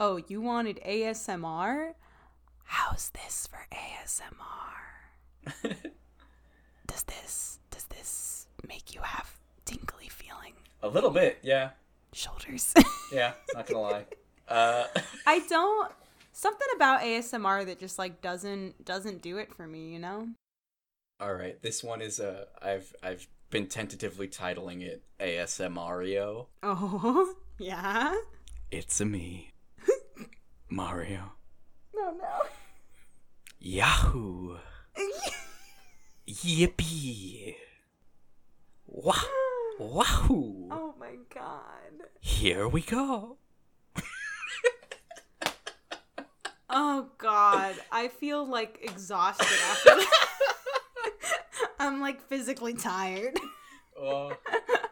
Oh, you wanted ASMR? How's this for ASMR? does this does this make you have tingly feeling A little bit, yeah. shoulders? Yeah, not gonna lie. Uh, I don't something about ASMR that just like doesn't doesn't do it for me, you know? all right, this one is uh, I've I've been tentatively titling it ASMRio. Oh, yeah. It's a me, Mario. No, no. Yahoo! Yippee! Wah! Wahoo! oh my god. Here we go. Oh god, I feel like exhausted after that. I'm like physically tired. Oh,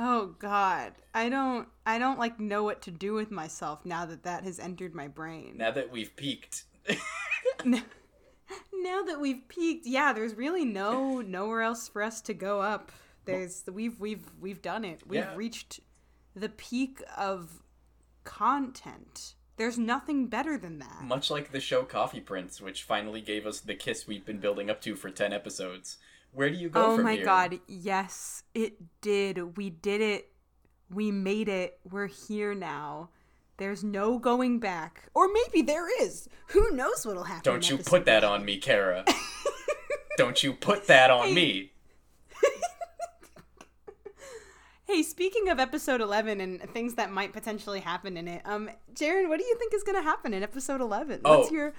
Oh god. I don't I don't like know what to do with myself now that that has entered my brain. now that we've peaked. now that we've peaked, yeah, there's really no nowhere else for us to go up. There's we've we've we've done it. We've Yeah. reached the peak of content. There's nothing better than that. Much like the show Coffee Prince, which finally gave us the kiss we've been building up to for 10 episodes. Where do you go oh my here? god, yes, it did. We did it. We made it. We're here now. There's no going back. Or maybe there is. Who knows what'll happen? Don't you put that on me, Kara. Don't you put that on Hey. me. Hey, speaking of episode 11 and things that might potentially happen in it, um, Jaren, what do you think is going to happen in episode 11? What's Oh, your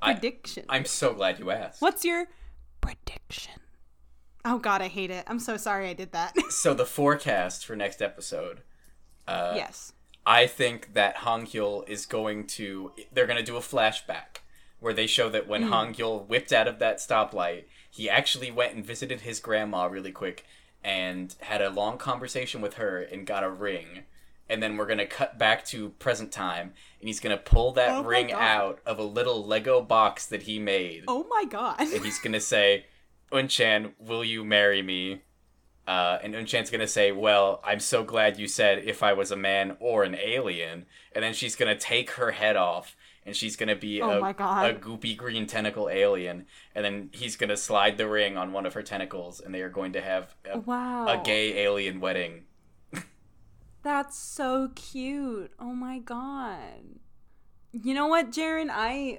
I- prediction? I'm so glad you asked. What's your prediction? Oh god, I hate it. I'm so sorry I did that. So the forecast for next episode. Uh, yes. I think that Hong Hyul is going to. They're going to do a flashback where they show that when Hong Hyul whipped out of that stoplight, he actually went and visited his grandma really quick and had a long conversation with her and got a ring. And then we're going to cut back to present time and he's going to pull that Oh ring out of a little Lego box that he made. Oh my god. And he's going to say, Unchan, will you marry me? Uh, and Unchan's gonna say, "Well, I'm so glad you said if I was a man or an alien." And then she's gonna take her head off, and she's gonna be Oh a, a goopy green tentacle alien. And then he's gonna slide the ring on one of her tentacles, and they are going to have a, wow. a gay alien wedding. That's so cute. Oh my god. You know what, Jaren? I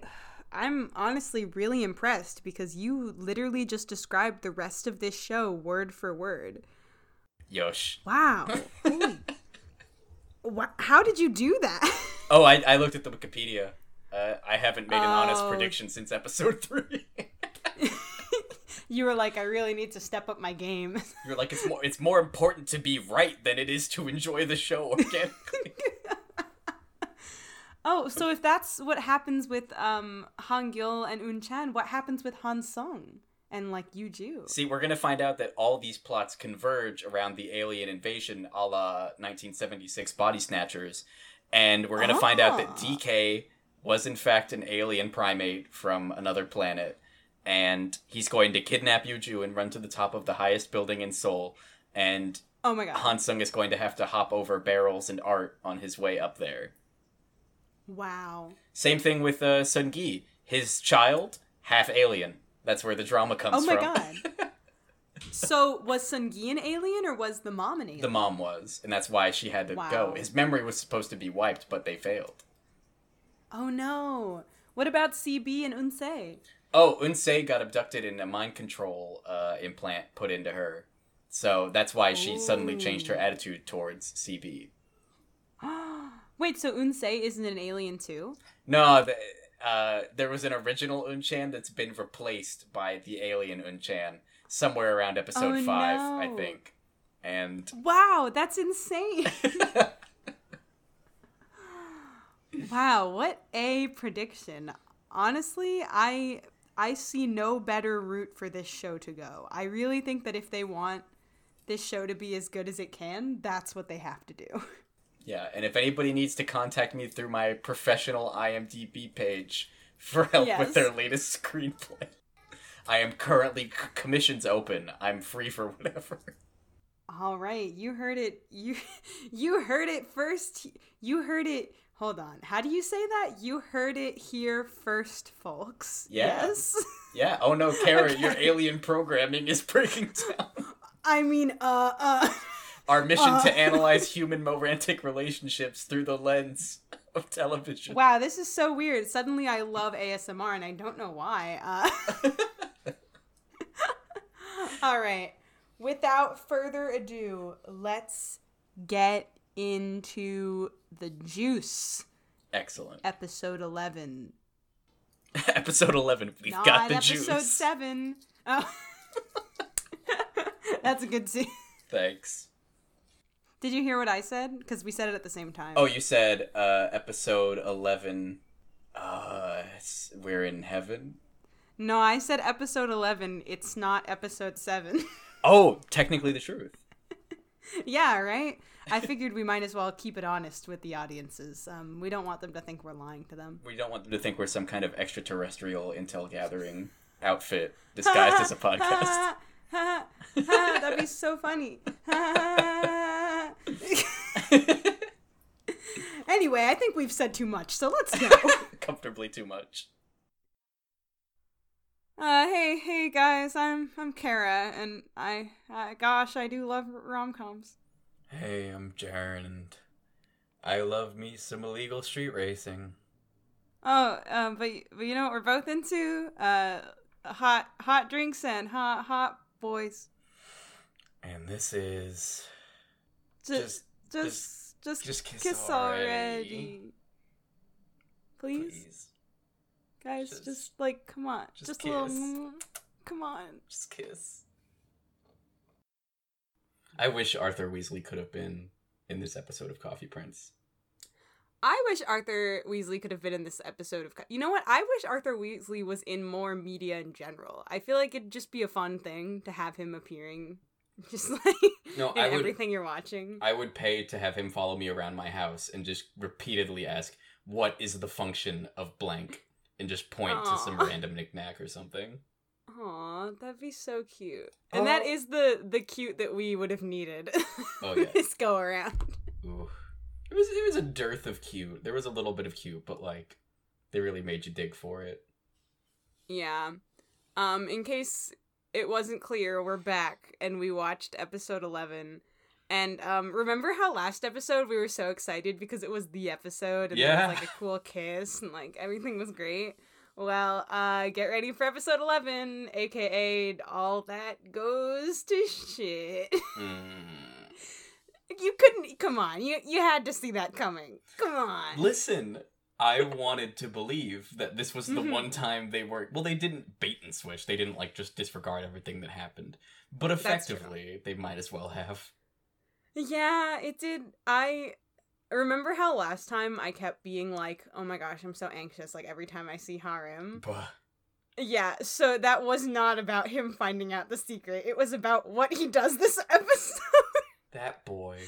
I'm honestly really impressed because you literally just described the rest of this show word for word. Yosh. Wow. Holy. How did you do that? Oh, I, I looked at the Wikipedia. Uh, I haven't made an honest Oh. prediction since episode three. you were like, I really need to step up my game. You're like, it's more it's more important to be right than it is to enjoy the show organically. Oh, so if that's what happens with um Han Gil and Un Chan, what happens with Han Sung and like Yuju? See, we're gonna find out that all these plots converge around the alien invasion, a la 1976 Body Snatchers, and we're gonna find out that Ah. DK was in fact an alien primate from another planet, and he's going to kidnap Yuju and run to the top of the highest building in Seoul, and Oh my god. Hansung is going to have to hop over barrels and art on his way up there. Wow. Same thing with uh, Sun Gi. His child, half alien. That's where the drama comes Oh my from. god. So was Sungi an alien or was the mom an alien? the mom was, and that's why she had to Wow. go. His memory was supposed to be wiped, but they failed. oh no. What about CB and Unsei? Oh, Unsei got abducted and a mind control uh, implant put into her. So that's why she suddenly changed her attitude towards CB. Wait, so Unsei isn't an alien too? No, the, uh, there was an original Unchan that's been replaced by the alien Unchan somewhere around episode Oh, 5, I think. And Wow, that's insane. wow, what a prediction. Honestly, I I see no better route for this show to go. I really think that if they want this show to be as good as it can, that's what they have to do. Yeah, and if anybody needs to contact me through my professional IMDb page for help Yes. with their latest screenplay, I am currently c- commissions open. I'm free for whatever. All right, you heard it. You you heard it first. You heard it. Hold on. How do you say that? You heard it here first, folks. Yeah. Yes. Yeah. Oh no, Kara, Okay. your alien programming is breaking down. I mean, uh, uh. Our mission Uh. to analyze human romantic relationships through the lens of television. Wow, this is so weird. Suddenly, I love ASMR, and I don't know why. Uh, all right. Without further ado, let's get into the juice. Excellent. Episode eleven. episode 11. We've Not got the juice. episode seven. Oh. That's a good scene. Thanks. Did you hear what I said? Because we said it at the same time. Oh, you said uh, episode 11. Uh, it's- we're in heaven. No, I said episode 11. It's not episode 7. Oh, technically the truth. yeah, right? I figured we might as well keep it honest with the audiences. Um, we don't want them to think we're lying to them. We don't want them to think we're some kind of extraterrestrial intel gathering outfit disguised as a podcast. That'd be so funny. anyway, I think we've said too much, so let's go. Comfortably too much. Uh, hey, hey guys, I'm I'm Kara, and I, uh, gosh, I do love rom coms. Hey, I'm Jaren, and I love me some illegal street racing. Oh, um, but but you know what we're both into? Uh, hot hot drinks and hot hot boys. And this is Just Just- just just just kiss kiss already. already. Please, please, guys, just- just, like come on, just just, a little. mm, Come on. just kiss. I wish Arthur Weasley could have been in this episode of Coffee Prince. I wish Arthur Weasley could have been in this episode of. Co- You know what? I wish Arthur Weasley was in more media in general. I feel like it'd just be a fun thing to have him appearing, just like No, I would- everything you're watching. I would pay to have him follow me around my house and just repeatedly ask, "What is the function of blank?" and just point to some random knickknack or something. Aw, that'd be so cute. And that Aw. is the the cute that we would have needed. Oh, yeah. this go around. Ooh. It was it was a dearth of cute. There was a little bit of cute, but like they really made you dig for it. Yeah. Um, in case it wasn't clear, we're back and we watched episode eleven. And um, remember how last episode we were so excited because it was the episode and there was like a cool kiss and like everything was great. Well, uh, get ready for episode eleven, aka all that goes to shit. Mm. you couldn't. Come on, you you had to see that coming. Come on. Listen, I wanted to believe that this was the Mhm. one time they were well, they didn't bait and switch. They didn't like just disregard everything that happened. But effectively, they might as well have. Yeah, it did. I remember how last time I kept being like, "Oh my gosh, I'm so anxious!" Like every time I see Harem. Buh. Yeah, so that was not about him finding out the secret. It was about what he does this episode. That boy.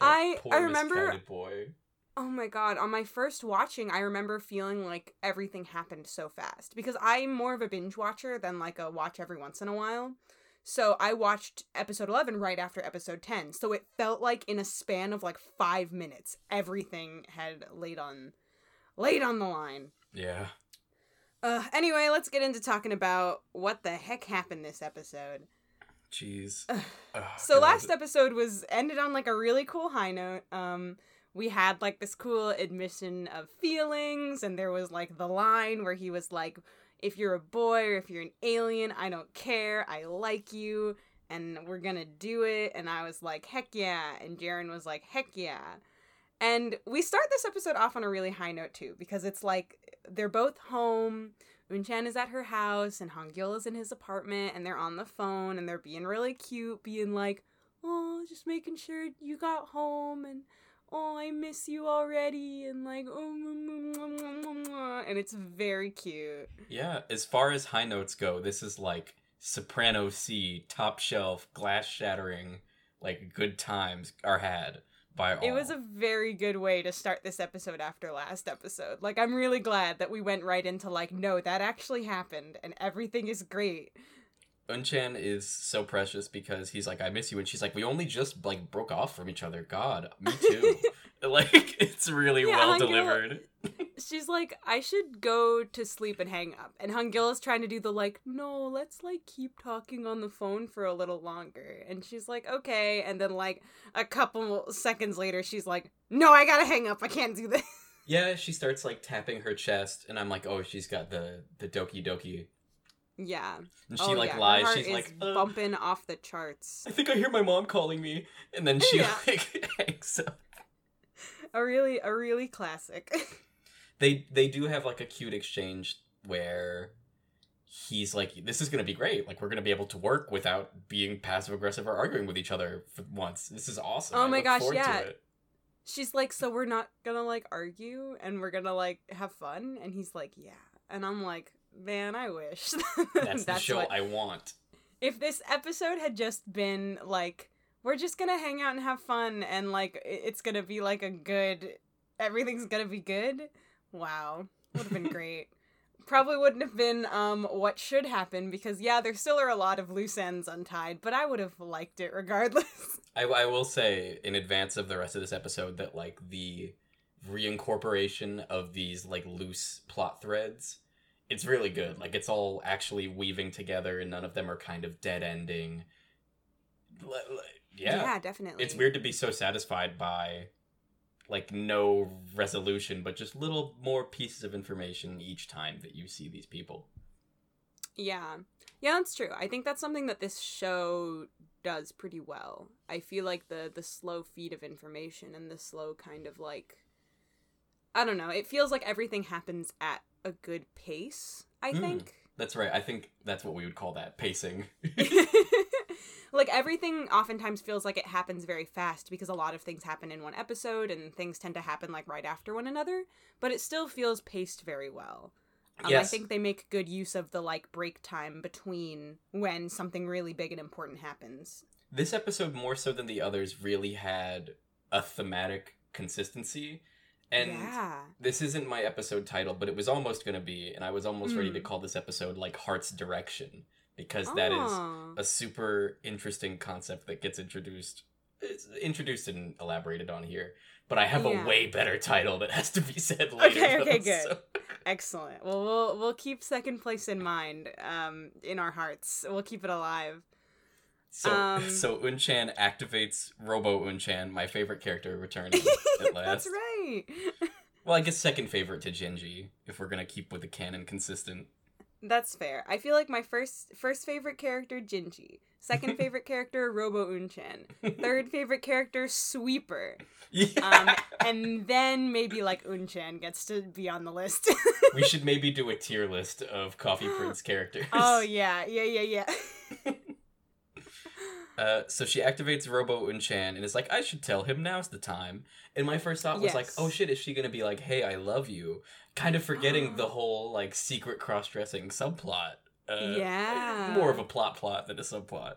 I- poor I remember- boy. Oh my god, on my first watching, I remember feeling like everything happened so fast because I'm more of a binge watcher than like a watch every once in a while. So I watched episode 11 right after episode 10. So it felt like in a span of like 5 minutes everything had laid on laid on the line. Yeah. Uh anyway, let's get into talking about what the heck happened this episode. Jeez. Ugh, So God. last episode was ended on like a really cool high note. Um we had like this cool admission of feelings and there was like the line where he was like if you're a boy or if you're an alien, I don't care. I like you and we're to do it and I was like heck yeah and Jaren was like heck yeah. And we start this episode off on a really high note too because it's like they're both home Unchan is at her house and Hongil is in his apartment and they're on the phone and they're being really cute, being like, oh, just making sure you got home and oh, I miss you already and like, oh, mwah, mwah, mwah, mwah, mwah," and it's very cute. Yeah, as far as high notes go, this is like soprano C, top shelf, glass shattering, like good times are had by all. It was a very good way to start this episode after last episode. Like, I'm really glad that we went right into like, no, that actually happened and everything is great. Unchan is so precious because he's like, I miss you, and she's like, we only just like broke off from each other. God, me too. like it's really Yeah, well delivered. She's like, I should go to sleep and hang up. And Hungil is trying to do the like, no, let's like keep talking on the phone for a little longer. And she's like, okay. And then like a couple seconds later, she's like, no, I gotta hang up. I can't do this. Yeah, she starts like tapping her chest, and I'm like, oh, she's got the the Doki Doki, Yeah. and she oh, like yeah. lies. heart She's is like, uh, bumping off the charts. I think I hear my mom calling me, and then she Yeah. like hangs up. A really, a really classic. They they do have like a cute exchange where he's like, "This is gonna be great. Like we're gonna be able to work without being passive aggressive or arguing with each other for once. This is awesome. Oh I my gosh, yeah. it." she's like, so we're not gonna like argue and we're gonna like have fun. And he's like, yeah. And I'm like, man, I wish. That's, the show what- I want. if this episode had just been like we're just gonna hang out and have fun and like it's gonna be like a good everything's gonna be good wow would have been great probably wouldn't have been um what should happen because yeah there still are a lot of loose ends untied but i would have liked it regardless I, I will say in advance of the rest of this episode that like the reincorporation of these like loose plot threads it's really good like it's all actually weaving together and none of them are kind of dead ending le- yeah, definitely it's weird to be so satisfied by like no resolution but just little more pieces of information each time that you see these people Yeah. Yeah, that's true. I think that's something that this show does pretty well. I feel like the the slow feed of information and the slow kind of like I don't know, it feels like everything happens at a good pace, I Mm. think. that's right i think that's what we would call that pacing like everything oftentimes feels like it happens very fast because a lot of things happen in one episode and things tend to happen like right after one another, but it still feels paced very well. Um, I think they make good use of the like break time between when something really big and important happens. this episode more so than the others really had a thematic consistency and yeah. this isn't my episode title but it was almost going to be and i was almost ready to Mm. call this episode like heart's direction because that is Oh. a super interesting concept that gets introduced it's introduced and elaborated on here but i have Yeah. a way better title that has to be said later Okay, okay, though, good. so- excellent. Well, we'll we'll keep second place in mind um in our hearts. We'll keep it alive. So, Um, so Unchan activates Robo Unchan, my favorite character returning at last. That's right. Well, I guess second favorite to Genji, if we're gonna keep with the canon consistent. That's fair. I feel like my first first favorite character Jinji, second favorite character Robo Unchan, third favorite character Sweeper, Yeah. um, and then maybe like Unchan gets to be on the list. we should maybe do a tier list of Coffee Prince characters. oh yeah, yeah, yeah, yeah. Uh, so she activates Robo Unchan and is like, I should tell him now's the time. And my first thought was like, oh shit, is she gonna be like, hey, I love you? Kind of forgetting the whole like secret cross dressing subplot. Uh, Yeah. More of a plot plot than a subplot.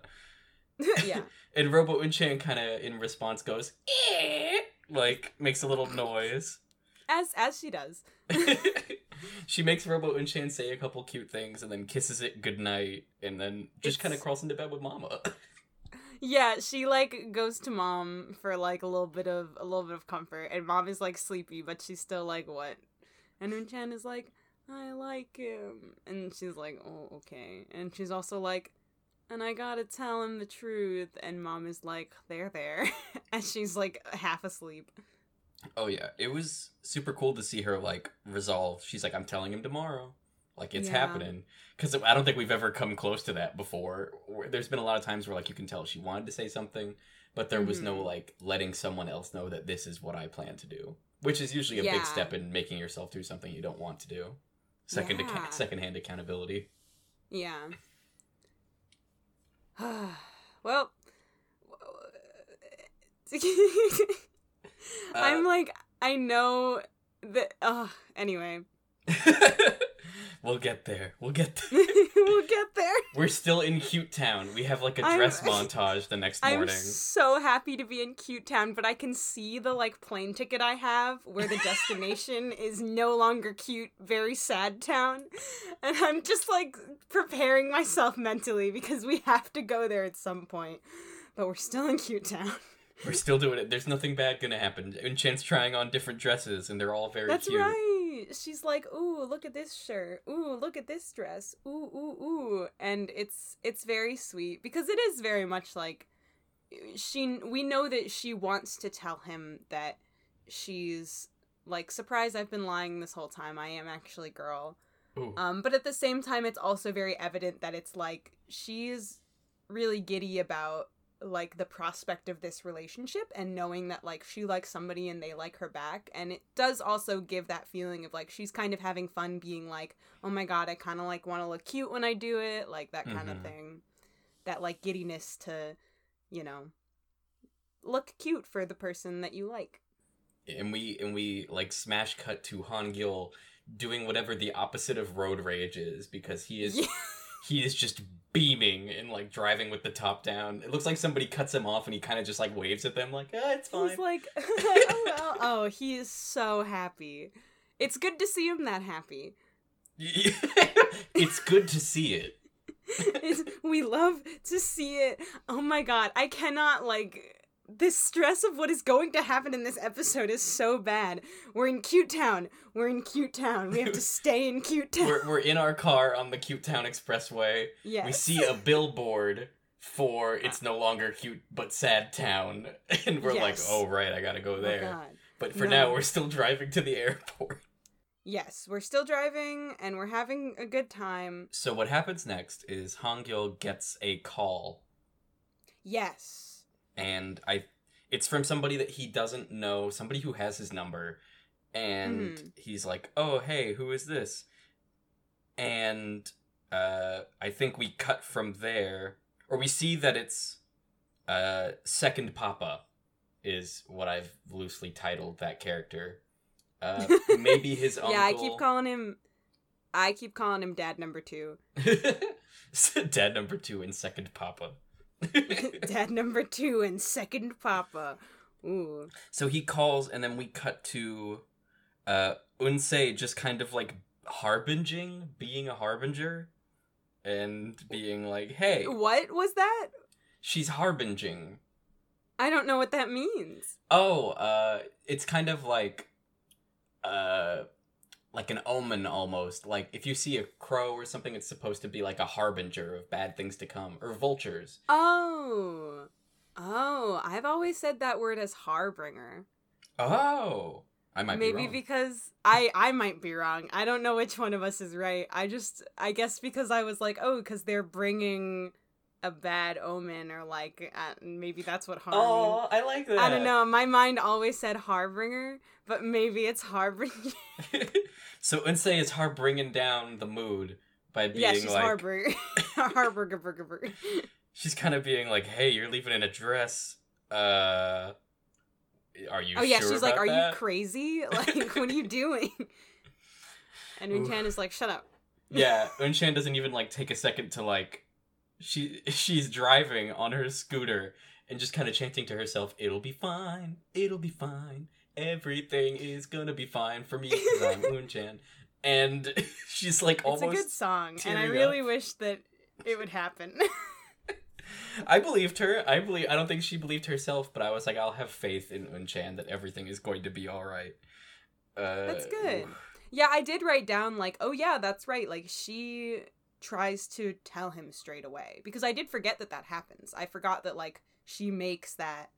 yeah. And Robo Unchan kind of in response goes, eh, like makes a little noise. As as she does. she makes Robo Unchan say a couple cute things and then kisses it goodnight and then just kind of crawls into bed with Mama. Yeah, she like goes to mom for like a little bit of a little bit of comfort, and mom is like sleepy, but she's still like, "What?" And Unchan is like, "I like him," and she's like, "Oh, okay." And she's also like, "And I gotta tell him the truth," and mom is like, "There, there," and she's like half asleep. oh yeah, it was super cool to see her like resolve. She's like, I'm telling him tomorrow. Like it's Yeah. happening. Because I don't think we've ever come close to that before. There's been a lot of times where like you can tell she wanted to say something, but there was no Mhm. like letting someone else know that this is what I plan to do. Which is usually a Yeah. big step in making yourself do something you don't want to do. Second Yeah. acca- secondhand accountability. Yeah. well, I'm Uh, like, I know that. Oh, anyway. We'll get there. We'll get there. we'll get there. We're still in Cute Town. We have like a I'm- dress montage the next morning. I'm so happy to be in Cute Town, but I can see the like plane ticket I have where the destination is no longer cute, very sad town. And I'm just like preparing myself mentally because we have to go there at some point. But we're still in Cute Town. We're still doing it. There's nothing bad gonna happen. Unchan's trying on different dresses, and they're all very That's cute. right. She's like, "Ooh, look at this shirt. Ooh, look at this dress. Ooh, ooh, ooh." And it's it's very sweet because it is very much like she we know that she wants to tell him that she's like, "Surprise, I've been lying this whole time. I am actually girl." Ooh. Um, but at the same time, it's also very evident that it's like she's really giddy about like the prospect of this relationship and knowing that like she likes somebody and they like her back and it does also give that feeling of like she's kind of having fun being like oh my god i kind of like want to look cute when i do it like that kind of Mhm. thing that like giddiness to you know look cute for the person that you like and we and we like smash cut to Han Gil doing whatever the opposite of road rage is because he is Yeah. he is just beaming and like driving with the top down. It looks like somebody cuts him off and he kind of just like waves at them like, "Ah, it's fine." He's like, oh, well. oh, he is so happy. It's good to see him that happy. it's good to see it. It's, we love to see it. Oh my god, I cannot like this stress of what is going to happen in this episode is so bad. We're in Cute Town. We're in Cute Town. We have to stay in Cute Town. We're we're in our car on the Cute Town Expressway. yes. We see a billboard for it's no longer cute but sad town and we're like, "Oh right, I got to go Oh there." god. but for No. now we're still driving to the airport. Yes, we're still driving and we're having a good time. So what happens next is Hangul gets a call Yes. And I it's from somebody that he doesn't know, somebody who has his number and Mhm. he's like, "Oh, hey, who is this?" And uh I think we cut from there or we see that it's uh second papa is what I've loosely titled that character. Uh maybe his uncle Yeah, I keep calling him I keep calling him dad number 2. Dad number 2 and second papa. dad number 2 and second papa. Ooh. So he calls, and then we cut to uh, Unsei just kind of like harbinging, being a harbinger, and being like, "Hey, What was that? she's harbinging." I don't know what that means. Oh, uh, it's kind of like, uh, like an omen almost. Like if you see a crow or something, it's supposed to be like a harbinger of bad things to come, or vultures. Oh. Oh, I've always said that word as harbinger. Oh, I might Maybe be wrong. because I I might be wrong. I don't know which one of us is right. I just I guess because I was like, "Oh, cuz they're bringing a bad omen or like uh, maybe that's what harm oh, I like that. I don't know. My mind always said harbinger, but maybe it's harbinger. so Unsei is hard bringing down the mood by being yeah, she's like harbinger. harbinger burger burger. she's kind of being like, "Hey, you're leaving in a dress. Uh, are you? Oh yeah, sure she's like, "Are that?" you crazy? Like, what are you doing?" And Oof. Unchan is like, "Shut up." yeah, Unshan doesn't even like take a second to like, she she's driving on her scooter and just kind of chanting to herself, "It'll be fine. It'll be fine. Everything is gonna be fine for me because I'm Unchan." And she's like almost. It's a good song, and I really up. wish that it would happen. I believed her. I believe. I don't think she believed herself, but I was like, I'll have faith in Unchan that everything is going to be all right. Uh, That's good. yeah, I did write down like, "Oh yeah, that's right." Like she tries to tell him straight away because I did forget that that happens. I forgot that like she makes that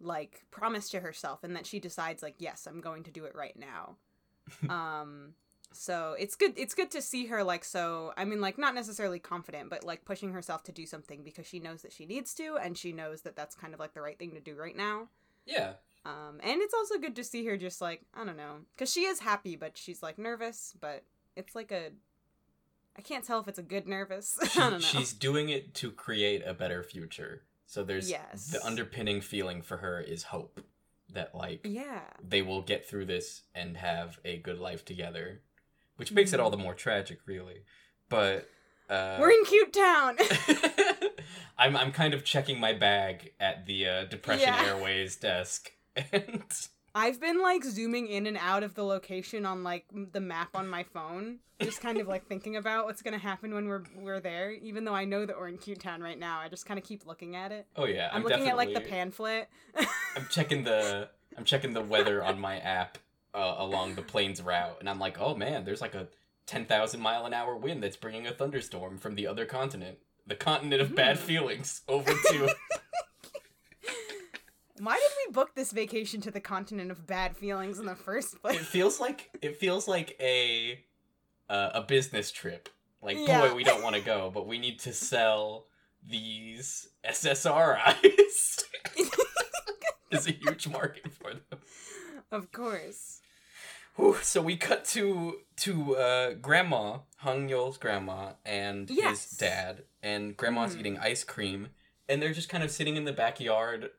like promise to herself and that she decides like, "Yes, I'm going to do it right now." um so it's good it's good to see her like so i mean like not necessarily confident but like pushing herself to do something because she knows that she needs to and she knows that that's kind of like the right thing to do right now Yeah. um and it's also good to see her just like i don't know because she is happy but she's like nervous but it's like a i can't tell if it's a good nervous She- i don't know she's doing it to create a better future. So there's Yes. the underpinning feeling for her is hope that like yeah they will get through this and have a good life together. which makes it all the more tragic, really. But uh, We're in Cute Town. I'm I'm kind of checking my bag at the uh, Depression Yeah. Airways desk, and I've been like zooming in and out of the location on like the map on my phone, just kind of like thinking about what's gonna happen when we're we're there. Even though I know that we're in Cute Town right now, I just kind of keep looking at it. oh yeah, I'm, I'm, looking at like the pamphlet. I'm checking the I'm checking the weather on my app uh, along the plane's route, and I'm like, oh man, there's like a ten thousand mile an hour wind that's bringing a thunderstorm from the other continent, the continent of bad Hmm. feelings, over to. Why did we book this vacation to the continent of bad feelings in the first place? it feels like it feels like a uh, a business trip. Like, Yeah. boy, we don't want to go, but we need to sell these SSRIs. There's a huge market for them. of course. Whew, so we cut to to uh, grandma Hung Yul's grandma and Yes. his dad, and grandma's Mhm. eating ice cream, and they're just kind of sitting in the backyard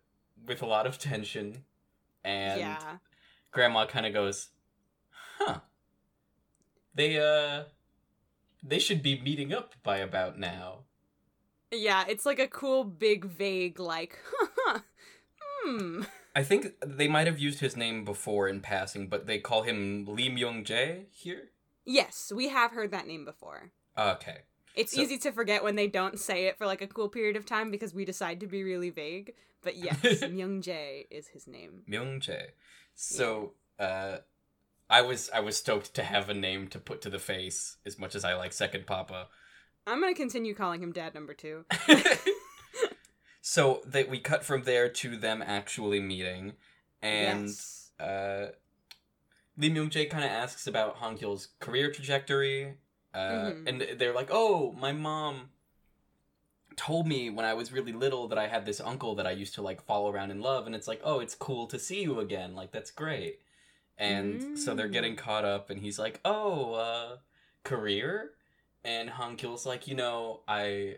with a lot of tension, and yeah. grandma kind of goes, "Huh? They uh, they should be meeting up by about now." Yeah, it's like a cool, big, vague, like, hmm. I think they might have used his name before in passing, but they call him Lee Myung Jae here. Yes, we have heard that name before. Okay. It's So- easy to forget when they don't say it for like a cool period of time because we decide to be really vague. But yes, Myung Jae is his name. Myung Jae. So, uh, I was I was stoked to have a name to put to the face as much as I like Second Papa. I'm gonna continue calling him Dad Number Two. so that we cut from there to them actually meeting, and yes. uh, Lee Myung Jae kind of asks about Hong Kyul's career trajectory, uh, Mhm. and they're like, "Oh, my mom." Told me when I was really little that I had this uncle that I used to like follow around and love and it's like, "Oh, it's cool to see you again." Like that's great. And so they're Mm. getting caught up and he's like, "Oh, uh career?" And Han Kyul's like, "You know, I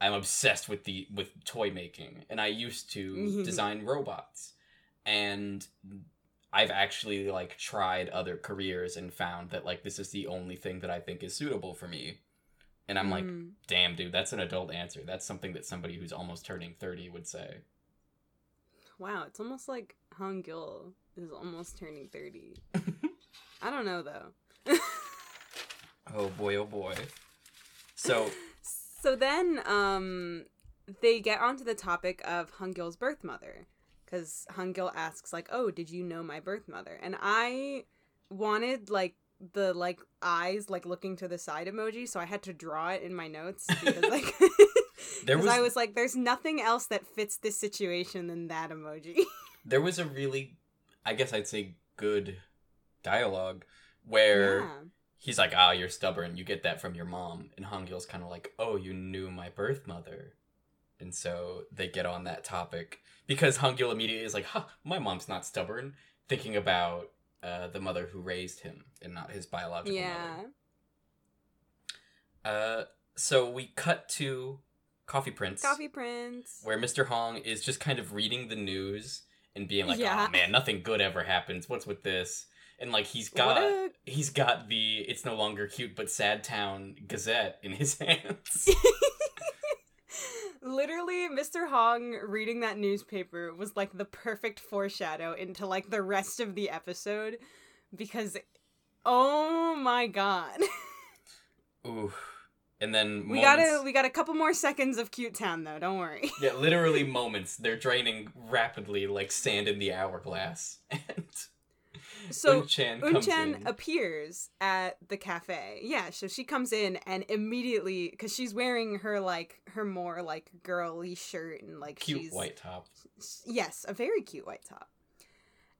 I'm obsessed with the with toy making and I used to design robots." And I've actually like tried other careers and found that like this is the only thing that I think is suitable for me. And I'm like, Mm. damn dude that's an adult answer that's something that somebody who's almost turning 30 would say wow, it's almost like Hung Gil is almost turning 30. I don't know though. oh boy oh boy so So then, um, they get onto the topic of Hungil's birth mother, because Hungil asks like, "Oh, did you know my birth mother?" And I wanted like the like eyes like looking to the side emoji, so I had to draw it in my notes because like, There was- I was like, "There's nothing else that fits this situation than that emoji." there was a really i guess i'd say good dialogue where yeah. he's like ah you're stubborn you get that from your mom and hangil's kind of like oh you knew my birth mother and so they get on that topic because hangil immediately is like huh my mom's not stubborn thinking about uh, the mother who raised him and not his biological Yeah. mother uh, so we cut to coffee prince Coffee Prince. where Mr. Hong is just kind of reading the news and being like, Yeah. "Oh man, nothing good ever happens. What's with this?" And like he's got a he's got the "It's no longer cute but sad town" Gazette in his hands. Literally, Mr. Hong reading that newspaper was like the perfect foreshadow into like the rest of the episode because oh my god. Ooh. And then we moments, gotta we got a couple more seconds of Cute Town though, don't worry. yeah, literally moments. They're draining rapidly like sand in the hourglass. And So Unchan Unchan appears at the cafe. Yeah, so she comes in and immediately because she's wearing her like her more like girly shirt and like cute she's white top. Yes, a very cute white top.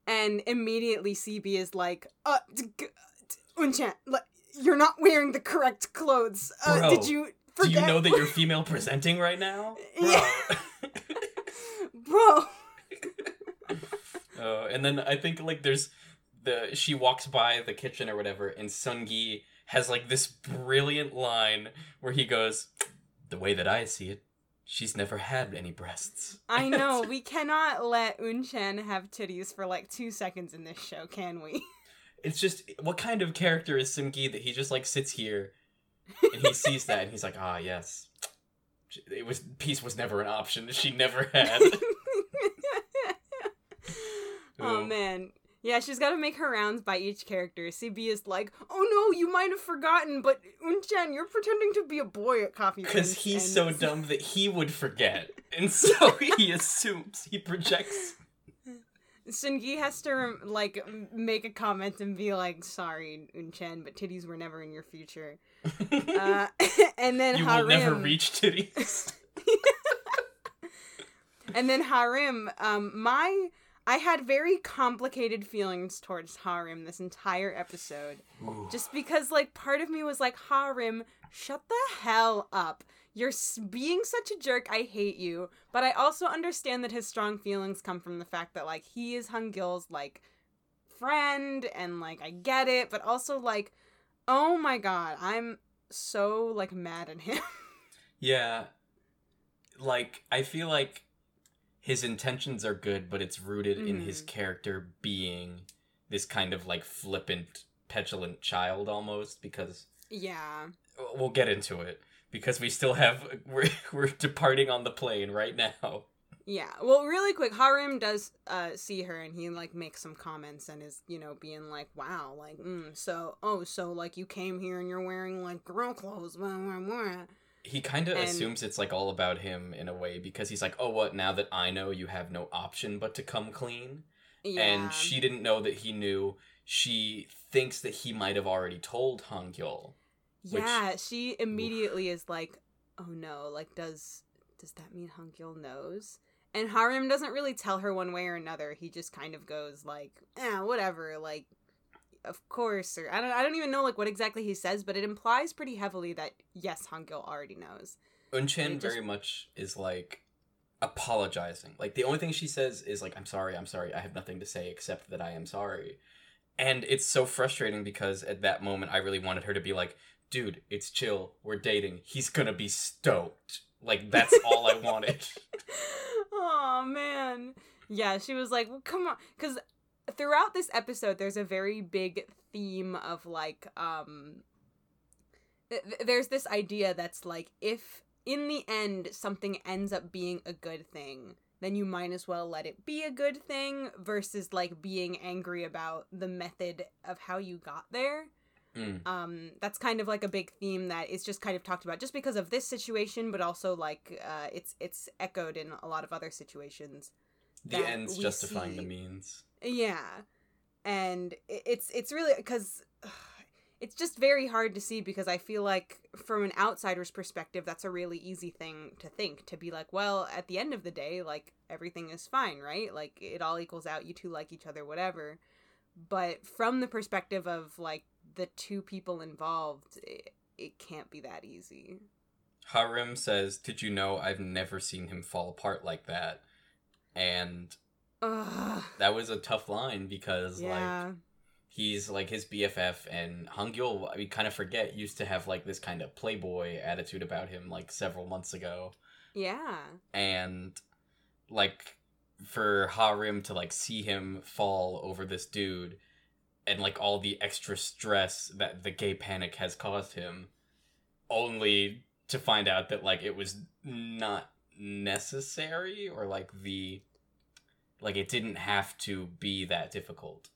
And immediately CB is like, uh, d- g- d- Unchan, like, you're not wearing the correct clothes. Uh, Bro, did you Do you know that you're female presenting right now? Bro. Yeah. Bro. Uh, and then I think like there's the she walks by the kitchen or whatever, and Sungi has like this brilliant line where he goes, "The way that I see it, she's never had any breasts." I know, we cannot let Unchan have titties for like two seconds in this show, can we? it's just what kind of character is Simgi that he just like sits here and he sees that and he's like, ah, yes, it was peace was never an option. She never had. oh man. Yeah, she's got to make her rounds by each character. CB is like, "Oh no, you might have forgotten, but Unchen, you're pretending to be a boy at Coffee Because he's so dumb that he would forget, and so he assumes he projects. Shingi has to like make a comment and be like, "Sorry, Unchen, but titties were never in your future." Uh, and then you Harim, will never reach titties. and then Harim, um, my I had very complicated feelings towards Harim this entire episode. Ooh. Just because, like, part of me was like, Harim, shut the hell up. You're being such a jerk. I hate you. But I also understand that his strong feelings come from the fact that, like, he is Hungil's, like, friend, and, like, I get it. But also, like, oh my god, I'm so, like, mad at him. Yeah. Like, I feel like his intentions are good, but it's rooted in his Mhm. character being this kind of like flippant, petulant child almost, because yeah. we'll get into it. Because we still have we're we're departing on the plane right now. Yeah. Well, really quick, Harim does uh, see her and he like makes some comments and is you know being like, "Wow, like, mm, so oh, so like you came here and you're wearing like girl clothes." Blah, blah, blah. He kind of assumes it's like all about him in a way because he's like, "Oh, what? Now that I know, you have no option but to come clean." Yeah. And she didn't know that he knew. She thinks that he might have already told Hong Yul. which- yeah, she immediately is like, "Oh no, like does does that mean Hunkyul knows?" And Harim doesn't really tell her one way or another. He just kind of goes like, "Eh, whatever." Like, of course, or I don't. I don't even know like what exactly he says, but it implies pretty heavily that yes, Hunkyul already knows. Unchan just- very much is like apologizing. Like the only thing she says is like, "I'm sorry, I'm sorry. I have nothing to say except that I am sorry." And it's so frustrating because at that moment I really wanted her to be like, "Dude, it's chill. We're dating. He's gonna be stoked." Like that's all I wanted. oh man, yeah. She was like, well, "Come on," because throughout this episode, there's a very big theme of like, um, th- th- there's this idea that's like, if in the end something ends up being a good thing, then you might as well let it be a good thing versus like being angry about the method of how you got there Mm. um that's kind of like a big theme that is just kind of talked about just because of this situation but also like uh it's it's echoed in a lot of other situations The ends justifying the means. Yeah. And it's it's really because it's just very hard to see because i feel like from an outsider's perspective that's a really easy thing to think to be like well at the end of the day like everything is fine right? Like it all equals out you two like each other whatever. But from the perspective of like the two people involved it, it can't be that easy. Harim says, "Did you know I've never seen him fall apart like that?" And Ugh, that was a tough line because like he's like his BFF and Hangyul we kind of forget used to have like this kind of playboy attitude about him like several months ago. Yeah. And like for Harim to like see him fall over this dude and like all the extra stress that the gay panic has caused him only to find out that like it was not necessary or like the like it didn't have to be that difficult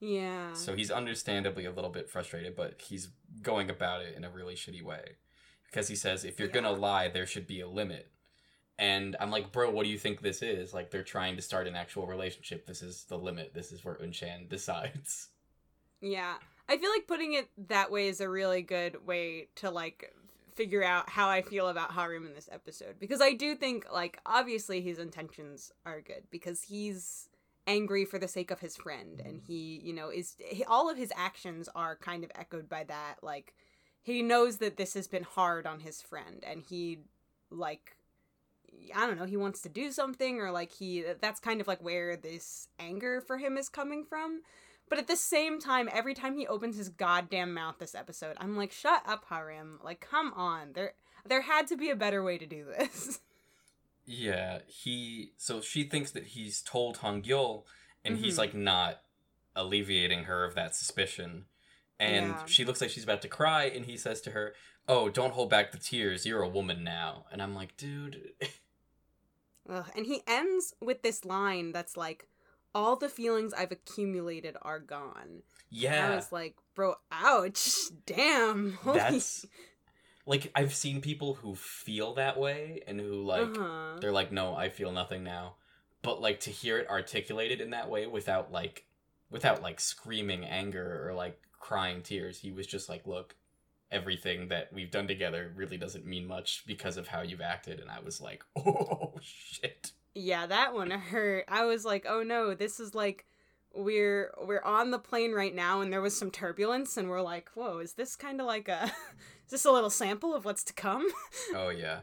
yeah so he's understandably a little bit frustrated, but he's going about it in a really shitty way. Because he says, if you're gonna lie, there should be a limit. And I'm like, bro, what do you think this is? Like, they're trying to start an actual relationship. This is the limit. This is where Unchan decides. Yeah. I feel like putting it that way is a really good way to like figure out how I feel about Harim in this episode because I do think like obviously his intentions are good because he's angry for the sake of his friend and he, you know, is he, all of his actions are kind of echoed by that like he knows that this has been hard on his friend and he like I don't know, he wants to do something or like he that's kind of like where this anger for him is coming from. But at the same time, every time he opens his goddamn mouth this episode, I'm like, shut up, Harim. Like, come on. There there had to be a better way to do this. Yeah, he. So she thinks that he's told Hangyul, and he's Mhm. like not alleviating her of that suspicion. And Yeah. she looks like she's about to cry, and he says to her, "Oh, don't hold back the tears. You're a woman now." And I'm like, dude, Ugh. And he ends with this line that's like, "All the feelings I've accumulated are gone." Yeah, I yeah, was like, "Bro, ouch, damn." Holy- that's like I've seen people who feel that way and who like Uh-huh. they're like, "No, I feel nothing now." But like to hear it articulated in that way without like without like screaming anger or like crying tears, he was just like, "Look, everything that we've done together really doesn't mean much because of how you've acted." And I was like, "Oh shit." Yeah, that one hurt. I was like, "Oh no, this is like." We're we're on the plane right now, and there was some turbulence, and we're like, "Whoa, is this kind of like a, is this a little sample of what's to come?" Oh yeah.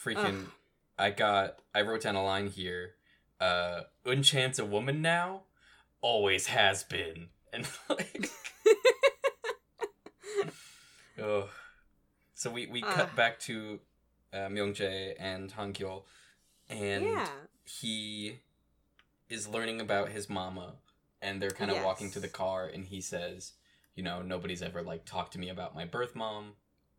Freaking Ugh. I got I wrote down a line here. Uh Unchan's a woman now? Always has been. And like Oh. So we, we cut back to uh, Myungjae and Hangyul and yeah, he is learning about his mama and they're kind of walking to the car and he says, you know, nobody's ever like talked to me about my birth mom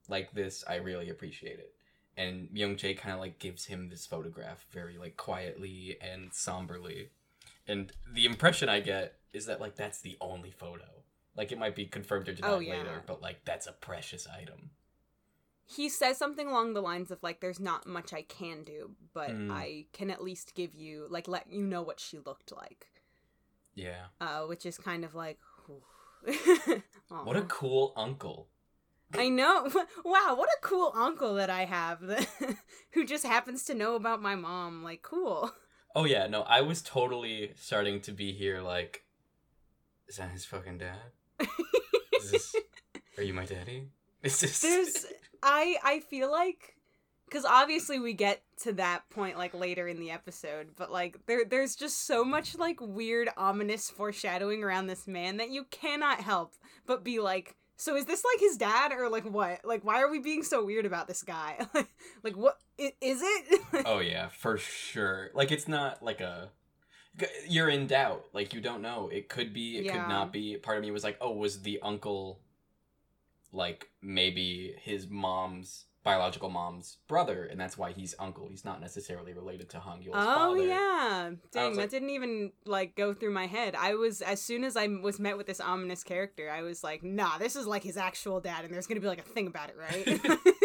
like this. I really appreciate it. And Myung Jae kind of like gives him this photograph very like quietly and somberly. And the impression I get is that like that's the only photo. Like it might be confirmed or denied Oh, yeah. later, but like that's a precious item. He says something along the lines of like, "There's not much I can do, but Mm. I can at least give you like let you know what she looked like." Yeah. Uh, which is kind of like. What a cool uncle. I know. Wow, what a cool uncle that I have that, who just happens to know about my mom. Like, cool. Oh yeah, no, I was totally starting to be here like is that his fucking dad? Is this are you my daddy? Is this There's I I feel like cuz obviously we get to that point like later in the episode, but like there there's just so much like weird ominous foreshadowing around this man that you cannot help but be like so is this like his dad or like what? Like why are we being so weird about this guy? like what is it? Oh yeah, for sure. Like it's not like a you're in doubt. Like you don't know. It could be, it Yeah. could not be. Part of me was like, "Oh, was the uncle like maybe his mom's biological mom's brother and that's why he's uncle. He's not necessarily related to Hangyul's Oh father." yeah, dang! that like- didn't even like go through my head. I was as soon as I was met with this ominous character, I was like, "Nah, this is like his actual dad, and there's gonna be like a thing about it, right?"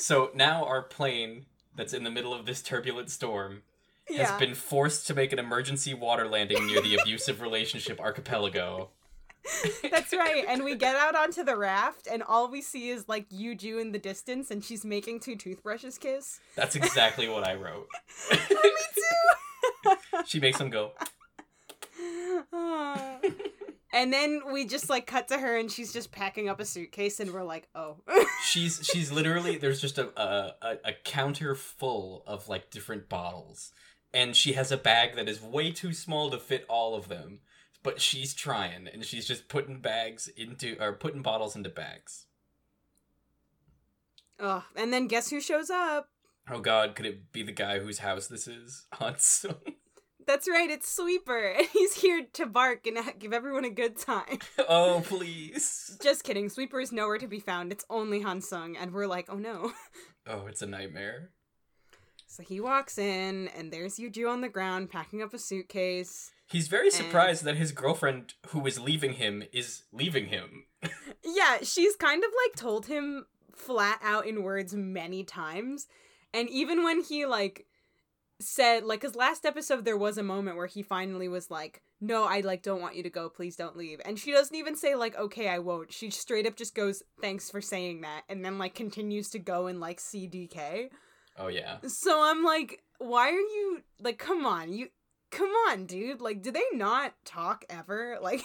So now our plane that's in the middle of this turbulent storm has yeah, been forced to make an emergency water landing near the abusive relationship archipelago. That's right. And we get out onto the raft, and all we see is like Yuju in the distance, and she's making two toothbrushes kiss. That's exactly what I wrote. Me too. She makes them go. And then we just like cut to her, and she's just packing up a suitcase, and we're like, "Oh." She's she's literally there's just a a a counter full of like different bottles, and she has a bag that is way too small to fit all of them. But she's trying, and she's just putting bags into or putting bottles into bags. Oh, And then guess who shows up? Oh God, could it be the guy whose house this is? Hansung. That's right, it's Sweeper. and He's here to bark and give everyone a good time. oh please. Just kidding. Sweeper is nowhere to be found. It's only Hansung, and we're like, oh no. Oh, it's a nightmare. So he walks in, and there's Yuju on the ground packing up a suitcase. He's very And- surprised that his girlfriend, who is leaving him, is leaving him. Yeah, she's kind of like told him flat out in words many times. And even when he like said like his last episode there was a moment where he finally was like, "No, I like don't want you to go. Please don't leave." And she doesn't even say like, "Okay, I won't." She straight up just goes, "Thanks for saying that." And then like continues to go and like see DK. Oh yeah. So I'm like, "Why are you like come on. You Come on, dude. Like, do they not talk ever? Like,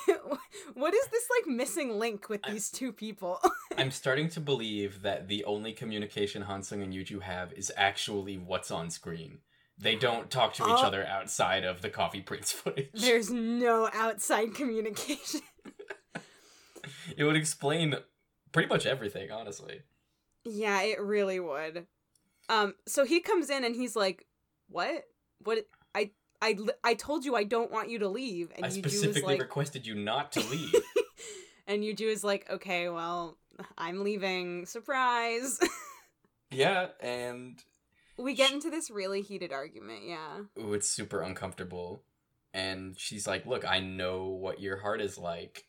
what is this like missing link with these two people? I'm starting to believe that the only communication Hansung and Yuju have is actually what's on screen. They don't talk to each Oh. other outside of the Coffee Prince footage. There's no outside communication. It would explain pretty much everything, honestly. yeah, it really would. Um, so he comes in and he's like, "What? What? I I, I told you I don't want you to leave and I Yuju specifically like requested you not to leave. and Yuju is like okay well I'm leaving surprise yeah, and we get into this really heated argument yeah ooh, it's super uncomfortable. And she's like, "Look, I know what your heart is like."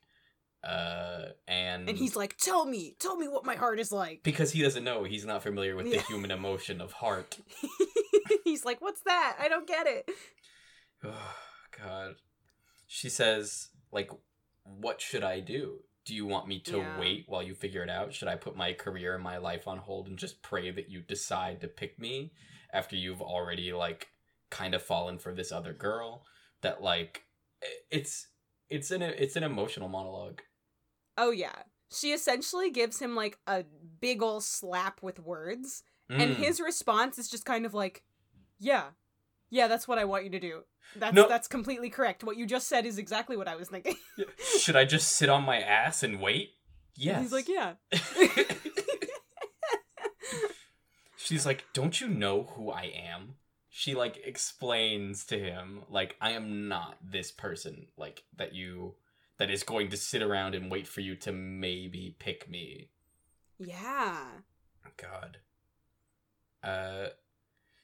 Uh, and and he's like tell me tell me what my heart is like because he doesn't know, he's not familiar with the human emotion of heart. he's like what's that I don't get it Oh, God. She says, like, what should I do? Do you want me to Yeah. wait while you figure it out? Should I put my career and my life on hold and just pray that you decide to pick me after you've already, like, kind of fallen for this other girl? That, like, it's. It's an it's an emotional monologue. oh yeah she essentially gives him like a big ol' slap with words and Mm. his response is just kind of like yeah yeah that's what i want you to do that's No. that's completely correct what you just said is exactly what i was thinking should I just sit on my ass and wait? Yes. he's like yeah She's like, "Don't you know who I am?" She like explains to him like, "I am not this person like that you that is going to sit around and wait for you to maybe pick me." yeah God. Uh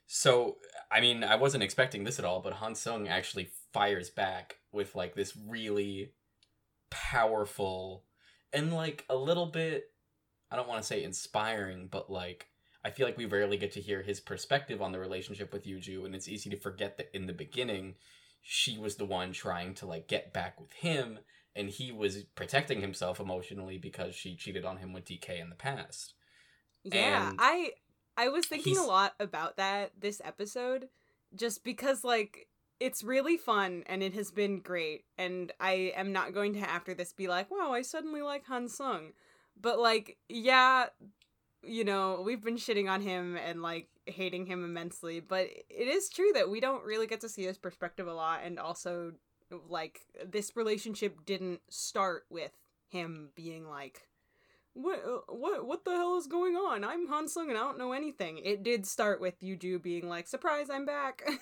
so I mean, I wasn't expecting this at all, but Han Sung actually fires back with like this really powerful and like a little bit I don't want to say inspiring, but like I feel like we rarely get to hear his perspective on the relationship with Yuju, and it's easy to forget that in the beginning, she was the one trying to like get back with him, and he was protecting himself emotionally because she cheated on him with DK in the past. Yeah, And I I was thinking a lot about that this episode just because like it's really fun and it has been great and I am not going to after this be like, "Wow, I suddenly like Han Sung." But like, yeah, you know, we've been shitting on him and like hating him immensely, but it is true that we don't really get to see his perspective a lot and also like this relationship didn't start with him being like what what what the hell is going on? I'm Han Sung and I don't know anything. It did start with Yuju being like, "Surprise, I'm back."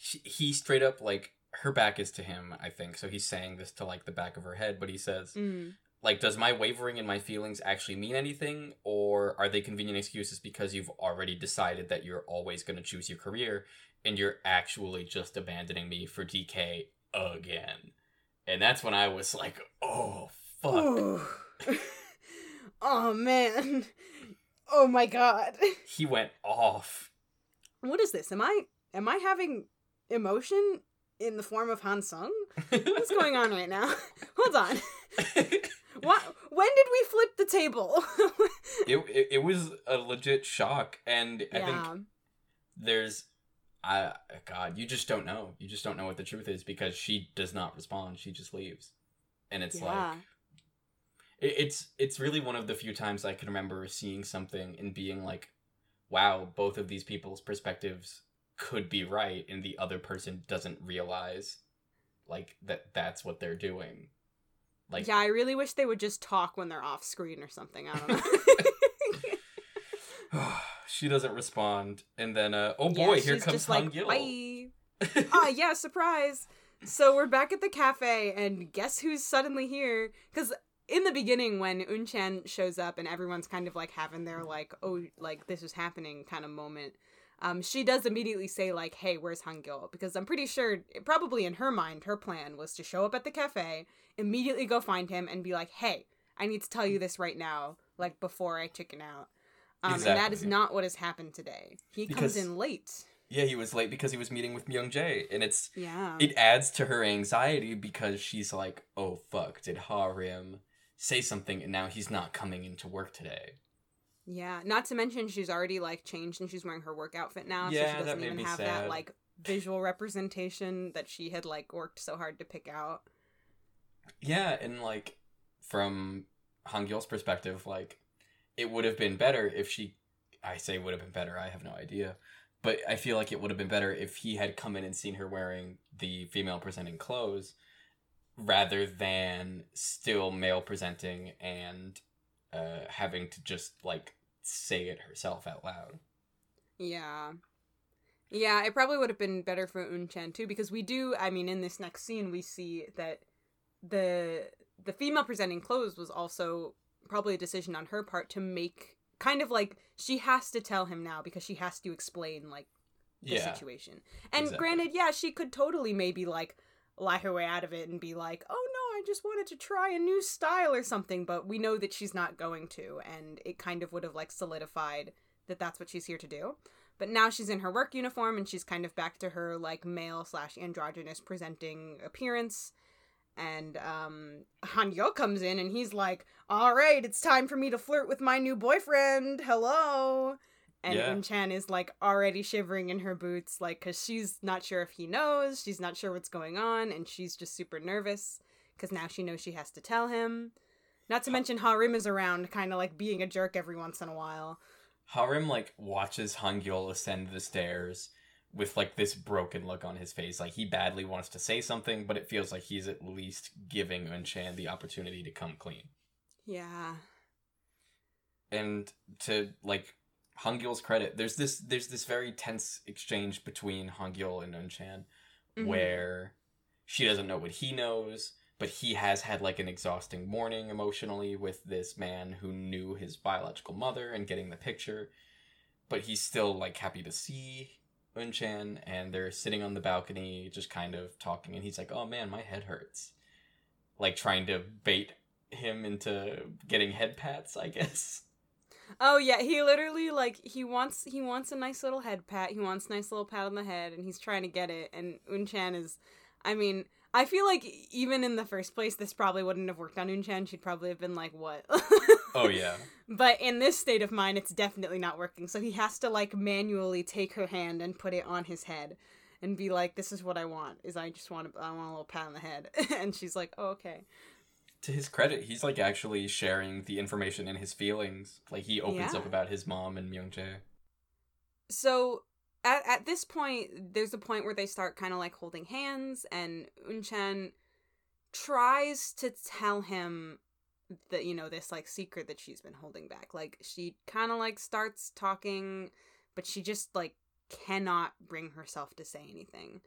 She, he straight up like her back is to him, I think. So he's saying this to like the back of her head, but he says, mm. like, does my wavering in my feelings actually mean anything, or are they convenient excuses because you've already decided that you're always going to choose your career and you're actually just abandoning me for DK again? And that's when I was like, oh fuck. Oh man. Oh my god. He went off. What is this? Am I am I having emotion in the form of Han Sung? What's going on right now? Hold on. What when did we flip the table? it, it it was a legit shock, and I think there's I God, you just don't know. You just don't know what the truth is because she does not respond. She just leaves, and it's Yeah. like it's it's really one of the few times I can remember seeing something and being like, "Wow, both of these people's perspectives could be right," and the other person doesn't realize like that that's what they're doing. Like yeah, I really wish they would just talk when they're off screen or something. I don't know. she doesn't respond, and then uh oh Yeah, boy, here comes Han like, Gil. Ah, yeah, surprise. So we're back at the cafe, and guess who's suddenly here? Because in the beginning, when Unchan shows up and everyone's kind of like having their like, oh, like this is happening kind of moment, um, she does immediately say like, hey, where's Hangil? Because I'm pretty sure, probably in her mind, her plan was to show up at the cafe, immediately go find him, and be like, hey, I need to tell you this right now, like before I chicken out. Um, And that is not what has happened today. He Because- comes in late. Yeah, he was late because he was meeting with Myung Jae, and it's Yeah. it adds to her anxiety because she's like, "Oh fuck, did Harim say something and now he's not coming into work today?" Yeah, not to mention she's already like changed and she's wearing her work outfit now, so Yeah, she that doesn't made even have sad. that like visual representation that she had like worked so hard to pick out. Yeah, and like from Hangul's perspective, like it would have been better if she I say would have been better, I have no idea. But I feel like it would have been better if he had come in and seen her wearing the female presenting clothes rather than still male presenting and uh having to just like say it herself out loud. Yeah. Yeah, it probably would have been better for Unchan too, because we do. I mean, in this next scene, we see that the the female presenting clothes was also probably a decision on her part to make kind of like she has to tell him now because she has to explain like the Yeah. situation. And exactly. granted, yeah, she could totally maybe like lie her way out of it and be like, "Oh no, I just wanted to try a new style or something," but we know that she's not going to and it kind of would have like solidified that that's what she's here to do. But now she's in her work uniform and she's kind of back to her like male slash androgynous presenting appearance. And um Hangyul comes in and he's like, All right, it's time for me to flirt with my new boyfriend. Hello. And Yeah. Unchan is like already shivering in her boots, like, because she's not sure if he knows, she's not sure what's going on, and she's just super nervous because now she knows she has to tell him. Not to mention Harim is around, kind of like being a jerk every once in a while. Harim like watches Hangyul ascend the stairs with like this broken look on his face. Like he badly wants to say something, but it feels like he's at least giving Unchan the opportunity to come clean. Yeah. And to like Hangyul's credit, there's this there's this very tense exchange between Hangyul and Unchan Mhm. where she doesn't know what he knows, but he has had like an exhausting morning emotionally with this man who knew his biological mother and getting the picture. But he's still like happy to see Unchan and they're sitting on the balcony just kind of talking and he's like, "Oh man, my head hurts." Like trying to bait him into getting head pats, I guess. Oh yeah, he literally like he wants he wants a nice little head pat. He wants a nice little pat on the head, and he's trying to get it. And Unchan is, I mean, I feel like even in the first place, this probably wouldn't have worked on Unchan. She'd probably have been like, "What?" Oh yeah. But in this state of mind, it's definitely not working. So he has to like manually take her hand and put it on his head, and be like, "This is what I want. Is I just want a, I want a little pat on the head." and she's like, "Oh, okay." To his credit, he's like actually sharing the information and his feelings. Like he opens Yeah. up about his mom and Myungjae. so at, at this point there's a point where they start kind of like holding hands and unchan tries to tell him that you know this like secret that she's been holding back like she kind of like starts talking but she just like cannot bring herself to say anything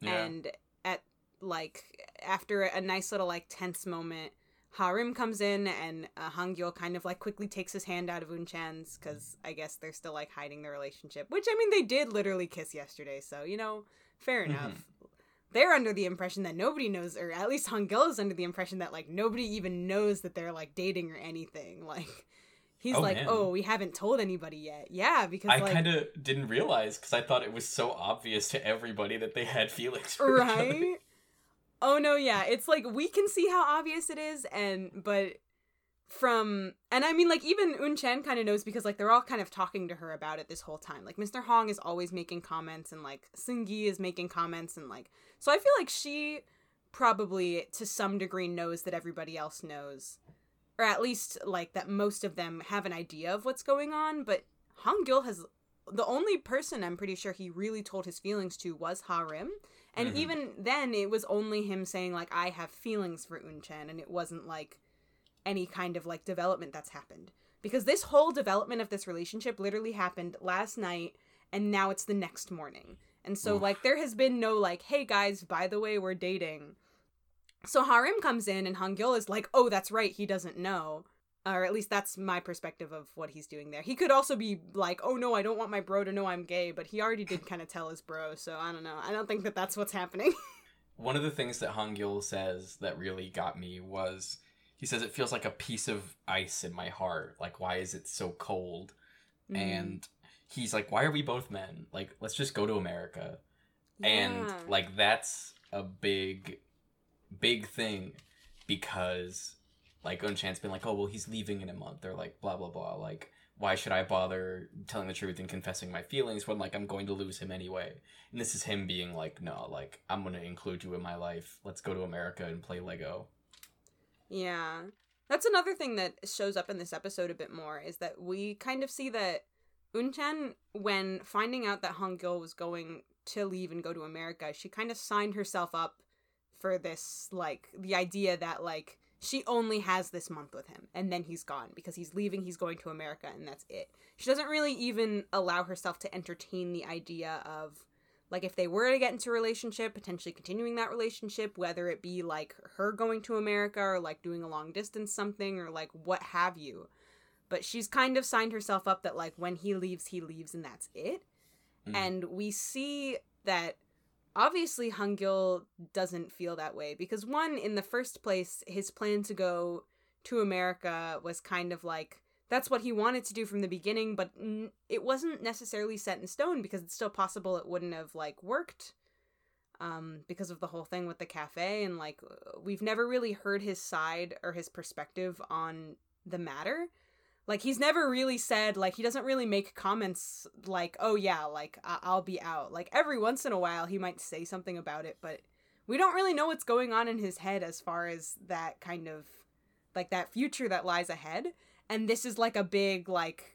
Yeah. and at like after a nice little like tense moment Harim comes in and uh, Hangyul kind of like quickly takes his hand out of Unchan's because I guess they're still like hiding their relationship. Which I mean, they did literally kiss yesterday, so you know, fair enough. They're under the impression that nobody knows, or at least Hangyul is under the impression that like nobody even knows that they're like dating or anything. Like he's Oh, like, man. oh, we haven't told anybody yet. Yeah, because I like kind of didn't realize because I thought it was so obvious to everybody that they had feelings for each other. right oh no yeah. It's like we can see how obvious it is and but from and i mean like even unchan kind of knows because like they're all kind of talking to her about it this whole time. Like mr hong is always making comments and like sungi is making comments and like so i feel like she probably to some degree knows that everybody else knows or at least like that most of them have an idea of what's going on but hong gil has the only person i'm pretty sure he really told his feelings to was harim and Mhm. even then it was only him saying like i have feelings for unchan and it wasn't like any kind of like development that's happened because this whole development of this relationship literally happened last night and now it's the next morning and so Oof. like there has been no like hey guys by the way we're dating so harim comes in and hangyul is like oh that's right he doesn't know or at least that's my perspective of what he's doing there he could also be like oh no i don't want my bro to know i'm gay but he already did kind of tell his bro so i don't know i don't think that that's what's happening One of the things that Hangyul says that really got me was he says it feels like a piece of ice in my heart. Like why is it so cold? Mm. And he's like, why are we both men? Like let's just go to America. And like that's a big, big thing because like Unchan's been like, oh well, he's leaving in a month or like blah blah blah. Like why should I bother telling the truth and confessing my feelings when like I'm going to lose him anyway? And this is him being like, no, like I'm gonna include you in my life. Let's go to America and play Lego. Yeah. That's another thing that shows up in this episode a bit more is that we kind of see that Unchan, when finding out that Hong Gil was going to leave and go to America, she kind of signed herself up for this, like, the idea that, like, she only has this month with him and then he's gone because he's leaving he's going to america and that's it. She doesn't really even allow herself to entertain the idea of like if they were to get into a relationship potentially continuing that relationship whether it be like her going to america or like doing a long distance something or like what have you. But she's kind of signed herself up that like when he leaves he leaves and that's it. Mm. and we see that obviously Hungil doesn't feel that way because one in the first place his plan to go to America was kind of like that's what he wanted to do from the beginning but it wasn't necessarily set in stone because it's still possible it wouldn't have like worked um because of the whole thing with the cafe and like we've never really heard his side or his perspective on the matter like he's never really said like he doesn't really make comments like oh yeah like I- i'll be out like every once in a while he might say something about it but we don't really know what's going on in his head as far as that kind of like that future that lies ahead and this is like a big like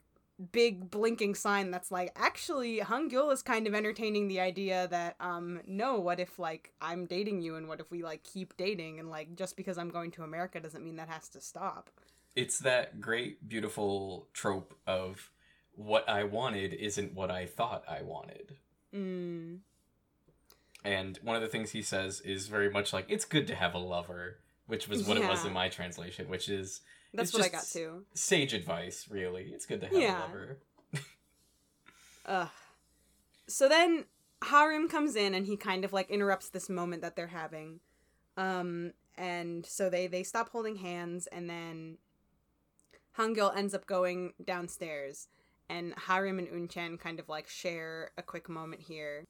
big blinking sign that's like actually Hungil is kind of entertaining the idea that um no what if like I'm dating you and what if we like keep dating and like just because I'm going to America doesn't mean that has to stop. It's that great, beautiful trope of what I wanted isn't what I thought I wanted. Mm. And one of the things he says is very much like, it's good to have a lover, which was what it was in my translation, which is That's what I got just- to. sage advice, really. It's good to have Yeah. a lover. Ugh. So then Harim comes in and he kind of like interrupts this moment that they're having. Um and so they they stop holding hands and then Hangil ends up going downstairs and Harim and Unchan kind of like share a quick moment here.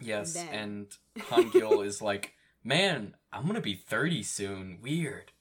Yes, Then- and Hangil is like, man, I'm gonna be 30 soon. Weird.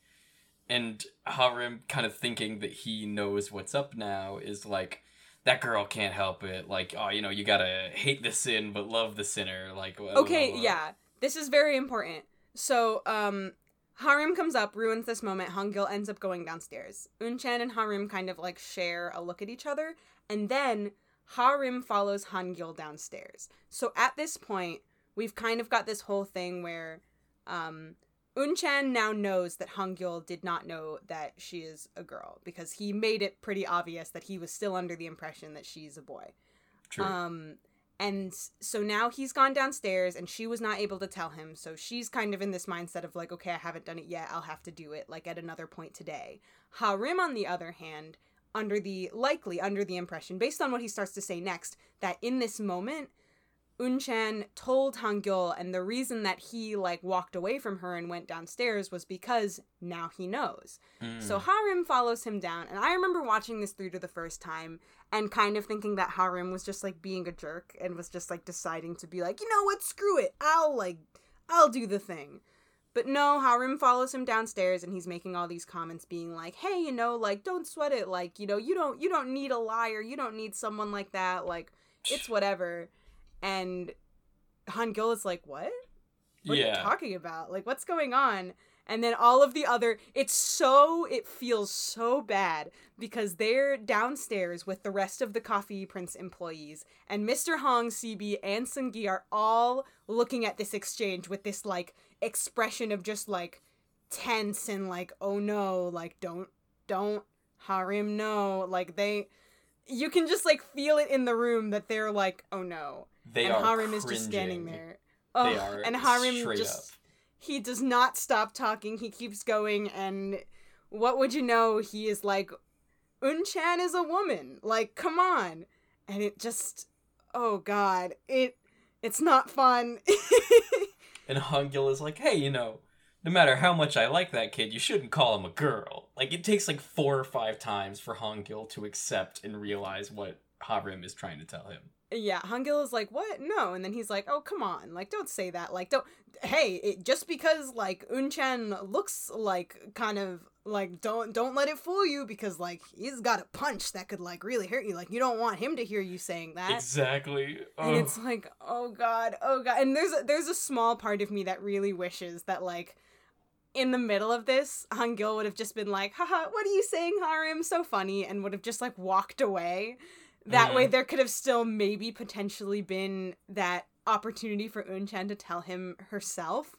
And Harim, kind of thinking that he knows what's up now, is like, that girl can't help it. Like, oh, you know, you gotta hate the sin but love the sinner. Like, blah, blah, Okay, blah. yeah. This is very important. So, um Harim comes up, ruins this moment. Hangil ends up going downstairs. Unchan and Harim kind of like share a look at each other, and then Harim follows Hangil downstairs. So at this point, we've kind of got this whole thing where um Unchan now knows that Hangil did not know that she is a girl because he made it pretty obvious that he was still under the impression that she's a boy. True. Um, and so now he's gone downstairs and she was not able to tell him. So she's kind of in this mindset of like, okay, I haven't done it yet. I'll have to do it like at another point today. Harim, on the other hand, under the likely under the impression, based on what he starts to say next, that in this moment, Unchan told Hangul, and the reason that he like walked away from her and went downstairs was because now he knows. Mm. So Harim follows him down, and I remember watching this through to the first time and kind of thinking that Harim was just like being a jerk and was just like deciding to be like, you know what, screw it, I'll like, I'll do the thing. But no, Harim follows him downstairs and he's making all these comments being like, "Hey, you know, like don't sweat it. Like, you know, you don't you don't need a liar. You don't need someone like that. Like, it's whatever." And Hangul is like, "What? What are you yeah. talking about? Like, what's going on?" And then all of the other, it's so, it feels so bad because they're downstairs with the rest of the Coffee Prince employees, and Mr. Hong, CB, and Sungi are all looking at this exchange with this, like, expression of just, like, tense and, like, oh no, like, don't, don't, Harim, no. Like, they, you can just, like, feel it in the room that they're like, oh no. They and are Harim is just standing cringing. there. They are and Harim just up. he does not stop talking. He keeps going, and what would you know? He is like, Unchan is a woman. Like, come on. And it just, oh god, it, it's not fun. And Hungil is like, hey, you know, no matter how much I like that kid, you shouldn't call him a girl. Like, it takes like four or five times for Hungil to accept and realize what Harim is trying to tell him. Yeah, Hangil is like, what? No. And then he's like, oh, come on. Like, don't say that. Like, don't, hey, it, just because, like, Unchan looks like kind of, like, don't, don't let it fool you because, like, he's got a punch that could, like, really hurt you. Like, you don't want him to hear you saying that. Exactly. and it's like oh god oh god and there's a, there's a small part of me that really wishes that like in the middle of this Hangil would have just been like haha what are you saying harim so funny and would have just like walked away that way there could have still maybe potentially been that opportunity for unchan to tell him herself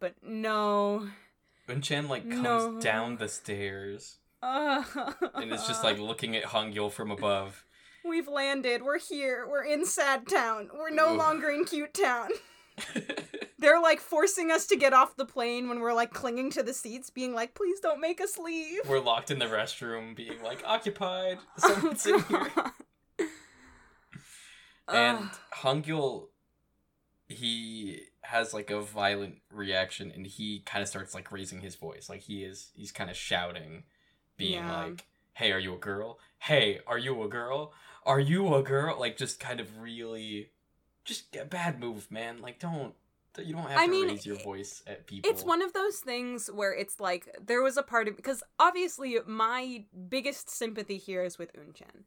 but no Unchan like comes No. down the stairs Uh, and it's just like looking at Hangyul from above. we've landed. We're here. We're in Sad Town. We're no Ugh. longer in Cute Town. They're like forcing us to get off the plane when we're like clinging to the seats, being like, "Please don't make us leave." We're locked in the restroom, being like occupied. Someone's in here. And Ugh. Hangyul, he has like a violent reaction, and he kind of starts like raising his voice, like he is, he's kind of shouting, being Yeah. like, "Hey, are you a girl? Hey, are you a girl? Are you a girl?" Like just kind of really, just a bad move, man. Like don't. You don't have I to mean, raise your voice at people. It's one of those things where it's like there was a part of because obviously my biggest sympathy here is with Unchan.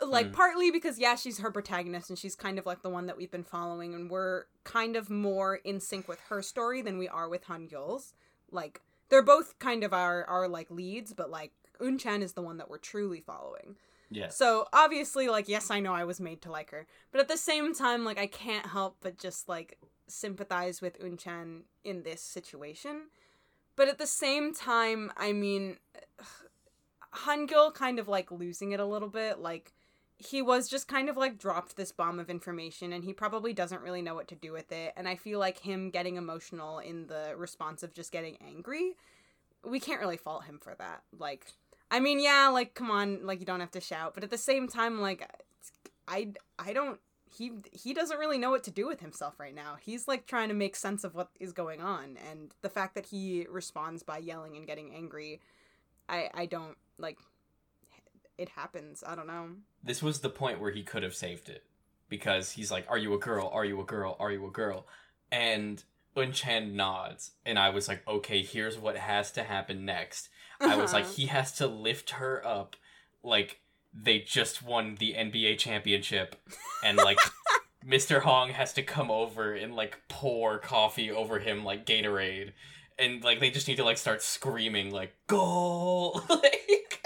Like Hmm. partly because yeah, she's her protagonist and she's kind of like the one that we've been following and we're kind of more in sync with her story than we are with Han Gyul's. Like they're both kind of our our like leads, but like Unchan is the one that we're truly following. yeah So obviously, like, yes, I know I was made to like her, but at the same time, like, I can't help but just like sympathize with Unchan in this situation. But at the same time, I mean, Hangul kind of like losing it a little bit. Like, he was just kind of like dropped this bomb of information, and he probably doesn't really know what to do with it. And I feel like him getting emotional in the response of just getting angry, we can't really fault him for that. Like, I mean, yeah, like come on, like you don't have to shout, but at the same time, like I I don't he he doesn't really know what to do with himself right now. He's like trying to make sense of what is going on, and the fact that he responds by yelling and getting angry, I I don't like. It happens. I don't know. this was the point where he could have saved it because he's like, "Are you a girl? Are you a girl? Are you a girl?" And Unchan nods, and I was like, "Okay, here's what has to happen next." I was like, Uh-huh. he has to lift her up, like they just won the NBA championship, and like Mr. Hong has to come over and like pour coffee over him like Gatorade, and like they just need to like start screaming like goal. like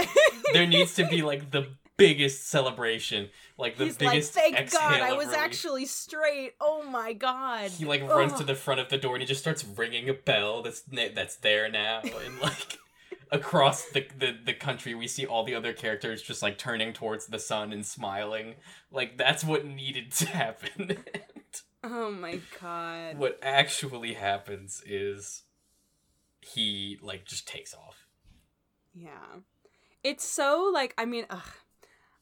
there needs to be like the biggest celebration, like the He's like, biggest. thank exhale God, I was relief." actually straight. Oh my God. He like runs to the front of the door and he just starts ringing a bell that's that's there now and like across the, the the country we see all the other characters just like turning towards the sun and smiling like that's what needed to happen. Oh my God. what actually happens is he like just takes off. Yeah. It's so like I mean, ugh.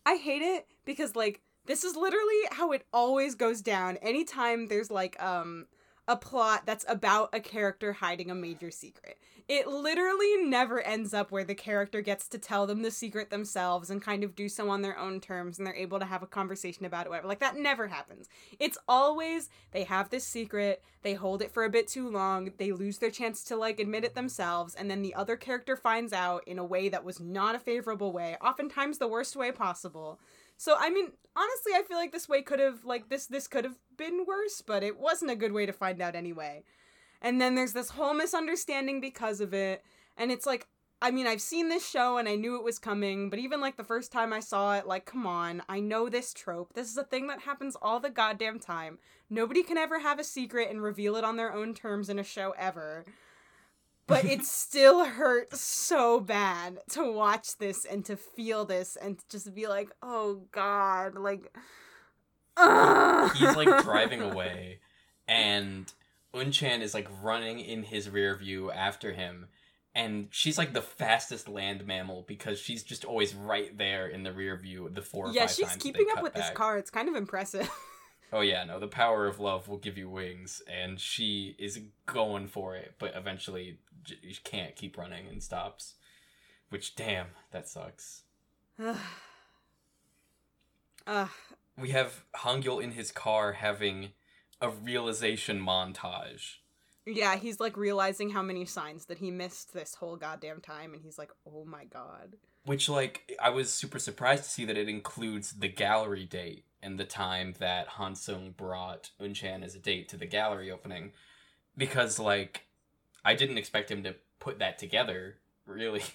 I hate it because like this is literally how it always goes down anytime there's like um a plot that's about a character hiding a major secret. It literally never ends up where the character gets to tell them the secret themselves and kind of do so on their own terms and they're able to have a conversation about it whatever. Like that never happens. It's always they have this secret, they hold it for a bit too long, they lose their chance to like admit it themselves, and then the other character finds out in a way that was not a favorable way, oftentimes the worst way possible. So I mean, honestly, I feel like this way could have like this this could have been worse, but it wasn't a good way to find out anyway. And then there's this whole misunderstanding because of it, and it's like I mean, I've seen this show and I knew it was coming, but even like the first time I saw it, like, come on, I know this trope. This is a thing that happens all the goddamn time. Nobody can ever have a secret and reveal it on their own terms in a show ever. But it still hurts so bad to watch this and to feel this and to just be like, oh god, like. He's like driving away and Unchan is like running in his rear view after him and she's like the fastest land mammal because she's just always right there in the rear view the four Yeah, she's keeping up with this car. It's kind of impressive. Oh yeah, no, the power of love will give you wings, and she is going for it, but eventually she can't keep running and stops. Which, damn, that sucks. Ugh. Ugh. Ah. We have Hangyul in his car having a realization montage. Yeah, he's like realizing how many signs that he missed this whole goddamn time, and he's like, oh my god. Which, like, I was super surprised to see that it includes the gallery date and the time that Hansung brought Unchan as a date to the gallery opening. Because, like, I didn't expect him to put that together, really.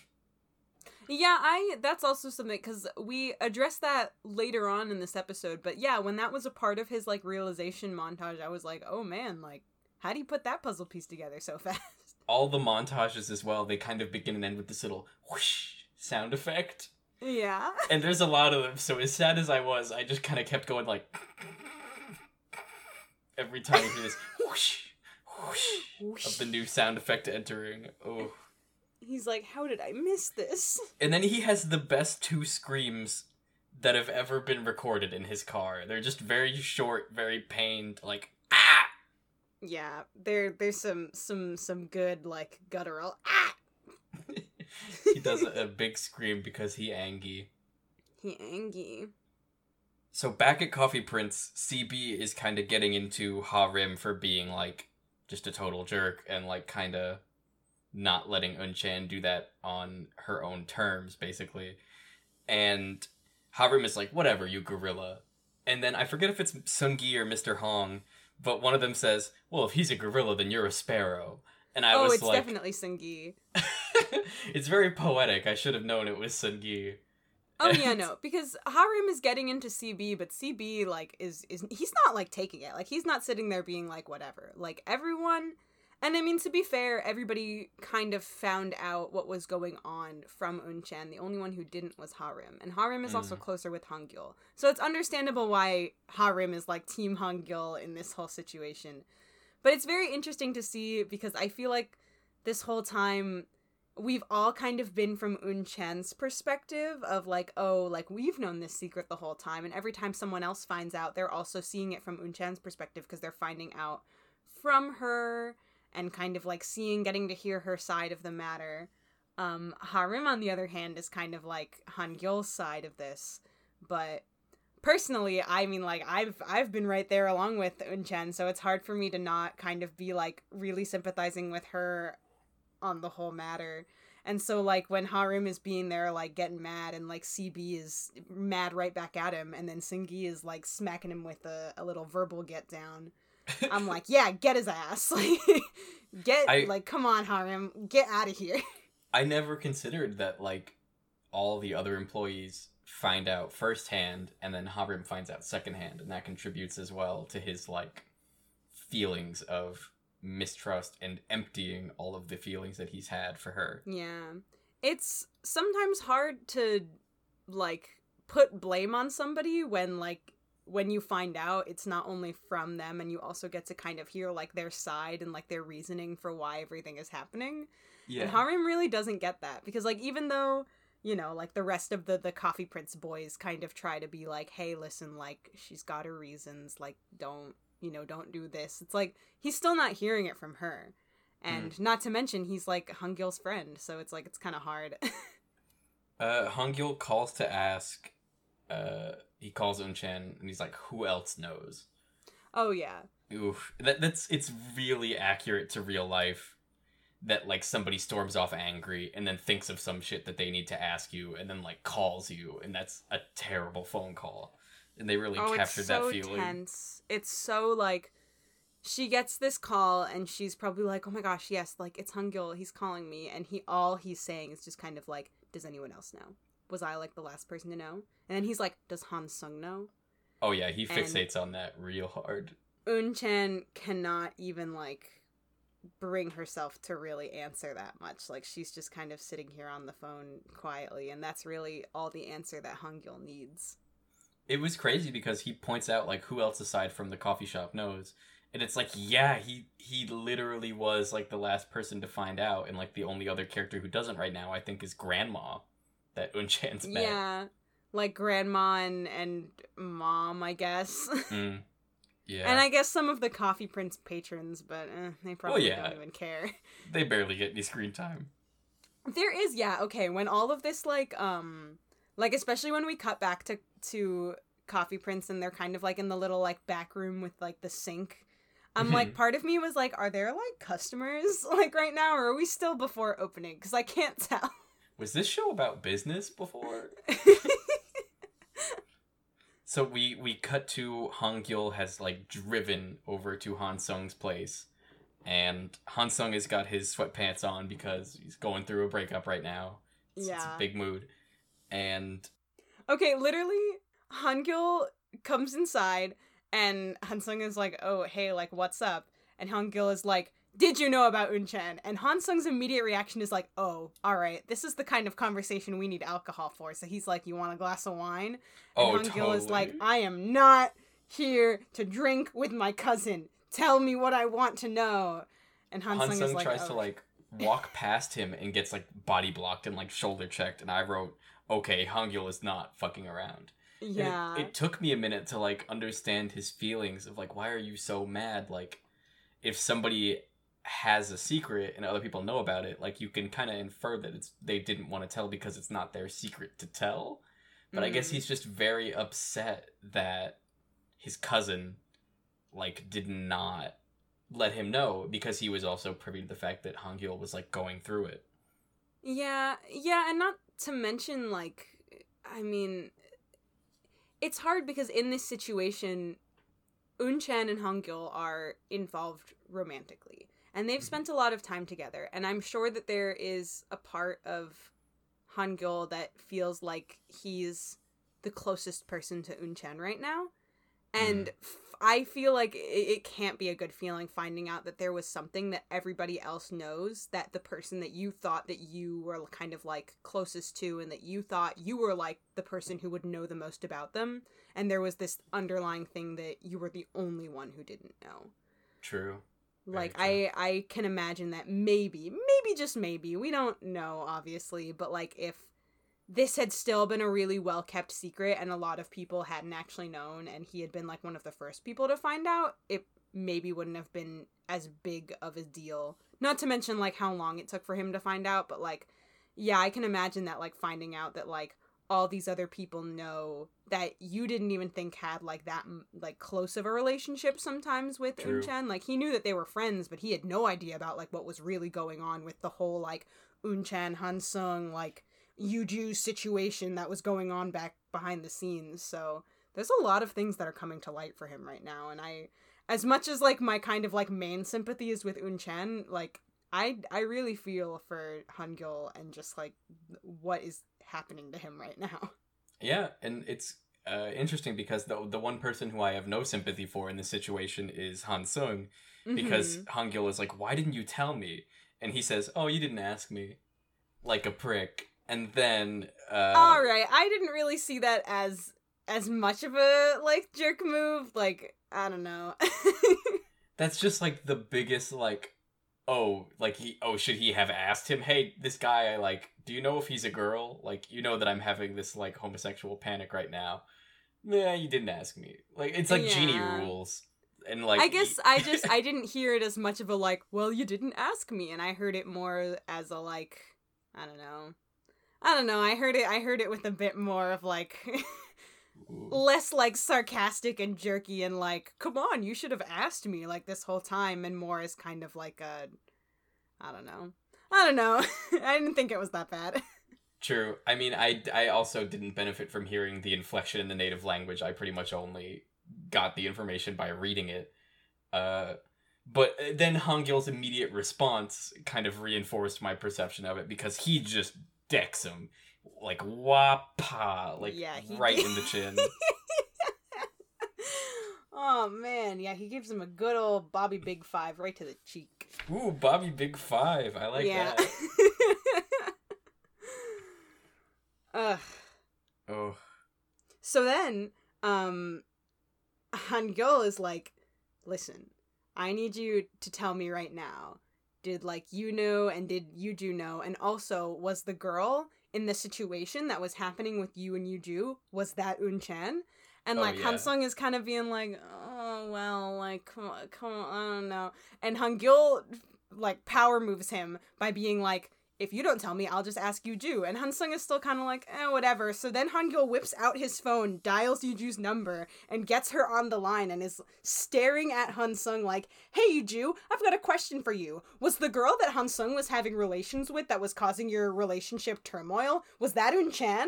Yeah, I that's also something because we addressed that later on in this episode. But yeah, when that was a part of his like realization montage, I was like, oh man, like how do you put that puzzle piece together so fast? all the montages as well, they kind of begin and end with this little whoosh sound effect. Yeah. And there's a lot of them, so as sad as I was, I just kind of kept going like every time you hear this whoosh, whoosh of the new sound effect entering. Oh. He's like, how did I miss this? And then he has the best two screams that have ever been recorded in his car. They're just very short, very pained, like ah. Yeah, there there's some some some good like guttural ah. he does a, a big scream because he angy. He angy. So back at Coffee Prince, CB is kind of getting into Ha-Rim for being like just a total jerk and like kind of not letting Unchan do that on her own terms, basically. And Ha-Rim is like, whatever, you gorilla. And then I forget if it's Sungi or Mr. Hong, but one of them says, well, if he's a gorilla, then you're a sparrow. And I oh, was like, oh, it's definitely Sungi. it's very poetic. I should have known it was Sungi. Oh yeah, no, because Ha-Rim is getting into CB, but CB like is is he's not like taking it. Like he's not sitting there being like whatever. Like everyone and I mean to be fair, everybody kind of found out what was going on from Unchan. The only one who didn't was Ha-Rim. And Ha-Rim is also Mm. closer with Hangul. So it's understandable why Ha-Rim is like team Hangul in this whole situation. But it's very interesting to see because I feel like this whole time we've all kind of been from Unchan's perspective of like, oh, like we've known this secret the whole time, and every time someone else finds out, they're also seeing it from Unchan's perspective because they're finding out from her and kind of like seeing, getting to hear her side of the matter. Um, Harim, on the other hand, is kind of like Hangyul's side of this, but personally, I mean, like I've I've been right there along with Unchan, so it's hard for me to not kind of be like really sympathizing with her on the whole matter. And so like when Harim is being there like getting mad and like CB is mad right back at him and then Sungi is like smacking him with a, a little verbal get down. I'm like, yeah, get his ass. Like get I- like come on Harim, get out of here. I never considered that like all the other employees find out firsthand and then Harim finds out secondhand and that contributes as well to his like feelings of mistrust and emptying all of the feelings that he's had for her. Yeah. It's sometimes hard to like put blame on somebody when like when you find out it's not only from them and you also get to kind of hear like their side and like their reasoning for why everything is happening. Yeah. And Harim really doesn't get that because like even though you know like the rest of the the coffee prince boys kind of try to be like hey listen like she's got her reasons like don't you know don't do this it's like he's still not hearing it from her and not to mention he's like Hungil's friend so it's like it's kind of hard Uh Hongil calls to ask uh he calls Unchan and he's like who else knows? oh yeah Oof. That that's it's really accurate to real life that like somebody storms off angry and then thinks of some shit that they need to ask you and then like calls you and that's a terrible phone call. And they really oh captured it's so that feeling. tense it's so like she gets this call and she's probably like oh my gosh yes like it's Hungil he's calling me and he all he's saying is just kind of like does anyone else know was I like the last person to know and then he's like does Han Sung know Oh yeah, he And- fixates on that real hard. Unchan cannot even like bring herself to really answer that much. Like she's just kind of sitting here on the phone quietly, and that's really all the answer that Hungil needs. It was crazy because he points out like who else aside from the coffee shop knows. And it's like, yeah, he he literally was like the last person to find out, and like the only other character who doesn't right now, I think, is Grandma, that Unchan's met. Yeah, like grandma and, and mom, I guess. Mm. Yeah. And I guess some of the Coffee Prince patrons, but eh, they probably yeah. don't even care. They barely get any screen time. There is, yeah, okay. When all of this, like, um, like especially when we cut back to to Coffee Prince and they're kind of like in the little like back room with like the sink. I'm Mhm. like, part of me was like, are there like customers like right now, or are we still before opening? Because I can't tell. Was this show about business before? So we we cut to Han Gyul has like driven over to Han Sung's place, and Han Sung has got his sweatpants on because he's going through a breakup right now. It's, it's a Yeah. big mood, and okay, literally, Hangil comes inside and Hansung is like, oh, hey, like, what's up? And Hangil is like, did you know about Unchan? And Hansung's immediate reaction is like, oh, all right, this is the kind of conversation we need alcohol for. So he's like, you want a glass of wine? And Oh, Han Gil is like. I am not here to drink with my cousin. Tell me what I want to know. And Hansung, Han Sung Sung is like, tries "Oh." to like walk past him and gets like body blocked and like shoulder checked, and I wrote, "Okay, Hangul is not fucking around." And it- yeah, it, took me a minute to like understand his feelings of like, why are you so mad? Like, if somebody has a secret and other people know about it, like you can kind of infer that it's they didn't want to tell because it's not their secret to tell. But I guess Mm. he's just very upset that his cousin like did not let him know because he was also privy to the fact that Hangul was like going through it. Yeah, yeah, and not to mention like I mean it's hard because in this situation Unchan and Hangyul are involved romantically and they've spent a lot of time together and I'm sure that there is a part of Hangyul that feels like he's the closest person to Unchan right now. And f- I feel like it, it can't be a good feeling finding out that there was something that everybody else knows that the person that you thought that you were kind of like closest to and that you thought you were like the person who would know the most about them and there was this underlying thing that you were the only one who didn't know True. Very like true. i i can imagine that maybe maybe just maybe we don't know obviously but like if this had still been a really well kept secret and a lot of people hadn't actually known and he had been like one of the first people to find out it maybe wouldn't have been as big of a deal not to mention like how long it took for him to find out but like yeah i can imagine that like finding out that like all these other people know that you didn't even think had like that like close of a relationship sometimes with True. Unchan. Like he knew that they were friends, but he had no idea about like what was really going on with the whole like Unchan Hansung like Yuju situation that was going on back behind the scenes. So there's a lot of things that are coming to light for him right now, and I, as much as like my kind of like main sympathy is with Unchan, like I I really feel for Hangyul and just like what is happening to him right now. Yeah, and it's uh, interesting because the the one person who I have no sympathy for in this situation is Han Sung because Mhm. Hangyul is like, "Why didn't you tell me?" And he says, "Oh, you didn't ask me," like a prick. And then, uh, all right, I didn't really see that as as much of a like jerk move. Like I don't know. that's just like the biggest like, oh, like he, oh, should he have asked him? Hey, this guy, I like. Do you know if he's a girl? Like, you know that I'm having this like homosexual panic right now. Nah, you didn't ask me. Like, it's like genie rules. And like, I guess I just I didn't hear it as much of a like, well, you didn't ask me, and I heard it more as a like, I don't know. I don't know. I heard it. I heard it with a bit more of like, less like sarcastic and jerky and like, come on, you should have asked me like this whole time, and more is kind of like a, I don't know. I don't know. I didn't think it was that bad. True. I mean, I, I also didn't benefit from hearing the inflection in the native language. I pretty much only got the information by reading it. Uh, but then Hangyul's immediate response kind of reinforced my perception of it because he just decks him like wapa, like Yeah, right did. in the chin. oh man, yeah, he gives him a good old Bobby Big Five right to the cheek. Ooh, Bobby Big Five. I like yeah. that. Ugh. Oh, So then, um, Hangyul is like, listen, I need you to tell me right now. Did like you know and did Yuju know? And also, was the girl in the situation that was happening with you and Yuju, was that Unchan? And Oh, like yeah. Hansung is kind of being like, oh well, like come on, come on, I don't know. And Hangyul like power moves him by being like, if you don't tell me, I'll just ask Yuju. And Hansung is still kind of like, eh, whatever. So then Hangyul whips out his phone, dials Yuju's number, and gets her on the line and is staring at Hansung like, hey Yuju, I've got a question for you. Was the girl that Hansung was having relations with that was causing your relationship turmoil, was that Unchan?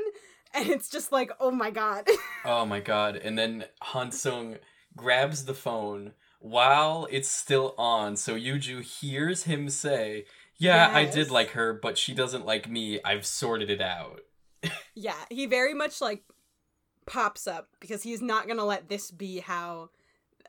And it's just like, oh my god. oh my god! And then Hansung grabs the phone while it's still on, so Yuju hears him say, "Yeah, I did like her, but she doesn't like me. I've sorted it out." yeah, he very much like pops up because he's not gonna let this be how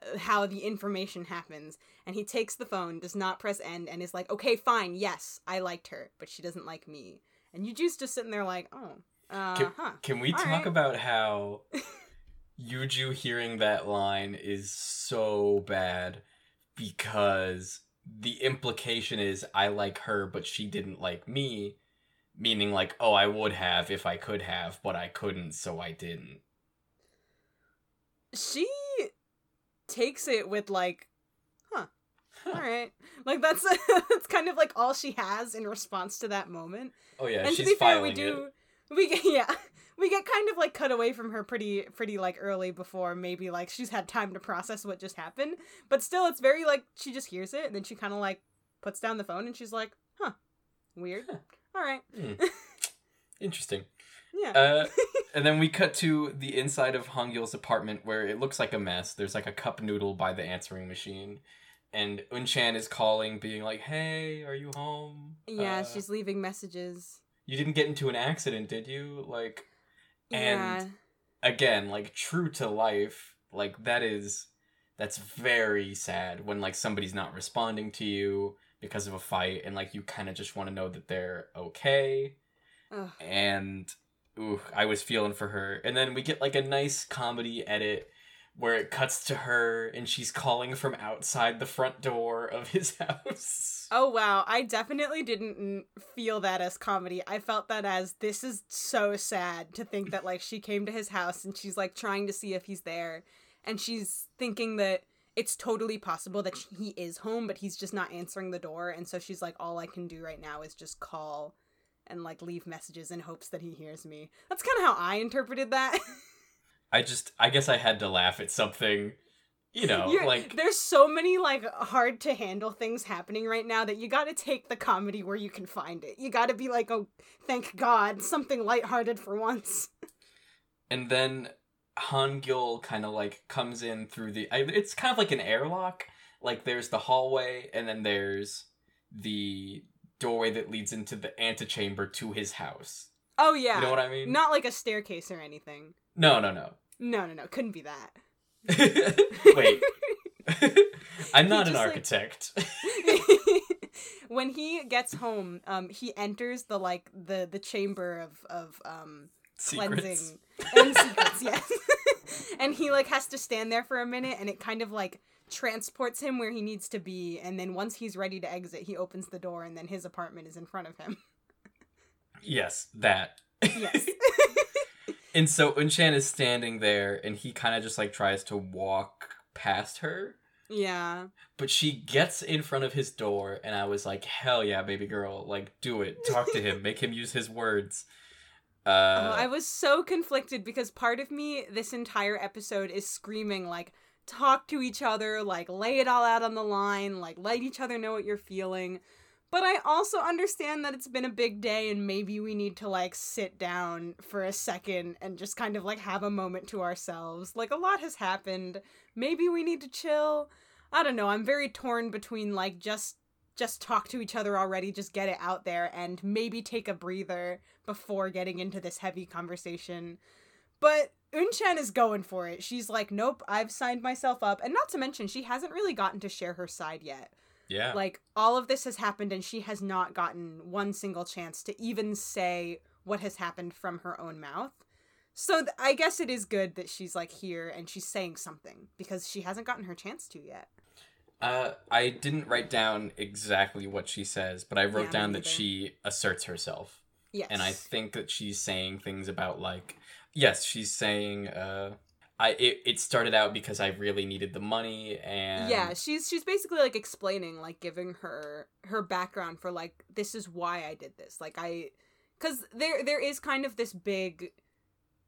uh, how the information happens. And he takes the phone, does not press end, and is like, "Okay, fine, yes, I liked her, but she doesn't like me." And Yuju's just sitting there like, "Oh, uh, Can, huh." can we All talk right. about how Yuju hearing that line is so bad because the implication is I like her, but she didn't like me, meaning like, oh, I would have if I could have, but I couldn't, so I didn't. She takes it with like, "Huh, Huh. all right." Like that's that's kind of like all she has in response to that moment. Oh yeah, and she's to be fair, we it. do we get yeah we get kind of like cut away from her pretty pretty like early before maybe like she's had time to process what just happened. But still, it's very like she just hears it and then she kind of like puts down the phone and she's like, "Huh, weird. Huh. All right, Hmm. Interesting. yeah." Uh, and then we cut to the inside of Hongil's apartment where it looks like a mess. There's like a cup noodle by the answering machine. And Unchan is calling, being like, hey, are you home? yeah, Uh, she's leaving messages. You didn't get into an accident, did you? Like, and- again, like, true to life, like, that is. That's very sad when, like, somebody's not responding to you because of a fight and, like, you kind of just want to know that they're okay. Ugh. and ooh, I was feeling for her. And then we get like a nice comedy edit where it cuts to her and she's calling from outside the front door of his house. Oh wow, I definitely didn't feel that as comedy. I felt that as this is so sad to think that like she came to his house and she's like trying to see if he's there and she's thinking that it's totally possible that he is home but he's just not answering the door and so she's like all I can do right now is just call and like leave messages in hopes that he hears me. That's kind of how I interpreted that. I just, I guess I had to laugh at something, you know, You're- like there's so many like hard to handle things happening right now that you got to take the comedy where you can find it. You got to be like, oh, thank God, something lighthearted for once. and then Hangyul kind of like comes in through the. I, it's kind of like an airlock. Like there's the hallway, and then there's the doorway that leads into the antechamber to his house. Oh yeah, You know what I mean? not like a staircase or anything. No, no, no. No, no, no, couldn't be that. Wait, I'm not an like- architect. when he gets home, um, he enters the like the the chamber of of um Secrets. cleansing and secrets, yes. and he like has to stand there for a minute, and it kind of like transports him where he needs to be. And then once he's ready to exit, he opens the door, and then his apartment is in front of him. Yes, that. Yes. And so Unchan is standing there, and he kind of just like tries to walk past her, yeah. but she gets in front of his door, and I was like, "Hell yeah, baby girl! Like, do it. Talk to him. Make him use his words." Oh, Uh, I was so conflicted because part of me this entire episode is screaming like talk to each other, like lay it all out on the line, like let each other know what you're feeling. But I also understand that it's been a big day and maybe we need to like sit down for a second and just kind of like have a moment to ourselves. Like a lot has happened. Maybe we need to chill. I don't know. I'm very torn between like just just talk to each other already, just get it out there and maybe take a breather before getting into this heavy conversation. But Unchan is going for it. She's like, "Nope, I've signed myself up." And not to mention, she hasn't really gotten to share her side yet. Yeah. Like all of this has happened and she has not gotten one single chance to even say what has happened from her own mouth. So th- I guess it is good that she's like here and she's saying something because she hasn't gotten her chance to yet. Uh, I didn't write down exactly what she says, but I wrote Yeah, down that she asserts herself. Yes. and I think that she's saying things about like yes, she's saying uh I it, it started out because I really needed the money and yeah she's she's basically like explaining like giving her her background for like this is why i did this. Like i because there there is kind of this big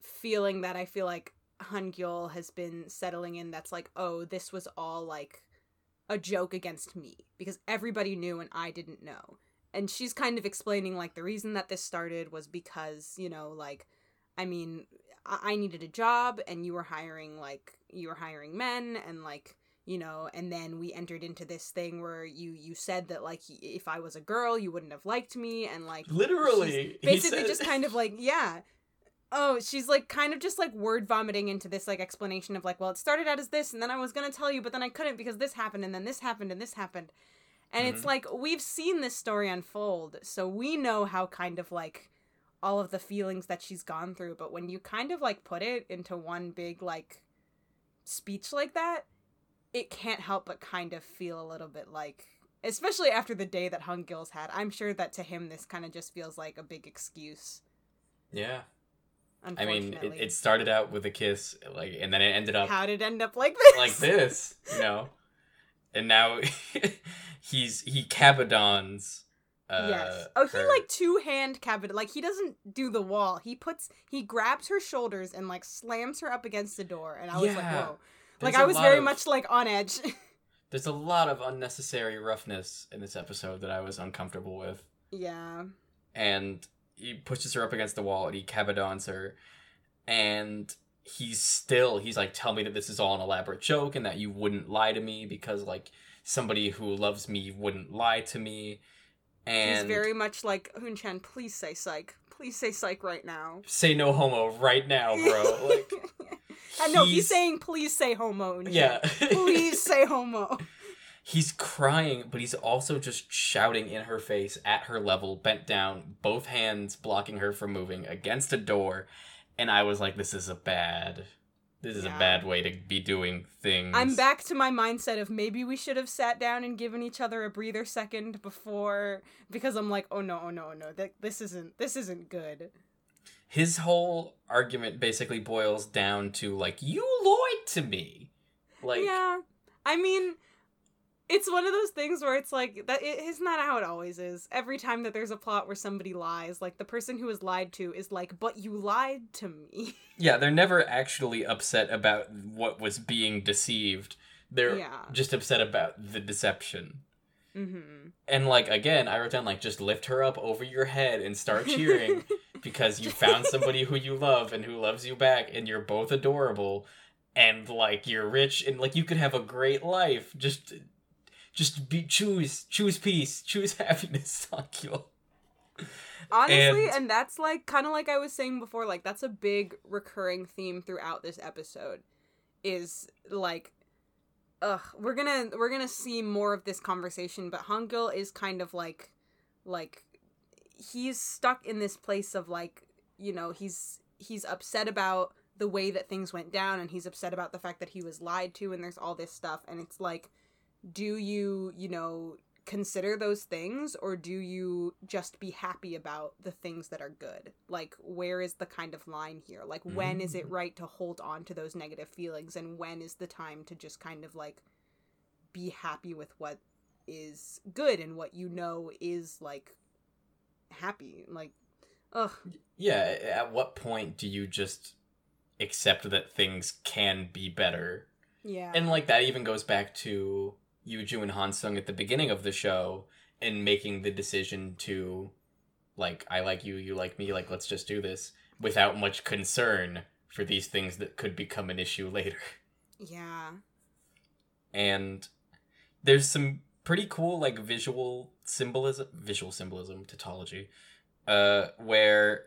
feeling that i feel like Hangyul has been settling in that's like oh this was all like a joke against me because everybody knew and i didn't know. And she's kind of explaining like the reason that this started was because you know like i mean I, needed a job and you were hiring like you were hiring men and like you know and then we entered into this thing where you you said that like if i was a girl you wouldn't have liked me and like literally basically said- just kind of like yeah Oh, she's like kind of just like word vomiting into this like explanation of like, well, it started out as this, and then I was gonna tell you, but then I couldn't because this happened, and then this happened, and this happened. And it's Mhm. like we've seen this story unfold, so we know how kind of like all of the feelings that she's gone through, but when you kind of like put it into one big like speech like that, it can't help but kind of feel a little bit like especially after the day that Hung Gil's had. I'm sure that to him this kind of just feels like a big excuse. Yeah. I mean, it, it started out with a kiss, like, and then it ended up how did it end up like this? like this, you know. And now he's he kabedons. Uh, yes. Oh, he her. like two hand cabinet. Like he doesn't do the wall. He puts he grabs her shoulders and like slams her up against the door. And I was like, Yeah. whoa. There's like I was very of- much like on edge. There's a lot of unnecessary roughness in this episode that I was uncomfortable with. yeah. and he pushes her up against the wall and he kabedons her and he's still he's like tell me that this is all an elaborate joke and that you wouldn't lie to me because like somebody who loves me wouldn't lie to me and He's very much like Hun Hunchan. Please say psych. Please say psych right now. say no homo right now bro like uh, I know he's, he's- saying please say homo. Hunchan. yeah please say homo. he's crying but he's also just shouting in her face at her level bent down both hands blocking her from moving against a door and i was like this is a bad this is Yeah. a bad way to be doing things I'm back to my mindset of maybe we should have sat down and given each other a breather second before because I'm like, oh no, oh no, oh no, th- this isn't this isn't good. his whole argument basically boils down to like you lied to me like yeah, I mean, it's one of those things where it's like that. It is not how it always is. Every time that there's a plot where somebody lies, like the person who is lied to is like, but you lied to me. yeah they're never actually upset about what was being deceived they're Yeah. just upset about the deception mm-hmm. And like again, I wrote down like just lift her up over your head and start cheering because you found somebody who you love and who loves you back and you're both adorable and like you're rich and like you could have a great life. Just just be choose choose peace, choose happiness, Sankyo. Honestly, And- and, that's like kind of like I was saying before, like that's a big recurring theme throughout this episode is like ugh, we're going to we're going to see more of this conversation, but Hangyul is kind of like like he's stuck in this place of like, you know, he's he's upset about the way that things went down and he's upset about the fact that he was lied to and there's all this stuff and it's like do you, you know, consider those things or do you just be happy about the things that are good? Like where is the kind of line here? Like when is it mm. right to hold on to those negative feelings and when is the time to just kind of like be happy with what is good and what you know is like happy? Like ugh. Yeah, at what point do you just accept that things can be better? Yeah. And like that even goes back to Yuju and Hansung at the beginning of the show and making the decision to like I like you, you like me, like let's just do this without much concern for these things that could become an issue later. yeah And there's some pretty cool like visual symbolism visual symbolism tautology uh where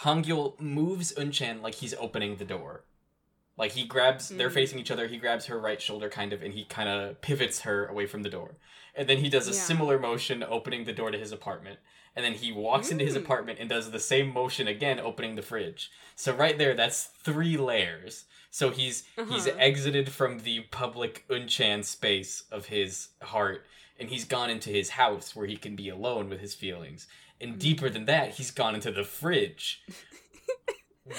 Hangyul moves Unchan like he's opening the door. Like he grabs they're Mhm. facing each other, he grabs her right shoulder kind of and he kind of pivots her away from the door. And then he does a Yeah. similar motion opening the door to his apartment. And then he walks into his Mm. apartment and does the same motion again opening the fridge. So right there that's three layers. So he's he's Uh-huh. exited from the public Unchan space of his heart and he's gone into his house where he can be alone with his feelings. And Mm. deeper than that, he's gone into the fridge.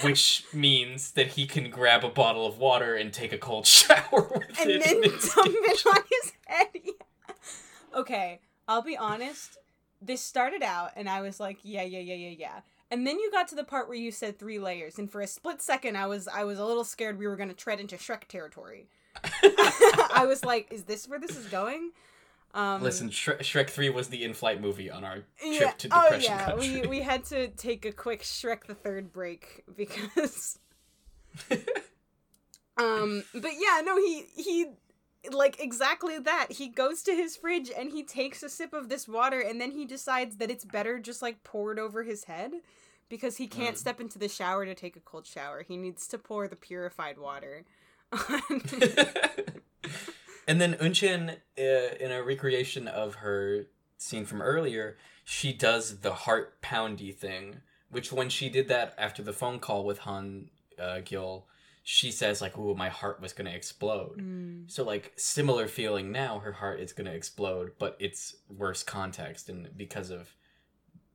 which means that he can grab a bottle of water and take a cold shower with and it. then in his dump it on his head. Yeah. Okay, I'll be honest. This started out, and I was like, yeah, yeah, yeah, yeah, yeah. And then you got to the part where you said three layers, and for a split second, I was I was a little scared we were gonna tread into Shrek territory. I was like, is this where this is going? Um, Listen, Shrek, Shrek 3 was the in-flight movie on our trip yeah. to oh Depression yeah, Country. we we had to take a quick Shrek the Third break because um but yeah no he he like exactly that he goes to his fridge and he takes a sip of this water and then he decides that it's better just like poured over his head because he can't Mm. step into the shower to take a cold shower. He needs to pour the purified water. and then Unchan, uh, in a recreation of her scene from earlier, she does the heart poundy thing, which when she did that after the phone call with Han uh, Gil, she says like, "Ooh, my heart was gonna explode." Mm. So like similar feeling now, her heart is gonna explode, but it's worse context and because of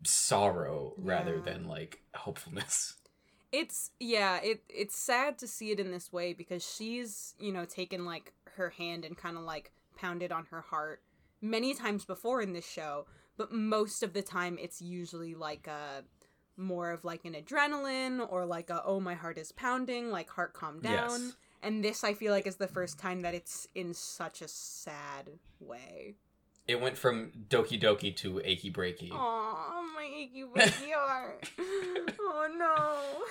sorrow rather than like hopefulness. It's yeah, it it's sad to see it in this way because she's, you know, taken like her hand and kind of like pounded on her heart many times before in this show, but most of the time it's usually like a more of like an adrenaline or like a oh my heart is pounding, like heart calm down. Yes. And this I feel like is the first time that it's in such a sad way. It went from Doki Doki to Achy Breaky. Oh, my achy breaky heart. oh no.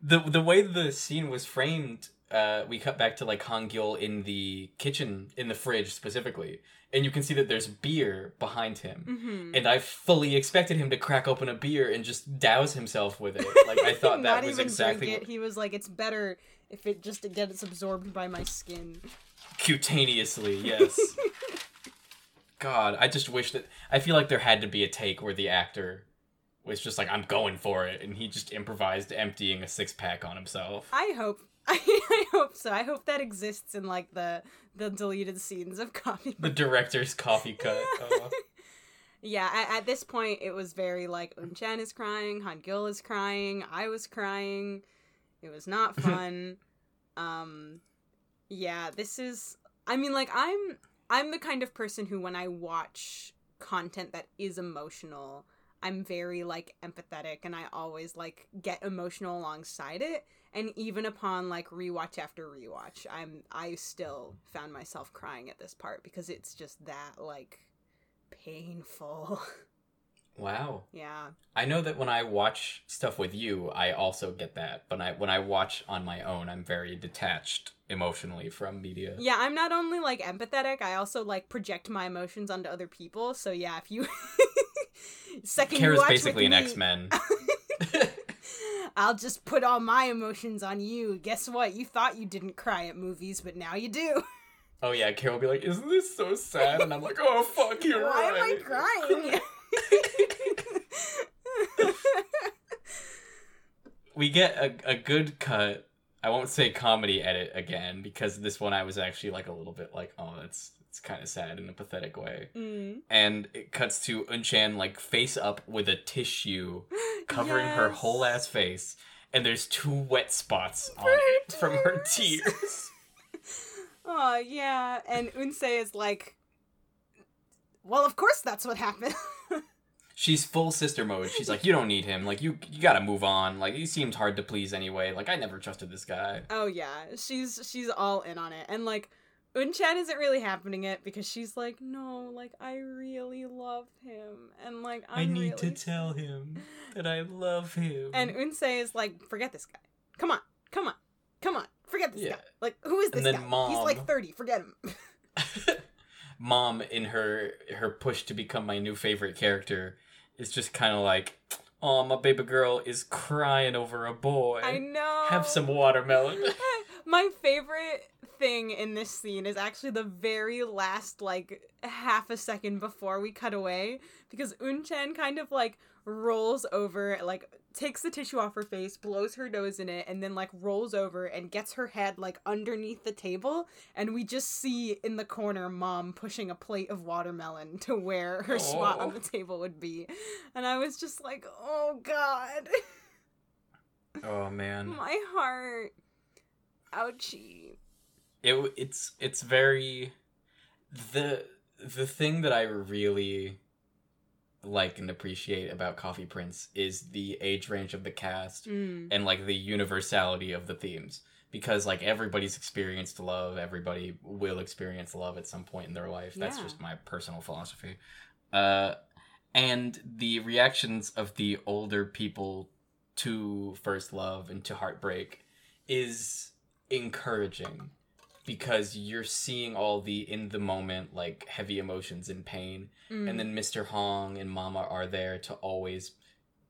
the the way the scene was framed, uh, we cut back to like Han Gil in the kitchen in the fridge specifically, and you can see that there's beer behind him. hmm And I fully expected him to crack open a beer and just douse himself with it. Like I thought that was exactly it. what, He was like, it's better if it just gets absorbed by my skin. cutaneously. Yes. God, I just wish that I feel like there had to be a take where the actor was just like, "I'm going for it," and he just improvised emptying a six pack on himself. I hope. I, hope so. I hope that exists in like the the deleted scenes of Coffee. The director's coffee cut. Oh. Yeah, at, at this point, it was very like Unchan is crying, Han Gil is crying, I was crying. It was not fun. um, yeah, this is. I mean, like I'm I'm the kind of person who, when I watch content that is emotional, I'm very like empathetic, and I always like get emotional alongside it. And even upon like rewatch after rewatch, I'm I still found myself crying at this part because it's just that like painful. Wow. yeah. I know that when I watch stuff with you, I also get that. But I when I watch on my own, I'm very detached emotionally from media. Yeah, I'm not only like empathetic, I also like project my emotions onto other people. So yeah, if you second Kara's watch basically an me, X Men. I'll just put all my emotions on you. Guess what? You thought you didn't cry at movies, but now you do. oh yeah, Carol will be like, "Isn't this so sad?" And I'm like, "Oh fuck, you're Why right." am I crying? we get a, a good cut. I won't say comedy edit again because this one I was actually like a little bit like, "Oh, that's it's kind of sad in a pathetic way." Mm. And it cuts to Unchan like face up with a tissue covering her whole ass face, and there's two wet spots on it from her tears. tears. Oh yeah, and Unse is like, well, of course that's what happened. She's full sister mode. She's like, you don't need him. Like you, you gotta move on. Like he seems hard to please anyway. Like I never trusted this guy. Oh yeah, she's she's all in on it, and like Unchan isn't really happening it because she's like, no, like I really love him, and like I'm really... tell him that I love him. And Unse is like, forget this guy. Come on, come on, come on, forget this Yeah. guy. Like, who is this And then guy? He's like thirty. Forget him. mom in her her push to become my new favorite character is just kind of like oh my baby girl is crying over a boy I know. have some watermelon My favorite thing in this scene is actually the very last like half a second before we cut away because Unchan kind of like rolls over like takes the tissue off her face, blows her nose in it and then like rolls over and gets her head like underneath the table and we just see in the corner mom pushing a plate of watermelon to where her oh. spot on the table would be. And I was just like, "Oh god." oh man My heart. Ouchie. It it's it's very the the thing that i really like and appreciate about coffee prince is the age range of the cast Mm. and like the universality of the themes. Because like everybody's experienced love everybody will experience love at some point in their life. That's just my personal philosophy. Uh and the reactions of the older people to first love and to heartbreak is encouraging because you're seeing all the in the moment like heavy emotions and pain Mm. and then Mr. Hong and Mama are there to always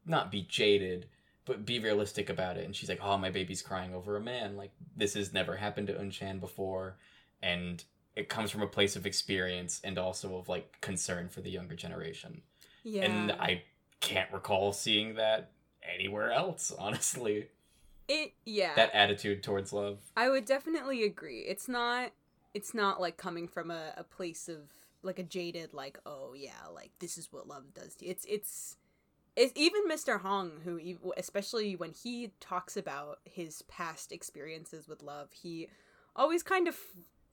not be jaded, but be realistic about it. And she's like, oh, my baby's crying over a man. Like this has never happened to Unchan before, and it comes from a place of experience and also of like concern for the younger generation. Yeah. And I can't recall seeing that anywhere else, honestly. It yeah. That attitude towards love. I would definitely agree. It's not it's not like coming from a, a place of like a jaded like oh yeah like this is what love does to you. It's it's it's even Mr. Hong who especially when he talks about his past experiences with love, he always kind of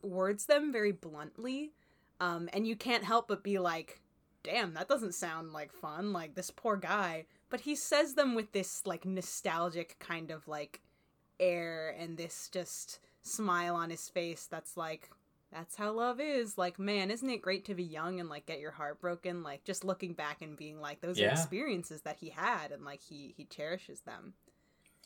words them very bluntly. Um and you can't help but be like damn, that doesn't sound like fun. Like this poor guy, but he says them with this like nostalgic kind of like air and this just smile on his face that's like that's how love is like man isn't it great to be young and like get your heart broken like just looking back and being like those Yeah. are experiences that he had and like he he cherishes them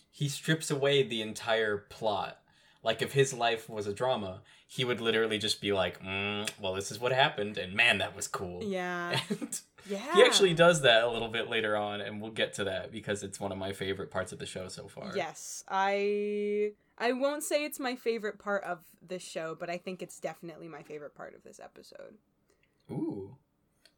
He strips away the entire plot. Like if his life was a drama, he would literally just be like, mm, "Well, this is what happened, and man, that was cool." yeah And yeah he actually does that a little bit later on, and we'll get to that because it's one of my favorite parts of the show so far. yes i i won't say it's my favorite part of the show but i think it's definitely my favorite part of this episode Ooh.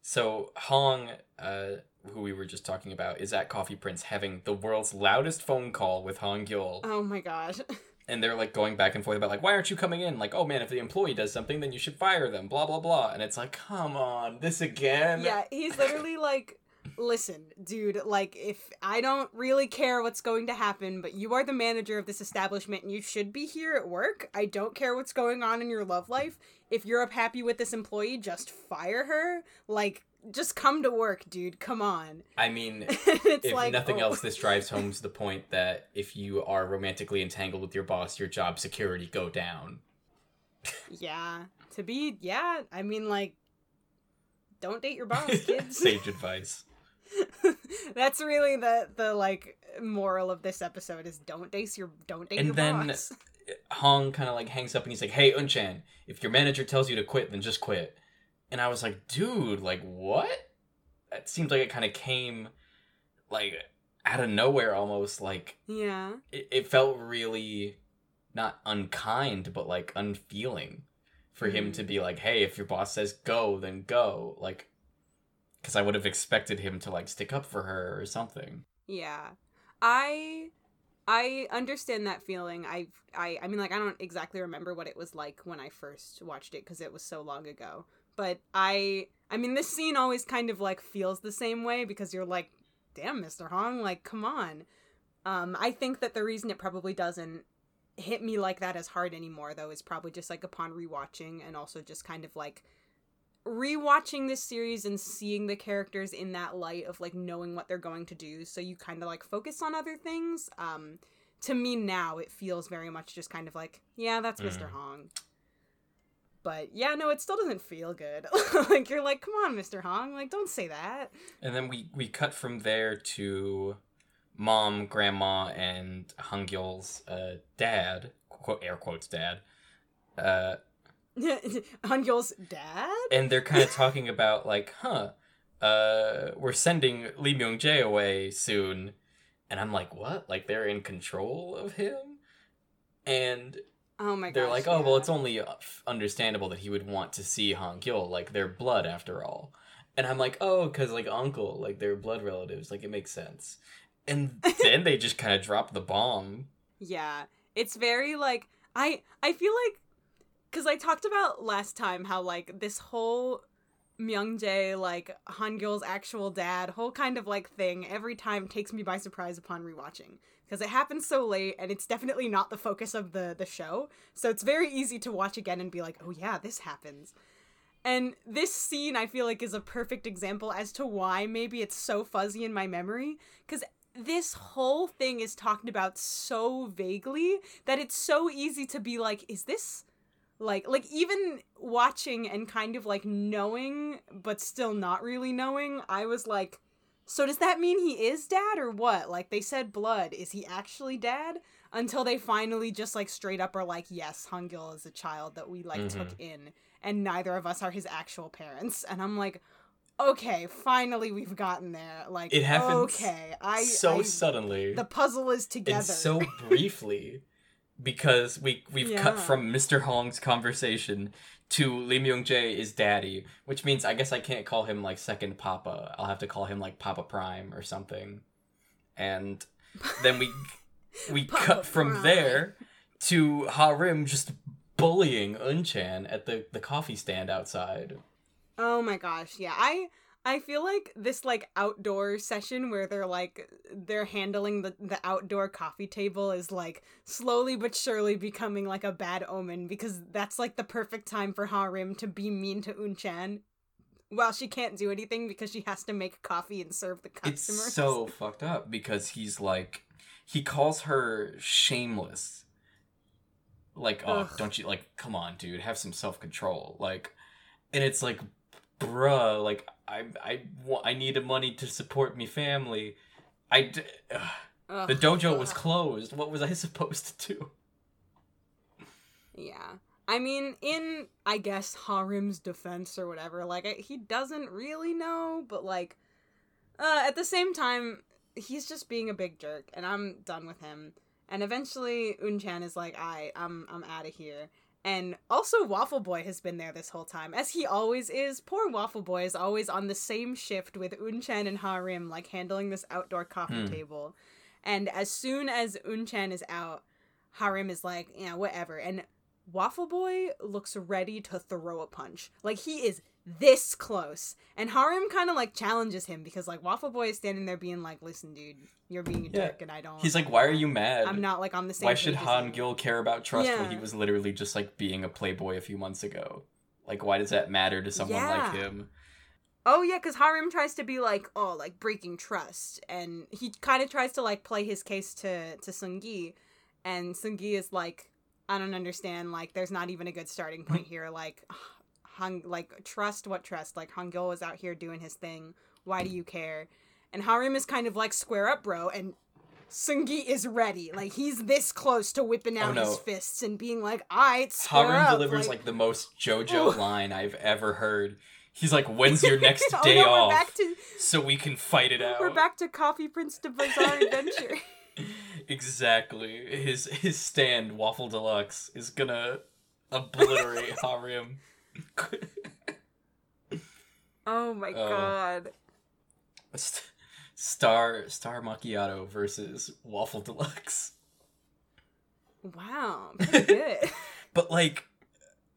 So Hong, uh, who we were just talking about, is at Coffee Prince having the world's loudest phone call with Hong Gyul, oh my god and they're like going back and forth about like, why aren't you coming in? Like, oh man, if the employee does something, then you should fire them. Blah blah blah. And it's like, come on, this again. Yeah, he's literally like, listen, dude, like, if I don't really care what's going to happen, but you are the manager of this establishment and you should be here at work, I don't care what's going on in your love life. If you're up happy with this employee, just fire her. Like, just come to work, dude. Come on. I mean, it's if like, nothing oh. else, this drives home to the point that if you are romantically entangled with your boss, your job security go down. Yeah. To be, yeah, I mean, like, don't date your boss, kids. Sage advice. That's really the the like moral of this episode is don't date your don't date And your then- boss. Hong kind of like hangs up and he's like, "Hey, Unchan, if your manager tells you to quit, then just quit." And I was like, "Dude, like what?" It seems like it kind of came like out of nowhere, almost like Yeah. it, it felt really not unkind, but like unfeeling for him Mhm. to be like, "Hey, if your boss says go, then go." Like, because I would have expected him to like stick up for her or something. Yeah. I I understand that feeling. I I I mean like I don't exactly remember what it was like when I first watched it cuz it was so long ago. But I I mean this scene always kind of like feels the same way because you're like damn Mr. Hong like come on. Um I think that the reason it probably doesn't hit me like that as hard anymore though is probably just like upon rewatching and also just kind of like rewatching this series and seeing the characters in that light of like knowing what they're going to do so you kind of like focus on other things um to me now it feels very much just kind of like yeah that's mr Mhm. hong but yeah no it still doesn't feel good like you're like come on mr hong like don't say that And then we we cut from there to mom, grandma, and Hangyul's uh, dad, quote air quotes dad. Uh, Hangyul's dad and they're kind of talking about like, huh, uh, we're sending Lee Myung Jae away soon, and I'm like, what? Like they're in control of him, and oh my god they're like, oh well, it's only uh, understandable that he would want to see Han Gyul, like they're blood after all. And I'm like, oh, because like uncle, like they're blood relatives, like it makes sense. And then they just kind of drop the bomb. Yeah, it's very like I I feel like because I talked about last time how like this whole Myungjae like Hangyul's actual dad whole kind of like thing every time takes me by surprise upon rewatching. Because it happens so late and it's definitely not the focus of the the show. So it's very easy to watch again and be like oh yeah this happens. And this scene I feel like is a perfect example as to why maybe it's so fuzzy in my memory. Because this whole thing is talked about so vaguely that it's so easy to be like is this like like even watching and kind of like knowing but still not really knowing i was like so does that mean he is dad or what? Like they said blood. Is he actually dad? Until they finally just like straight up are like yes hungil is a child that we like took mm-hmm. in and neither of us are his actual parents. And i'm like okay, finally we've gotten there. Like It happens Okay, I so I- suddenly the puzzle is together. so briefly because we we've cut from Mr. Hong's conversation to Lee Myung Jae is daddy, which means I guess I can't call him like second papa. I'll have to call him like Papa Prime or something. And then we we cut from Prime. there to Harim just bullying Unchan at the the coffee stand outside. Oh my gosh, yeah. I I feel like this like outdoor session where they're like they're handling the the outdoor coffee table is like slowly but surely becoming like a bad omen because that's like the perfect time for Harim to be mean to Unchan. While she can't do anything because she has to make coffee and serve the customers. It's so fucked up because he's like he calls her shameless. Like, oh, Ugh. don't you like come on, dude, have some self-control. Like and it's like bruh, like I I I needed money to support me family. I d- ugh. Ugh, the dojo was closed. What was I supposed to do? Yeah. I mean, in I guess Harim's defense or whatever, like I, he doesn't really know, but like uh at the same time, he's just being a big jerk and I'm done with him. And eventually Unchan is like, "I I'm I'm out of here." And also Waffle Boy has been there this whole time, as he always is. Poor Waffle Boy is always on the same shift with Unchan and Harim like handling this outdoor coffee Hmm. table. And as soon as Unchan is out, Harim is like, "Yeah, whatever." And Waffle Boy looks ready to throw a punch. Like he is this close. And Harim kind of like challenges him because like Waffle Boy is standing there being like, "Listen, dude, you're being a Yeah. jerk and I don't He's like, "Why are you mad?" I'm not like on the same Why should Han. Gil care about trust when he was literally just like being a playboy a few months ago? Like, why does that matter to someone like him? Oh yeah, because Harim tries to be like, oh, like breaking trust, and he kind of tries to like play his case to to Sungi, and Sungi is like, I don't understand. Like, there's not even a good starting mm. point here. Like, Hung, like trust what trust? Like Hangil was out here doing his thing. Why do you care? And Harim is kind of like square up, bro, and. Sungi is ready. Like he's this close to whipping oh, out Oh, no. his fists and being like, "Alright, square Harim up." delivers like, the most JoJo Ooh. line I've ever heard. He's like, "When's your next oh, day no, off, to so we can fight it out?" we're back to Coffee Prince to Bizarre Adventure. exactly. His his stand Waffle Deluxe is gonna obliterate Harim. Oh my Oh. god. St- Star Star Macchiato versus Waffle Deluxe. Wow. Pretty good. But like,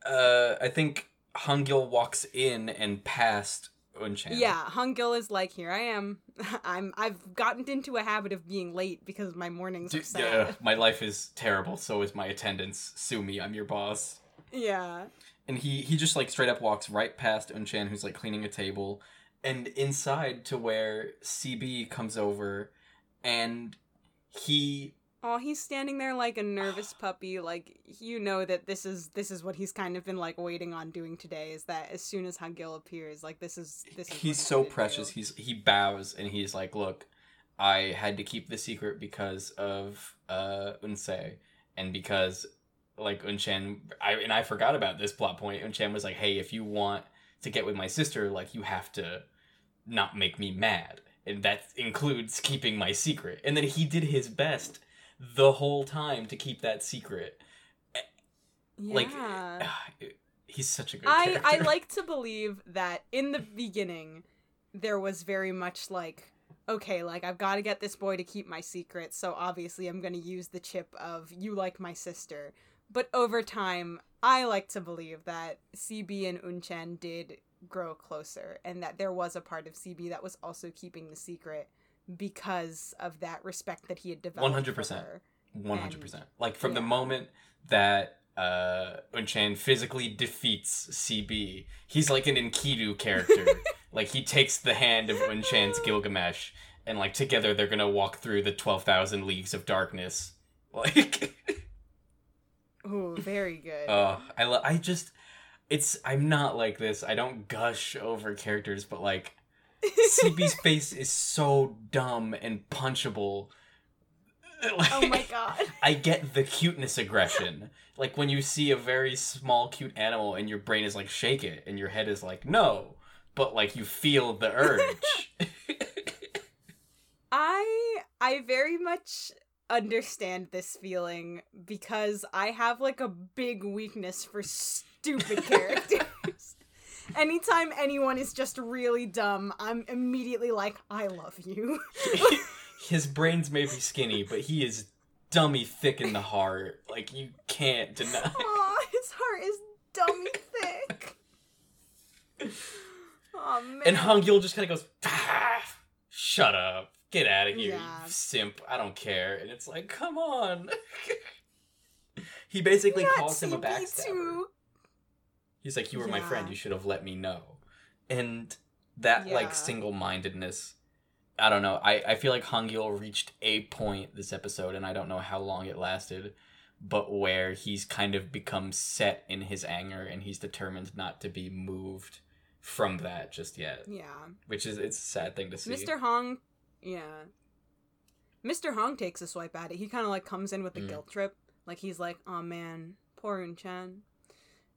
uh, I think Hangil walks in and past Unchan. yeah, Hungil is like, here I am. I'm I've gotten into a habit of being late because my mornings D- are sad. yeah, my life is terrible. So is my attendance. Sue me. I'm your boss. Yeah. And he he just like straight up walks right past Unchan, who's like cleaning a table, and inside to where CB comes over, and he Oh, he's standing there like a nervous puppy. Like you know that this is this is what he's kind of been like waiting on doing today. Is that as soon as Hungil appears, like this is this is. he's so precious. do. He's he bows and he's like, "Look, I had to keep the secret because of uh Unsei and because like Unchan I and I forgot about this plot point. Unchan was like, "Hey, if you want to get with my sister, like you have to not make me mad." And that includes keeping my secret. And then he did his best the whole time to keep that secret. Like Yeah. Ah, he's such a good I character. I like to believe that in the beginning there was very much like okay, like I've got to get this boy to keep my secret, so obviously I'm going to use the chip of you like my sister. But over time, I like to believe that CB and Unchan did grow closer and that there was a part of CB that was also keeping the secret because of that respect that he had developed. 100%. her. One hundred percent. Like from the moment that uh Unchan physically defeats CB, he's like an Enkidu character. like he takes the hand of Unchan's Gilgamesh, and like together they're gonna walk through the twelve thousand leagues of darkness. Like, Ooh, very good. uh, I lo- I just, it's I'm not like this. I don't gush over characters, but like CB's face is so dumb and punchable. oh my god. I get the cuteness aggression. Like when you see a very small, cute animal and your brain is like, shake it, and your head is like, no. but like you feel the urge. I I very much understand this feeling because I have like a big weakness for stupid characters. Anytime anyone is just really dumb, I'm immediately like, I love you. His brains may be skinny, but he is dummy thick in the heart. Like you can't deny. Aw, his heart is dummy thick. Oh man. And Hong Yul just kind of goes, "Ah, "Shut up, get out of here, Yeah. you simp. I don't care." And it's like, come on. he basically Not calls him a CP2. backstabber. He's like, "You were my friend. You should have let me know." And that Yeah. like single-mindedness. I don't know. I, I feel like Hung Yul reached a point this episode, and I don't know how long it lasted, but where he's kind of become set in his anger, and he's determined not to be moved from that just yet. Yeah. Which is it's a sad thing to see. Mr. Hong, yeah. Mr. Hong takes a swipe at it. He kind of like comes in with the Mm. guilt trip. Like he's like, "Oh man, poor Un Chan."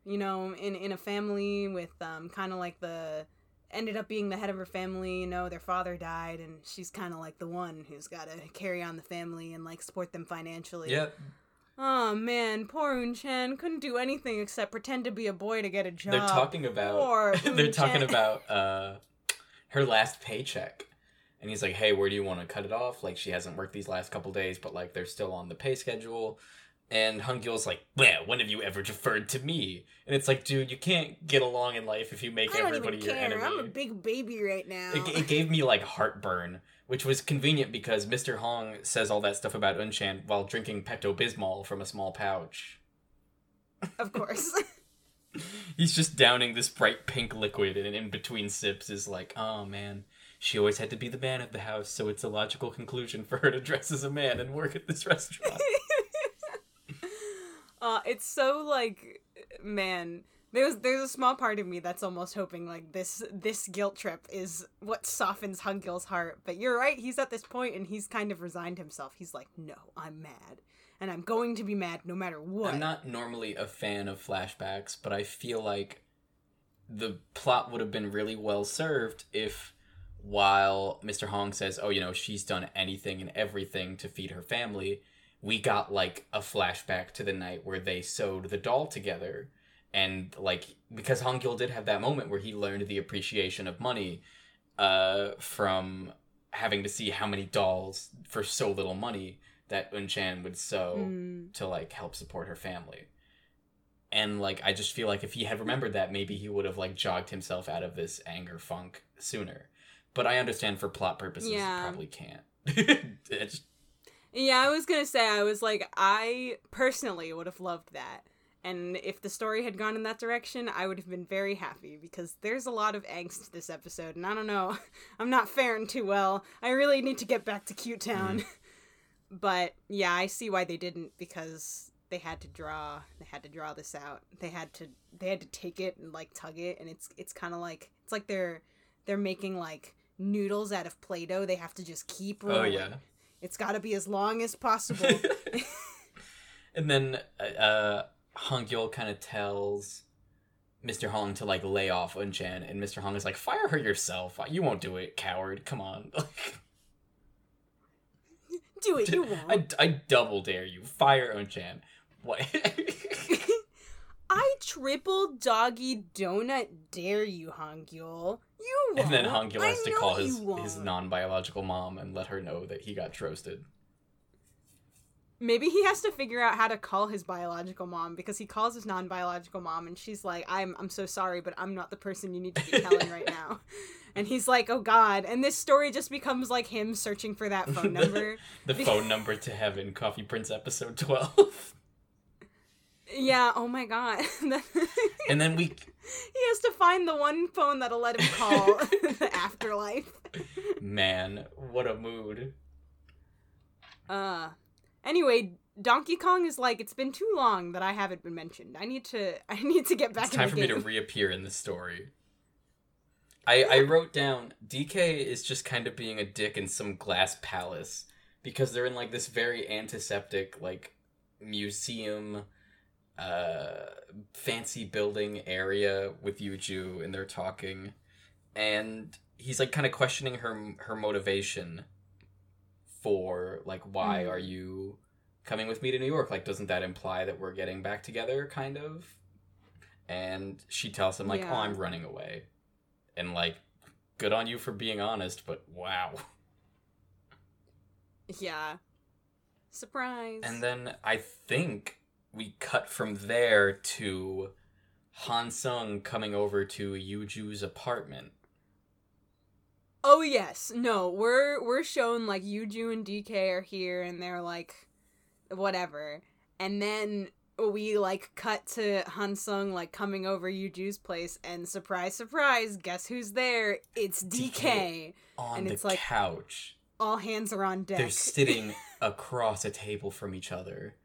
You know, in in a family with um kind of like the ended up being the head of her family, you know, their father died and she's kind of like the one who's got to carry on the family and like support them financially. Yep. Oh man, poor Un Chan couldn't do anything except pretend to be a boy to get a job. They're talking about they're talking about uh her last paycheck. And he's like, "Hey, where do you want to cut it off? Like she hasn't worked these last couple days, but like they're still on the pay schedule." And Hangyul's like, "Well, when have you ever deferred to me?" And it's like, dude, you can't get along in life if you make I don't everybody even your care. enemy. I'm a big baby right now. it, it gave me like heartburn, which was convenient because Mr. Hong says all that stuff about Unchan while drinking Pepto Bismol from a small pouch. of course. He's just downing this bright pink liquid, and in between sips is like, oh man, she always had to be the man of the house, so it's a logical conclusion for her to dress as a man and work at this restaurant. uh, it's so like, man. There's there's a small part of me that's almost hoping like this this guilt trip is what softens Hangyul's heart. But you're right. He's at this point and he's kind of resigned himself. He's like, no, I'm mad, and I'm going to be mad no matter what. I'm not normally a fan of flashbacks, but I feel like the plot would have been really well served if while Mr. Hong says, "Oh, you know, she's done anything and everything to feed her family," we got like a flashback to the night where they sewed the doll together. And like because Hangyul did have that moment where he learned the appreciation of money uh from having to see how many dolls for so little money that Unchan would sew Mm. to like help support her family. And like I just feel like if he had remembered that, maybe he would have like jogged himself out of this anger funk sooner. But I understand for plot purposes, Yeah. probably can't. It's- Yeah, I was gonna say I was like I personally would have loved that. And if the story had gone in that direction, I would have been very happy because there's a lot of angst this episode, and I don't know, I'm not faring too well. I really need to get back to Cute Town. Mm-hmm. but yeah, I see why they didn't because they had to draw they had to draw this out. They had to they had to take it and like tug it and it's it's kind of like it's like they're they're making like noodles out of play-doh. They have to just keep rolling. oh yeah. It's got to be as long as possible. And then uh Hangyul kind of tells Mr. Hong to like lay off Unchan, and Mr. Hong is like, "Fire her yourself. You won't do it, coward. Come on." Do it, you won't. I, I double dare you. Fire Unchan. What? I triple doggy donut dare you, Hangyul. You won't. and then I has to call his his non biological mom and let her know that he got roasted. Maybe he has to figure out how to call his biological mom because he calls his non-biological mom and she's like, "I'm I'm so sorry, but I'm not the person you need to be telling right now." And he's like, "Oh God!" And this story just becomes like him searching for that phone number. The phone number to heaven, Coffee Prince episode twelve. Yeah. Oh my God. and then we he has to find the one phone that'll let him call the afterlife. man, what a mood. Uh anyway, Donkey Kong is like it's been too long that I haven't been mentioned. I need to I need to get back It's time for me to reappear in the story. I I wrote down DK is just kind of being a dick in some glass palace because they're in like this very antiseptic like museum uh fancy building area with Yuju and they're talking and he's like kind of questioning her her motivation for like why Mm. are you coming with me to New York? Like, doesn't that imply that we're getting back together? Kind of. And she tells him like, Yeah. "Oh, I'm running away," and like, good on you for being honest, but wow. Yeah. Surprise. And then I think we cut from there to Han Sung coming over to Yuju's apartment. Oh yes, no, we're we're shown like Yuju and DK are here and they're like whatever. And then we like cut to Hansung like coming over Yuju's place and surprise surprise, guess who's there? It's DK. DK. On And the it's like- couch. All hands are on deck. They're sitting across a table from each other.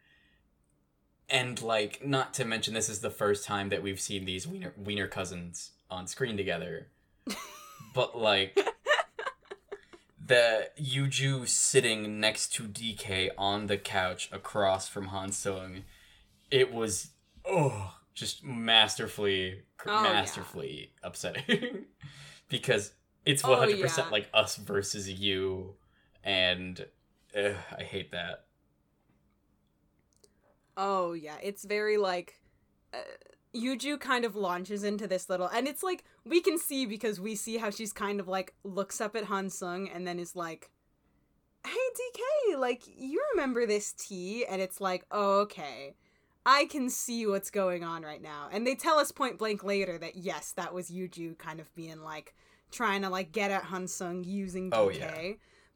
And like, not to mention, this is the first time that we've seen these wiener, wiener cousins on screen together. but like, the Yuju sitting next to DK on the couch across from Han Sung, it was oh, just masterfully, Oh, yeah. masterfully upsetting because it's Oh, one hundred percent yeah. like us versus you, and ugh, I hate that. Oh yeah, it's very like uh, Yuju kind of launches into this little, and it's like we can see because we see how she's kind of like looks up at Hansung and then is like, "Hey DK, like you remember this tea?" And it's like, "Oh okay, I can see what's going on right now." And they tell us point blank later that yes, that was Yuju kind of being like trying to like get at Hansung using DK. Oh, yeah.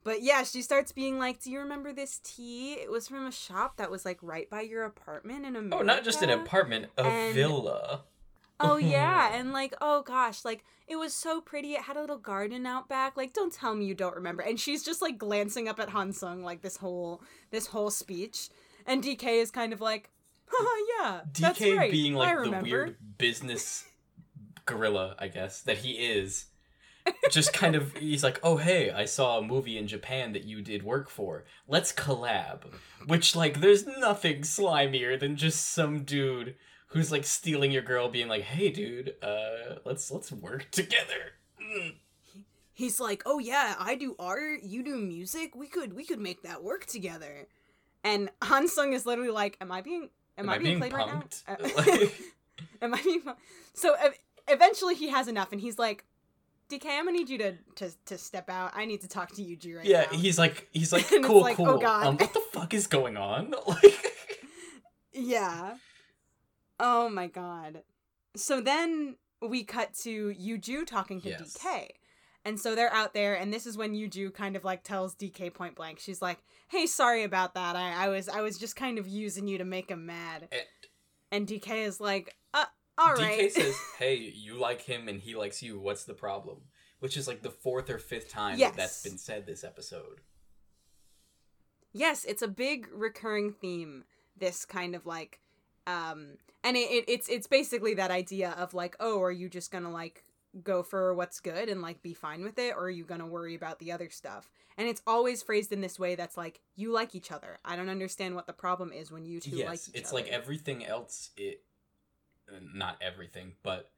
But yeah, she starts being like, "Do you remember this tea? It was from a shop that was like right by your apartment in America." Oh, not just an apartment, a And- villa. Oh yeah, and like, oh gosh, like it was so pretty. It had a little garden out back. Like, don't tell me you don't remember. And she's just like glancing up at Hansung like this whole this whole speech, and DK is kind of like, "Haha, yeah, that's DK right. being I like the weird business gorilla, I guess, that he is. Just kind of, he's like, oh, hey, I saw a movie in Japan that you did work for. Let's collab. Which, like, there's nothing slimier than just some dude who's like stealing your girl, being like, hey, dude, uh, let's let's work together. Mm. He's like, "Oh yeah, I do art, you do music. We could we could make that work together." And Hansung is literally like, "Am I being am, I, being, played punked? right now?" Uh, am I being So ev- eventually he has enough and he's like, "DK, I'm to need you to, to to step out. I need to talk to Yuju right yeah, now." Yeah, he's like, he's like, And it's cool, oh. God. Um, what the fuck is going on? Like, Yeah. Oh my god. So then we cut to Yuju talking to Yes. DK. And so they're out there, and this is when Yuju kind of like tells DK point blank. She's like, "Hey, sorry about that. I, I was I was just kind of using you to make him mad." and And DK is like, "Uh, all right." DK says, "Hey, you like him and he likes you. What's the problem?" Which is like the fourth or fifth time Yes. that that's been said this episode. yes, it's a big recurring theme. This kind of like, um, and it, it it's it's basically that idea of like, oh, are you just gonna like go for what's good and like be fine with it, or are you gonna worry about the other stuff? And it's always phrased in this way that's like, you like each other. I don't understand what the problem is when you two yes, like each it's other. like everything else. It not everything, but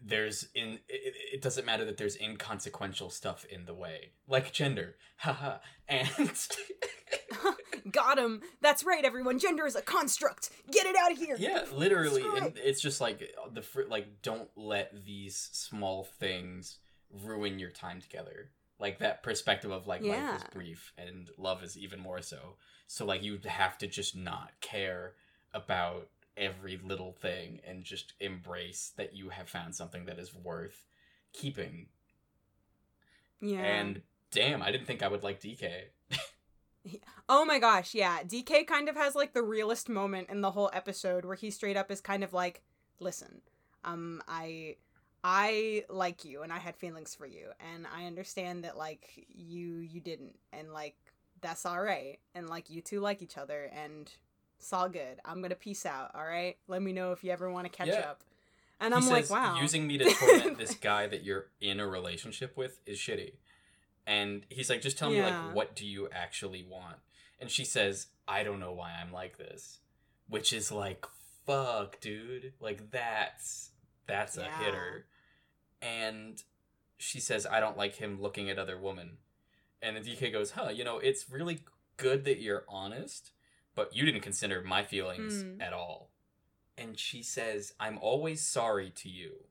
there's in it, it doesn't matter that there's inconsequential stuff in the way, like gender, haha, and Got him. That's right, everyone. Gender is a construct. Get it out of here. yeah, literally, Screw and it. it's just like uh, the fr- like don't let these small things ruin your time together. Like that perspective of like life is brief and love is even more so. So like you have to just not care about every little thing and just embrace that you have found something that is worth keeping. Yeah. And damn, I didn't think I would like DK. Oh my gosh, yeah. DK kind of has like the realest moment in the whole episode where he straight up is kind of like, "Listen, um I I like you and I had feelings for you and I understand that like you you didn't and like that's all right and like you two like each other and it's all good. I'm going to peace out, all right? Let me know if you ever want to catch Yeah. up." And he I'm like, "Wow." using me to torment this guy that you're in a relationship with is shitty. And he's like, just tell me like what do you actually want? And she says, I don't know why I'm like this. Which is like, fuck, dude. Like that's that's a Yeah. hitter. And she says, I don't like him looking at other women. And the DK goes, huh, you know, it's really good that you're honest, but you didn't consider my feelings Mm. at all. And she says, I'm always sorry to you.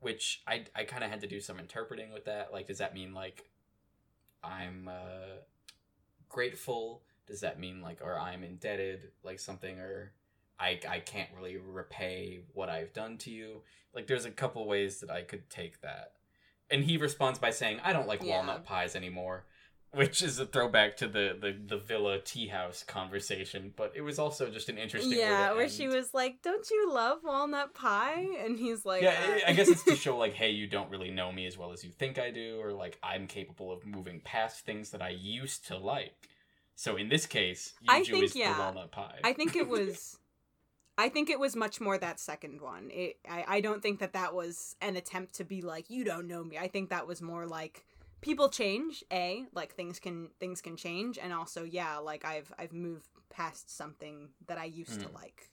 Which I, I kind of had to do some interpreting with that. Like, does that mean, like, I'm uh, grateful? Does that mean, like, or I'm indebted, like something, or I, I can't really repay what I've done to you? Like, there's a couple ways that I could take that. And he responds by saying, I don't like Yeah. walnut pies anymore which is a throwback to the the, the villa tea house conversation but it was also just an interesting yeah, where end. she was like, "Don't you love walnut pie?" And he's like, yeah uh, I- guess it's to show like hey you don't really know me as well as you think i do or like i'm capable of moving past things that i used to like so in this case I think, yeah. the walnut pie I think it was. I think it was much more that second one. It, I, I don't think that that was an attempt to be like you don't know me. I think that was more like people change. A like things can things can change, and also yeah, like I've I've moved past something that I used to Mm. like,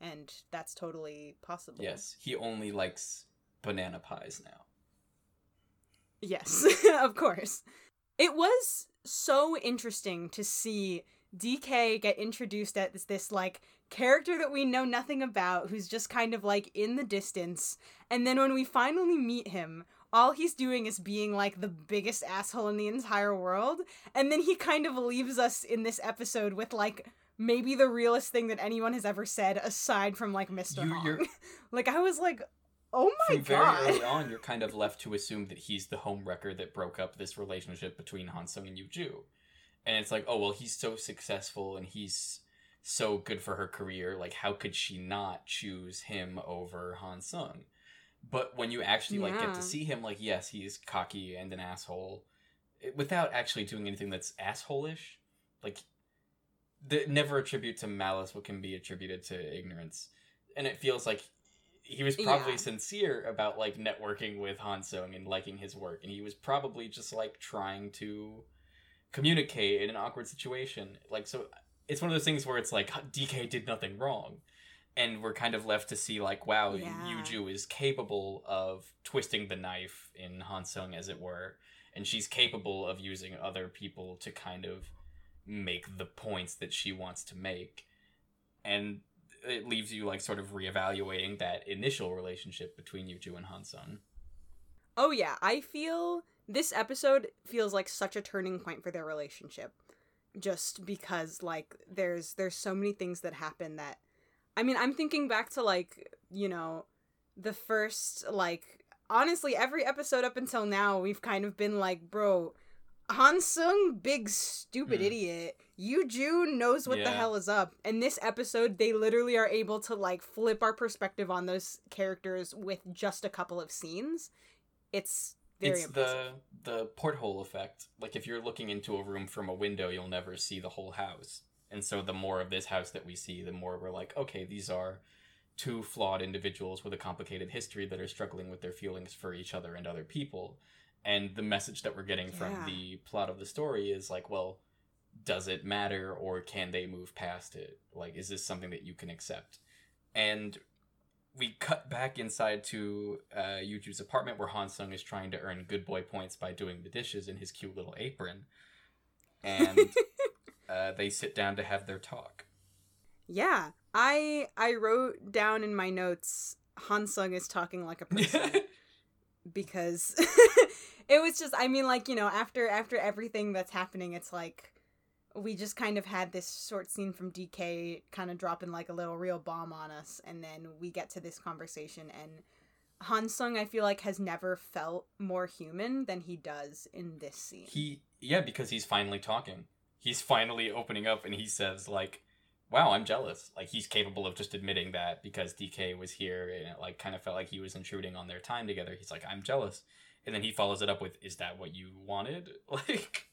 and that's totally possible. yes he only likes banana pies now Yes, of course. It was so interesting to see DK get introduced as this like character that we know nothing about who's just kind of like in the distance and then when we finally meet him all he's doing is being like the biggest asshole in the entire world and then he kind of leaves us in this episode with like maybe the realest thing that anyone has ever said aside from like Mr. You- like I was like oh my from very early on, you're kind of left to assume that he's the homewrecker that broke up this relationship between Hansung and Yuju. And it's like, oh well, he's so successful and he's so good for her career. Like, how could she not choose him over Hansung? But when you actually like get to see him, like, yes, he's cocky and an asshole, it- without actually doing anything that's asshole-ish. Like, the, never attribute to malice what can be attributed to ignorance. And it feels like he was probably Yeah. sincere about like networking with Hansung and liking his work, and he was probably just like trying to communicate in an awkward situation. Like so, it's one of those things where it's like DK did nothing wrong, and we're kind of left to see like, wow, Yeah. Yuju is capable of twisting the knife in Hansung, as it were, and she's capable of using other people to kind of make the points that she wants to make, and it leaves you like sort of reevaluating that initial relationship between Yuju and Hansung. Oh yeah, I feel this episode feels like such a turning point for their relationship. Just because like there's there's so many things that happen that I mean, I'm thinking back to like, you know, the first like honestly every episode up until now we've kind of been like, bro, Hansung, big stupid Hmm. idiot. Yuju knows what the hell is up. And this episode, they literally are able to like flip our perspective on those characters with just a couple of scenes. It's very it's impressive. the the porthole effect. Like if you're looking into a room from a window, you'll never see the whole house. And so the more of this house that we see, the more we're like, okay, these are two flawed individuals with a complicated history that are struggling with their feelings for each other and other people. And the message that we're getting from Yeah. the plot of the story is like, well, does it matter or can they move past it? Like, is this something that you can accept? And we cut back inside to uh, Yuju's apartment where Hansung is trying to earn good boy points by doing the dishes in his cute little apron. And uh, they sit down to have their talk. Yeah, I I wrote down in my notes Hansung is talking like a person because it was just I mean like, you know, after after everything that's happening, it's like we just kind of had this short scene from DK kind of dropping like a little real bomb on us and then we get to this conversation and Hansung I feel like has never felt more human than he does in this scene. he, yeah, because he's finally talking. He's finally opening up and he says, like, wow, I'm jealous. Like, he's capable of just admitting that because DK was here and it, like, kind of felt like he was intruding on their time together. He's like, I'm jealous. And then he follows it up with, is that what you wanted? Like,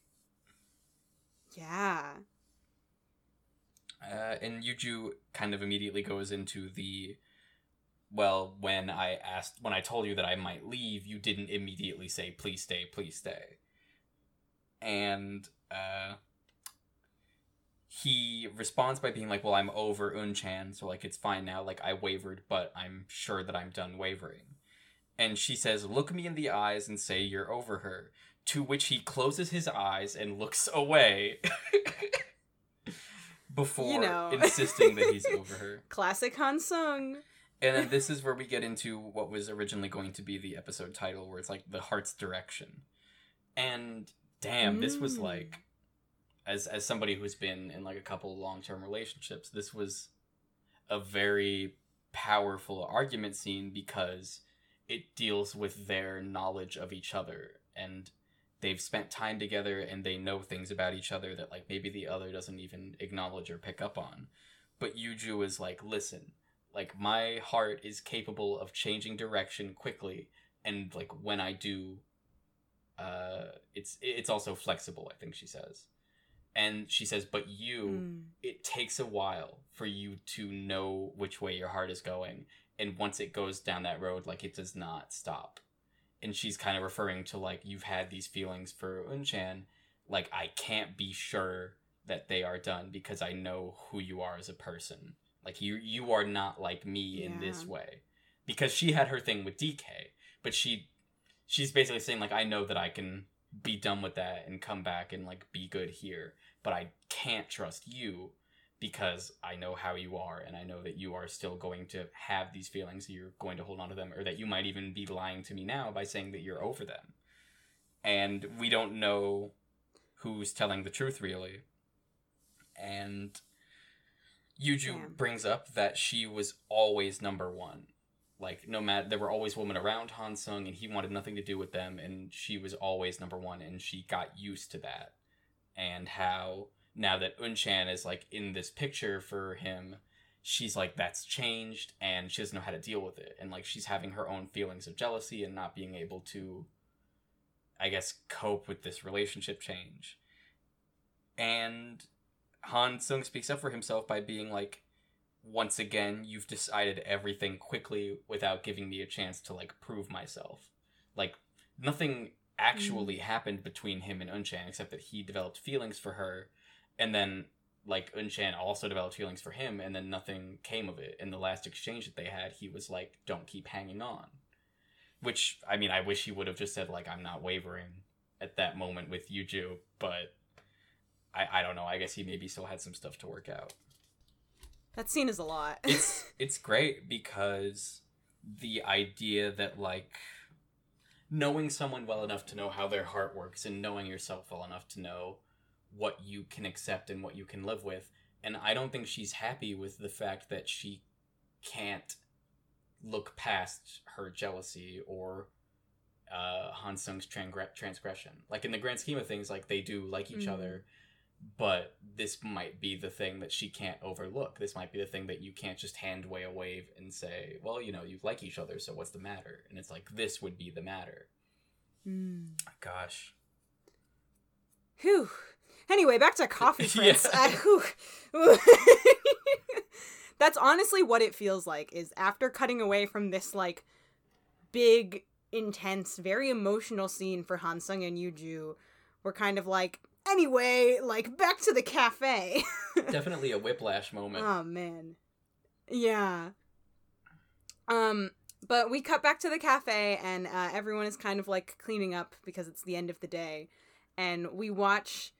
yeah. Uh, and Yuju kind of immediately goes into the well, when I asked when I told you that I might leave, you didn't immediately say please stay, please stay. And uh he responds by being like, "Well, I'm over Unchan, so like it's fine now. Like I wavered, but I'm sure that I'm done wavering." and she says, "Look me in the eyes and say you're over her." To which he closes his eyes and looks away. Before You know. insisting that he's over her. Classic Han Sung. And then this is where we get into what was originally going to be the episode title, where it's like the heart's direction. And damn, this was Mm. like, as as somebody who's been in like a couple long term relationships, this was a very powerful argument scene because it deals with their knowledge of each other and they've spent time together and they know things about each other that like maybe the other doesn't even acknowledge or pick up on. But Yuju is like, listen, like my heart is capable of changing direction quickly and like when I do uh it's it's also flexible, I think she says. And she says, but you Mm. it takes a while for you to know which way your heart is going and once it goes down that road like it does not stop. And she's kind of referring to like you've had these feelings for unchan like i can't be sure that they are done because i know who you are as a person. Like you you are not like me in this way. Because she had her thing with dk but she she's basically saying like i know that i can be done with that and come back and like be good here but I can't trust you because I know how you are and I know that you are still going to have these feelings, you're going to hold on to them, or that you might even be lying to me now by saying that you're over them. And we don't know who's telling the truth really. And Yuju Damn. brings up that she was always number one. Like no matter there were always women around Hansung and he wanted nothing to do with them and she was always number one and she got used to that and how now that Unchan is like in this picture for him, she's like that's changed and she doesn't know how to deal with it and like she's having her own feelings of jealousy and not being able to I guess cope with this relationship change. And Han Sung speaks up for himself by being like once again you've decided everything quickly without giving me a chance to like prove myself. Like nothing actually mm. happened between him and Unchan except that he developed feelings for her and then like Unchan also developed feelings for him and then nothing came of it. In the last exchange that they had, he was like, Don't keep hanging on. Which I mean I wish he would have just said like I'm not wavering at that moment with Yuju, but I, I don't know, I guess he maybe still had some stuff to work out That scene is a lot. it's it's great because the idea that like knowing someone well enough to know how their heart works and knowing yourself well enough to know what you can accept and what you can live with. And i don't think she's happy with the fact that she can't look past her jealousy or uh han sung's transgre- transgression. Like in the grand scheme of things like they do like each Mhm. other but this might be the thing that she can't overlook. This might be the thing that you can't just hand way a wave and say, well, you know, you like each other, so what's the matter? And it's like, this would be the matter. Mm. Gosh. Whew. Anyway, back to Coffee. Prince. I- That's honestly what it feels like is after cutting away from this like big, intense, very emotional scene for Hansung and Yuju, we're kind of like, anyway, like back to the cafe. Definitely a whiplash moment. Oh man. Yeah. Um but we cut back to the cafe and uh, everyone is kind of like cleaning up because it's the end of the day and we watch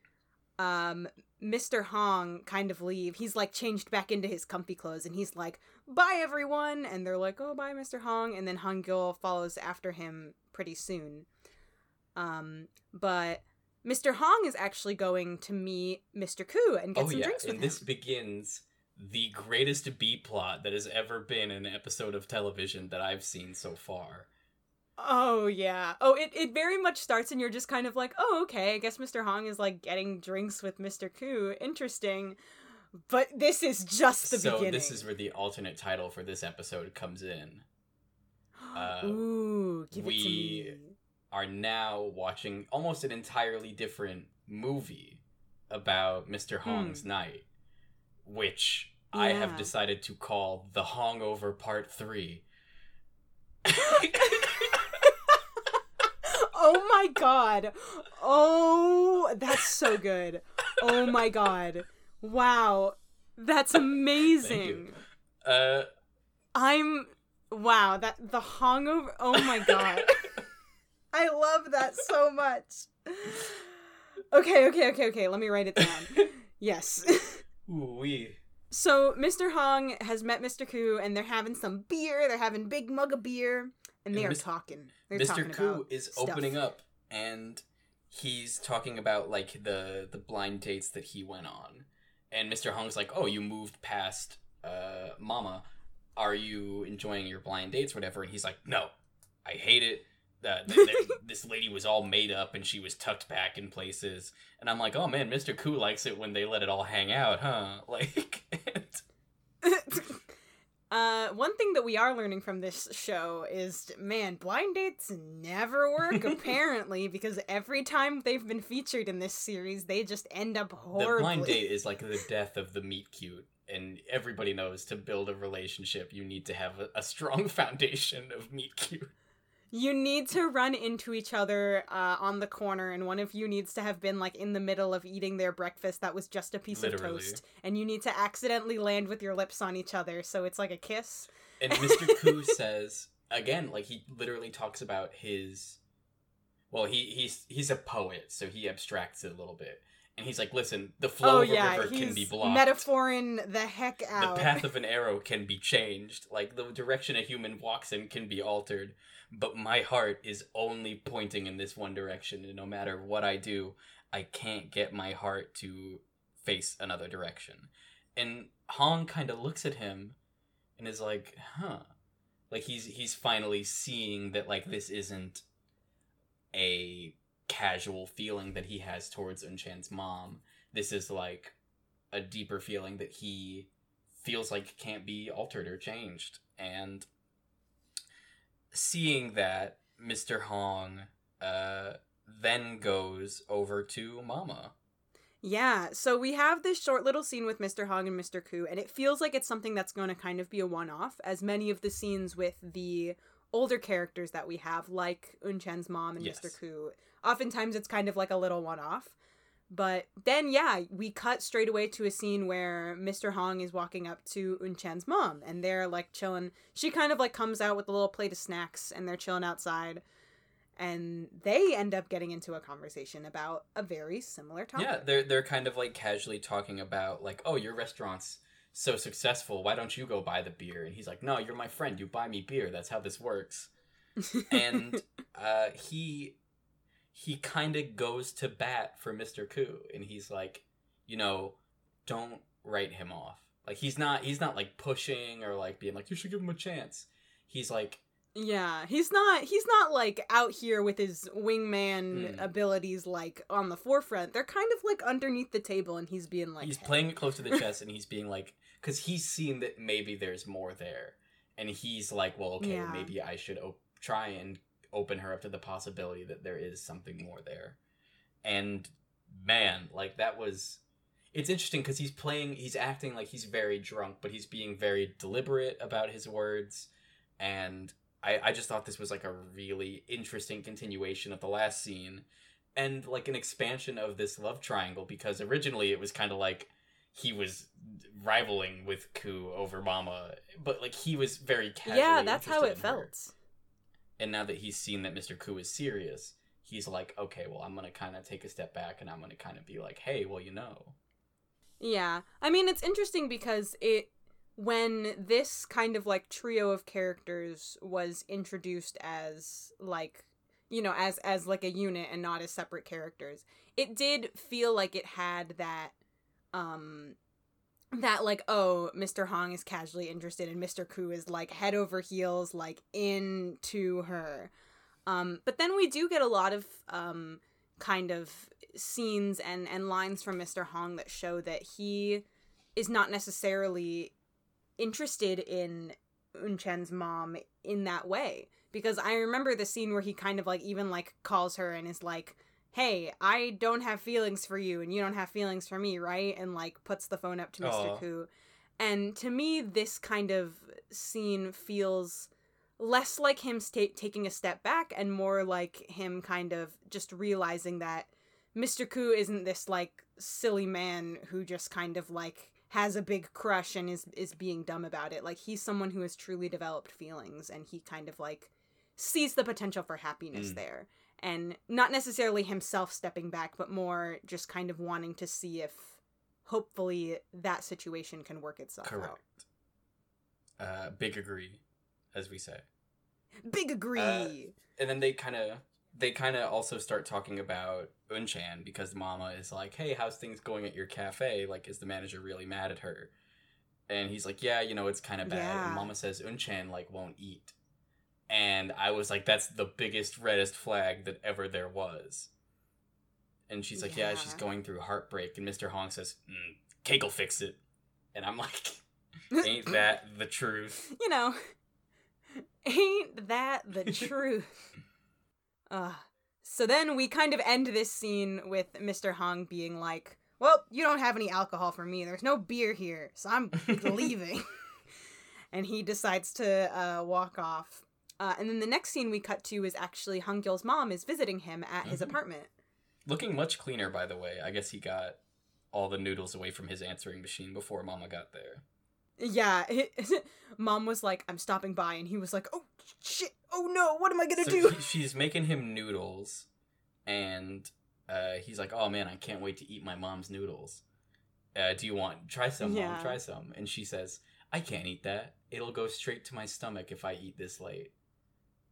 um Mr. Hong kind of leave. He's like changed back into his comfy clothes and he's like, "Bye everyone." And they're like, "Oh, bye Mr. Hong." And then Hangyul follows after him pretty soon. Um but Mr. Hong is actually going to meet Mr. Koo and get oh, some yeah. drinks with And him. this begins the greatest B plot that has ever been in an episode of television that I've seen so far. Oh yeah. Oh, it, it very much starts and you're just kind of like, oh okay, I guess Mr. Hong is like getting drinks with Mr. Koo. Interesting. But this is just the so beginning. So this is where the alternate title for this episode comes in. uh, Ooh, give it to me. Are now watching almost an entirely different movie about Mr. Hong's night, which I have decided to call The Hongover Part 3. Oh my god. Oh, that's so good. Oh my god. Wow. That's amazing. uh, I'm Wow, that the hungover. Oh my god. I love that so much. Okay, okay, okay, okay. Let me write it down. Yes. Ooh wee. so Mr. Hong has met Mr. Koo and they're having some beer. They're having big mug of beer and they And are Mis- talking. They're Mr. talking Koo is stuff. opening up and he's talking about like the the blind dates that he went on. And Mr. Hong's like, "Oh, you moved past uh mama. Are you enjoying your blind dates whatever?" And he's like, "No. I hate it. Uh, th- th- this lady was all made up and she was tucked back in places." And I'm like, "Oh man, Mr. Koo likes it when they let it all hang out, huh?" Like uh, one thing that we are learning from this show is, man, blind dates never work apparently because every time they've been featured in this series, they just end up horribly. The blind date is like the death of the meet cute, and everybody knows to build a relationship, you need to have a, a strong foundation of meet cute. You need to run into each other uh, on the corner, and one of you needs to have been like in the middle of eating their breakfast that was just a piece Literally. of toast, and you need to accidentally land with your lips on each other, so it's like a kiss. And Mr. Koo says again, like he literally talks about his. Well, he he's he's a poet, so he abstracts it a little bit, and he's like, "Listen, the flow oh of a yeah, river can be blocked. metaphoring the heck out. the path of an arrow can be changed. Like the direction a human walks in can be altered. But my heart is only pointing in this one direction, and no matter what I do, I can't get my heart to face another direction. And Hong kind of looks at him and is like, "Huh." Like he's he's finally seeing that like this isn't a casual feeling that he has towards Unchan's mom. This is like a deeper feeling that he feels like can't be altered or changed. And seeing that, Mr. Hong uh, then goes over to Mama. Yeah, so we have this short little scene with Mr. Hong and Mr. Koo, and it feels like it's something that's going to kind of be a one off, as many of the scenes with the older characters that we have, like Unchan's mom and Yes. Mr. Koo, oftentimes it's kind of like a little one off. But then, yeah, we cut straight away to a scene where Mr. Hong is walking up to Unchan's mom, and they're like chilling. She kind of like comes out with a little plate of snacks, and they're chilling outside. And they end up getting into a conversation about a very similar topic. Yeah, they're they're kind of like casually talking about like, oh, your restaurant's so successful. Why don't you go buy the beer? And he's like, no, you're my friend. You buy me beer. That's how this works. And uh, he he kind of goes to bat for Mr. Koo, and he's like, you know, don't write him off. Like he's not he's not like pushing or like being like you should give him a chance. He's like, Yeah, he's not he's not like out here with his wingman Hmm. abilities like on the forefront. They're kind of like underneath the table and he's being like he's "Hey." playing it close to the chest, and he's being like, because he's seen that maybe there's more there, and he's like, well, okay, Yeah. maybe I should op- try and open her up to the possibility that there is something more there. And man, like that was. It's interesting because he's playing, he's acting like he's very drunk, but he's being very deliberate about his words. And I, I just thought this was like a really interesting continuation of the last scene and like an expansion of this love triangle because originally it was kind of like he was rivaling with Ku over Mama, but like he was very Yeah, that's how it felt. And now that he's seen that Mr. Ku is serious, he's like, okay, well, I'm gonna kind of take a step back and I'm gonna kind of be like, hey, well, you know, Yeah. I mean, it's interesting because it when this kind of like trio of characters was introduced as like you know as as like a unit and not as separate characters it did feel like it had that um that like oh mr hong is casually interested and mr ku is like head over heels like into her um but then we do get a lot of um kind of scenes and and lines from Mr. Hong that show that he is not necessarily interested in Unchan's mom in that way because I remember the scene where he kind of like even like calls her and is like hey I don't have feelings for you and you don't have feelings for me right and like puts the phone up to Mr. Ku and to me this kind of scene feels less like him sta- taking a step back and more like him kind of just realizing that Mr. Ku isn't this like silly man who just kind of like has a big crush and is is being dumb about it. Like he's someone who has truly developed feelings and he kind of like sees the potential for happiness Mm. there. And not necessarily himself stepping back, but more just kind of wanting to see if hopefully that situation can work itself Correct. out. Uh, big agree, as we say. Big agree. Uh, and then they kind of they kind of also start talking about Unchan because Mama is like, "Hey, how's things going at your cafe? Like, is the manager really mad at her?" And he's like, "Yeah, you know, it's kind of bad." Yeah. And Mama says Unchan like won't eat, and I was like, "That's the biggest reddest flag that ever there was." And she's like, "Yeah, she's going through heartbreak." And Mr. Hong says, mm, "Cake will fix it," and I'm like, "Ain't that the truth?" you know, ain't that the truth? Uh, so then we kind of end this scene with Mr. Hong being like, Well, you don't have any alcohol for me. There's no beer here, so I'm leaving. and he decides to uh, walk off. Uh, and then the next scene we cut to is actually Hangyul's mom is visiting him at his Mhm. apartment. Looking much cleaner, by the way. I guess he got all the noodles away from his answering machine before Mama got there. Yeah, mom was like, I'm stopping by, and he was like, Oh shit, oh no, what am I gonna So do? he- she's making him noodles, and uh, he's like, "Oh man, I can't wait to eat my mom's noodles. Uh, do you want try some? Yeah. Mom, try some." And she says, "I can't eat that. It'll go straight to my stomach if I eat this late."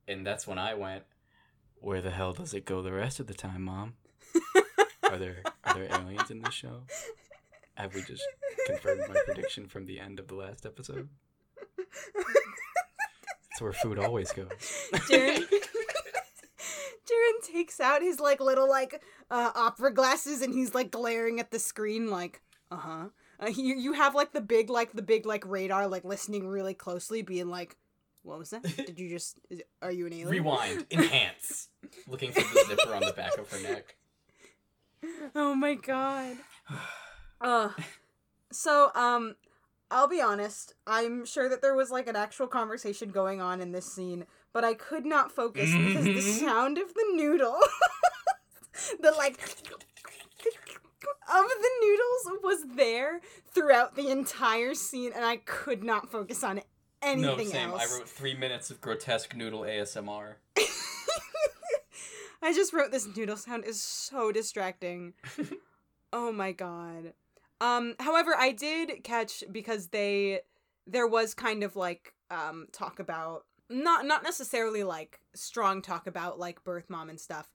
And that's when I went, "Where the hell does it go the rest of the time, Mom? Are there are there aliens in this show? Have we just confirmed my prediction from the end of the last episode? It's where food always goes." Jaren takes out his like little like uh, opera glasses and he's like glaring at the screen like uh-huh. Uh, you you have like the big like the big like radar like listening really closely being like what was that? Did you just is, are you an alien? Rewind, enhance. Looking for the zipper on the back of her neck. Oh my god. Uh so um I'll be honest, I'm sure that there was like an actual conversation going on in this scene, but I could not focus because the Mhm. sound of the noodle the like of the noodles was there throughout the entire scene and I could not focus on anything no, same. else. I wrote three minutes of grotesque noodle ASMR. I just wrote this noodle sound is so distracting. oh my god. Um however I did catch because they there was kind of like um talk about not not necessarily like strong talk about like birth mom and stuff,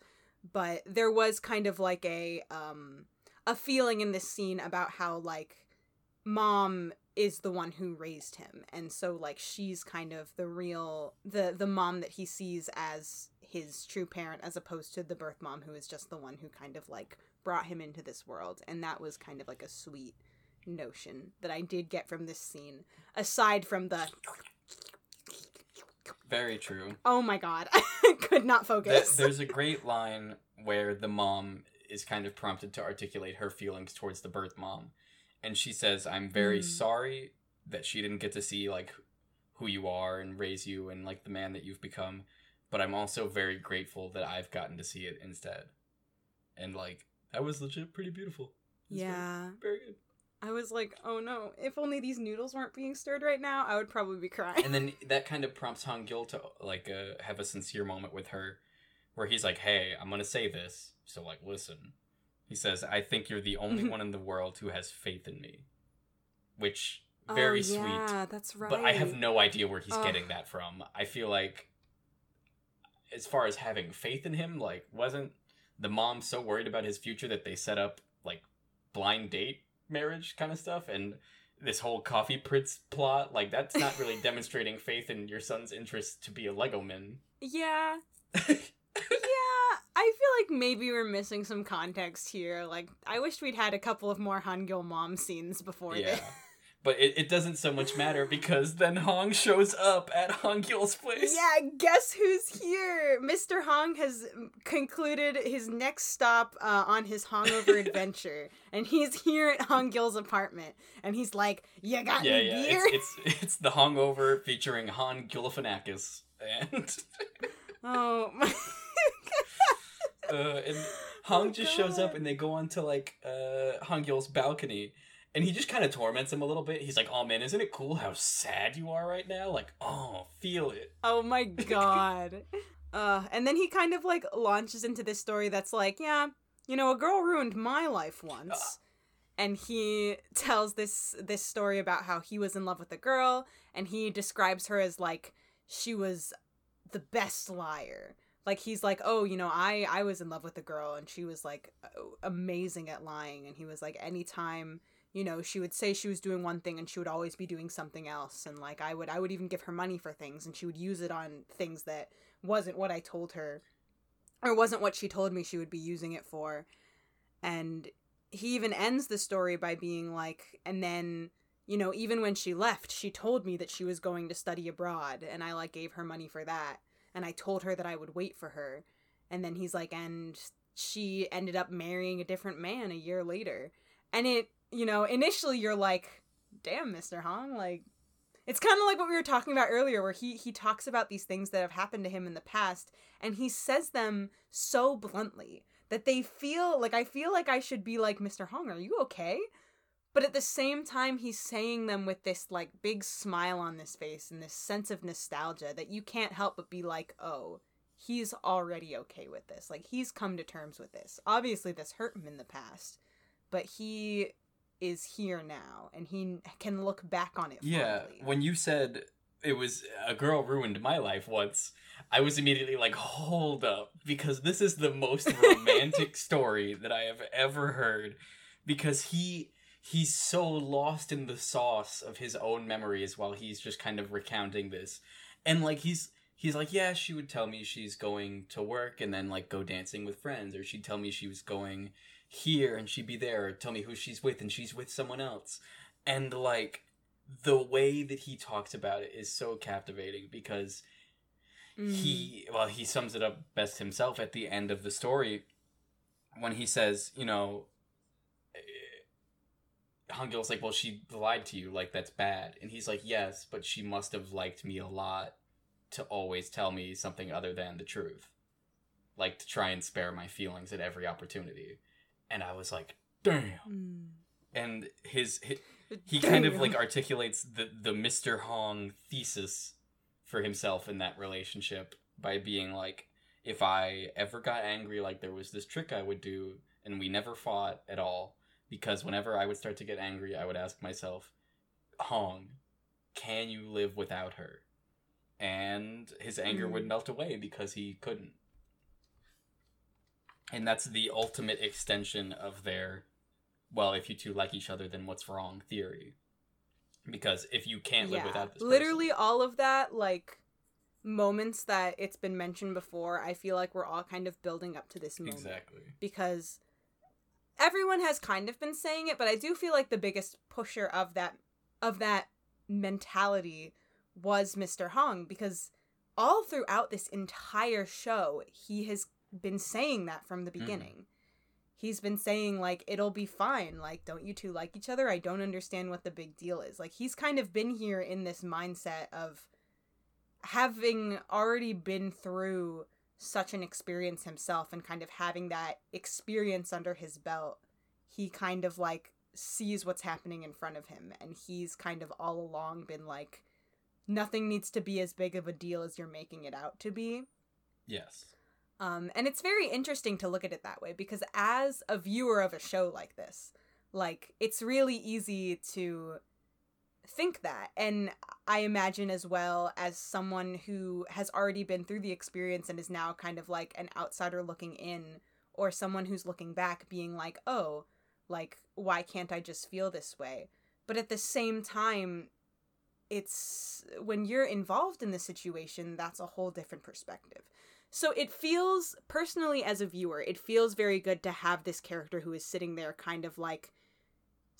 but there was kind of like a um a feeling in this scene about how like mom is the one who raised him and so like she's kind of the real the the mom that he sees as his true parent as opposed to the birth mom who is just the one who kind of like brought him into this world and that was kind of like a sweet notion that I did get from this scene aside from the Very true. oh my god I could not focus there's a great line where the mom is kind of prompted to articulate her feelings towards the birth mom. And she says, I'm very Mm. sorry that she didn't get to see, like, who you are and raise you and, like, the man that you've become. But I'm also very grateful that I've gotten to see it instead. And, like, that was legit pretty beautiful. Was very- yeah Very good. I was like oh no if only these noodles weren't being stirred right now I would probably be crying and then that kind of prompts Hangyul to like uh, have a sincere moment with her, where he's like, "Hey, I'm gonna say this, so like listen." He says, "I think you're the only mm-hmm. one in the world who has faith in me," which oh, very oh, sweet. yeah that's right But I have no idea where he's Ugh. getting that from. I feel like, as far as having faith in him, like wasn't the mom so worried about his future that they set up like blind date marriage kind of stuff and this whole coffee prince plot like that's not really demonstrating faith in your son's interest to be a lego man yeah yeah, I feel like maybe we're missing some context here. Like, I wished we'd had a couple of more Hangyul mom scenes before yeah this. but it, it doesn't so much matter because then hong shows up at Hangyul's place Yeah, guess who's here? Mr. Hong has concluded his next stop uh, on his hungover adventure, and he's here at Hangyul's apartment. And he's like, "You got yeah any yeah beer?" it's, it's it's the hungover featuring han Gilifianakis and oh, my- uh, and Hong Oh, just shows up and they go onto like uh Hangyul's balcony and he just kind of torments him a little bit. He's like, "Oh man, isn't it cool how sad you are right now? Like, oh, feel it." Oh my god. uh, and then he kind of like launches into this story that's like, yeah, you know, a girl ruined my life once. And he tells this this story about how he was in love with a girl and he describes her as like she was the best liar. Like he's like, "Oh, you know, I I was in love with a girl and she was like oh, amazing at lying." And he was like, "Anytime you know she would say she was doing one thing and she would always be doing something else and like i would i would even give her money for things and she would use it on things that wasn't what i told her or wasn't what she told me she would be using it for and he even ends the story by being like and then you know even when she left she told me that she was going to study abroad and i like gave her money for that and i told her that i would wait for her. And then he's like and she ended up marrying a different man a year later. And it you know initially you're like damn mr hong like it's kind of like what we were talking about earlier where he he talks about these things that have happened to him in the past and he says them so bluntly that they feel like i feel like i should be like mr hong are you okay but at the same time he's saying them with this like big smile on his face and this sense of nostalgia that you can't help but be like oh he's already okay with this like he's come to terms with this obviously this hurt him in the past but he is here now and he can look back on it Yeah, fondly. when you said it was a girl ruined my life once, I was immediately like, "Hold up," because this is the most romantic story that I have ever heard because he he's so lost in the sauce of his own memories while he's just kind of recounting this. And like he's he's like, "Yeah, she would tell me she's going to work and then like go dancing with friends or she'd tell me she was going here and she'd be there or tell me who she's with and she's with someone else." And like the way that he talks about it is so captivating because Mm. he well he sums it up best himself at the end of the story when he says you know Hangyul's like well she lied to you like that's bad and he's like yes but she must have liked me a lot to always tell me something other than the truth like to try and spare my feelings at every opportunity and I was like damn Mm. and his, his he kind of like articulates the the Mr. Hong thesis for himself in that relationship by being like if I ever got angry like there was this trick I would do and we never fought at all because whenever I would start to get angry I would ask myself Hong can you live without her and his anger would Mm. melt away because he couldn't and that's the ultimate extension of their well, if you two like each other, then what's wrong theory. Because if you can't live without this literally all of that like moments that it's been mentioned before i feel like we're all kind of building up to this person, moment exactly. because everyone has kind of been saying it but i do feel like the biggest pusher of that of that mentality was mr hong because all throughout this entire show he has been saying that from the mm-hmm. beginning. He's been saying like it'll be fine. Like don't you two like each other? I don't understand what the big deal is. Like he's kind of been here in this mindset of having already been through such an experience himself and kind of having that experience under his belt he kind of like sees what's happening in front of him and he's kind of all along been like nothing needs to be as big of a deal as you're making it out to be Yes. um, and it's very interesting to look at it that way because as a viewer of a show like this, like it's really easy to think that. And I imagine as well as someone who has already been through the experience and is now kind of like an outsider looking in, or someone who's looking back being like, oh, like, why can't I just feel this way? But at the same time, it's when you're involved in the situation, that's a whole different perspective. So it feels personally as a viewer, it feels very good to have this character who is sitting there kind of like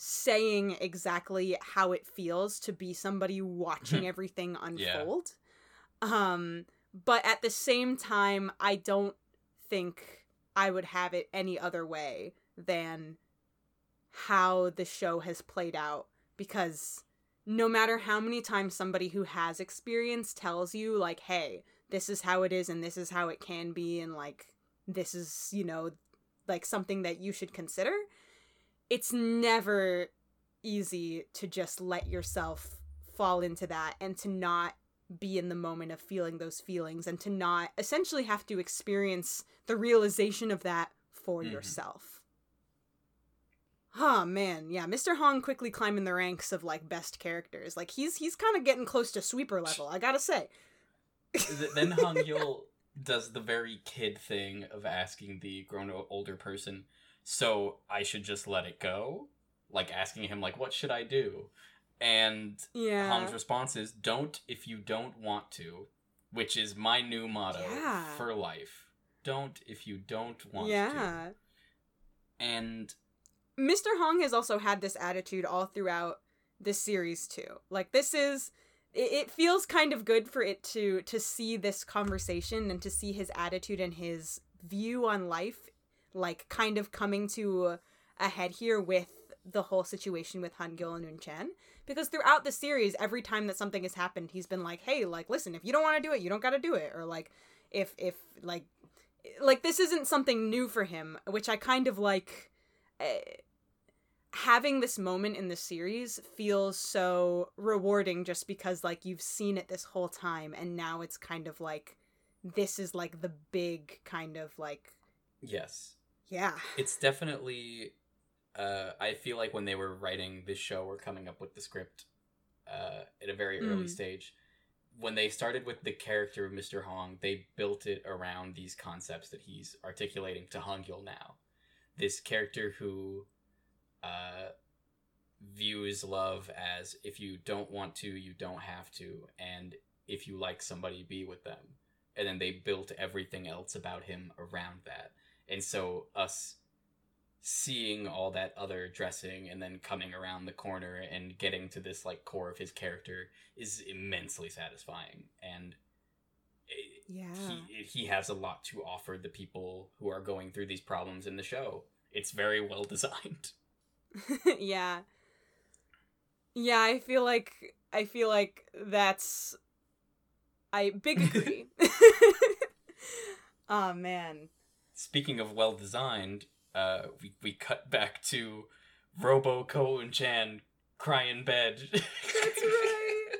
saying exactly how it feels to be somebody watching everything unfold. Um but at the same time I don't think I would have it any other way than how the show has played out because no matter how many times somebody who has experience tells you like hey this is how it is and this is how it can be and like this is you know like something that you should consider it's never easy to just let yourself fall into that and to not be in the moment of feeling those feelings and to not essentially have to experience the realization of that for Mhm. yourself. Oh man, yeah, Mr. Hong quickly climbing the ranks of like best characters. Like he's he's kind of getting close to sweeper level, I gotta say. Then Hangyul does the very kid thing of asking the grown older person, "So I should just let it go?" Like asking him, like, "What should I do?" And Yeah. Hong's response is, "Don't if you don't want to," which is my new motto Yeah. for life. Don't if you don't want to. yeah. And Mr. Hong has also had this attitude all throughout this series too. Like this is it feels kind of good for it to to see this conversation and to see his attitude and his view on life like kind of coming to a head here with the whole situation with Hangyul and Unchan because throughout the series every time that something has happened he's been like hey like listen if you don't want to do it you don't got to do it. Or like if if like like this isn't something new for him which I kind of like eh, having this moment in the series feels so rewarding just because like you've seen it this whole time and now it's kind of like this is like the big kind of like yes, yeah. It's definitely uh i feel like when they were writing this show or coming up with the script uh at a very early Mm. stage when they started with the character of mr hong they built it around these concepts that he's articulating to Hangyul now. This character who uh views love as if you don't want to you don't have to and if you like somebody be with them. And then they built everything else about him around that and so us seeing all that other dressing and then coming around the corner and getting to this like core of his character is immensely satisfying. And it- yeah. he he has a lot to offer the people who are going through these problems in the show. It's very well designed. Yeah. Yeah i feel like i feel like that's i big agree. Oh man speaking of well designed uh we, we cut back to robo ko and chan cry in bed That's right.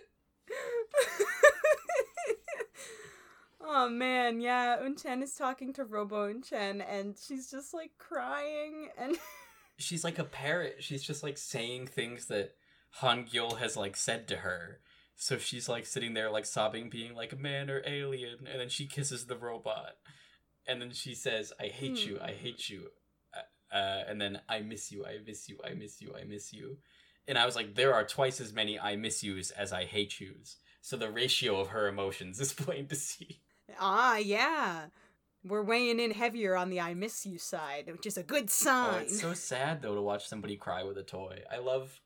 oh man, yeah. Unchan is talking to Robo Unchan, and she's just like crying, and she's like a parrot. She's just like saying things that Hangyul has like said to her. So she's like sitting there like sobbing, being like a man or alien, and then she kisses the robot, and then she says, "I hate you, I hate you," uh, uh, and then I miss you, I miss you, I miss you, I miss you, and I was like, there are twice as many I miss yous as I hate yous. So the ratio of her emotions is plain to see. ah, yeah. We're weighing in heavier on the I miss you side, which is a good sign. Oh, it's so sad though to watch somebody cry with a toy. I love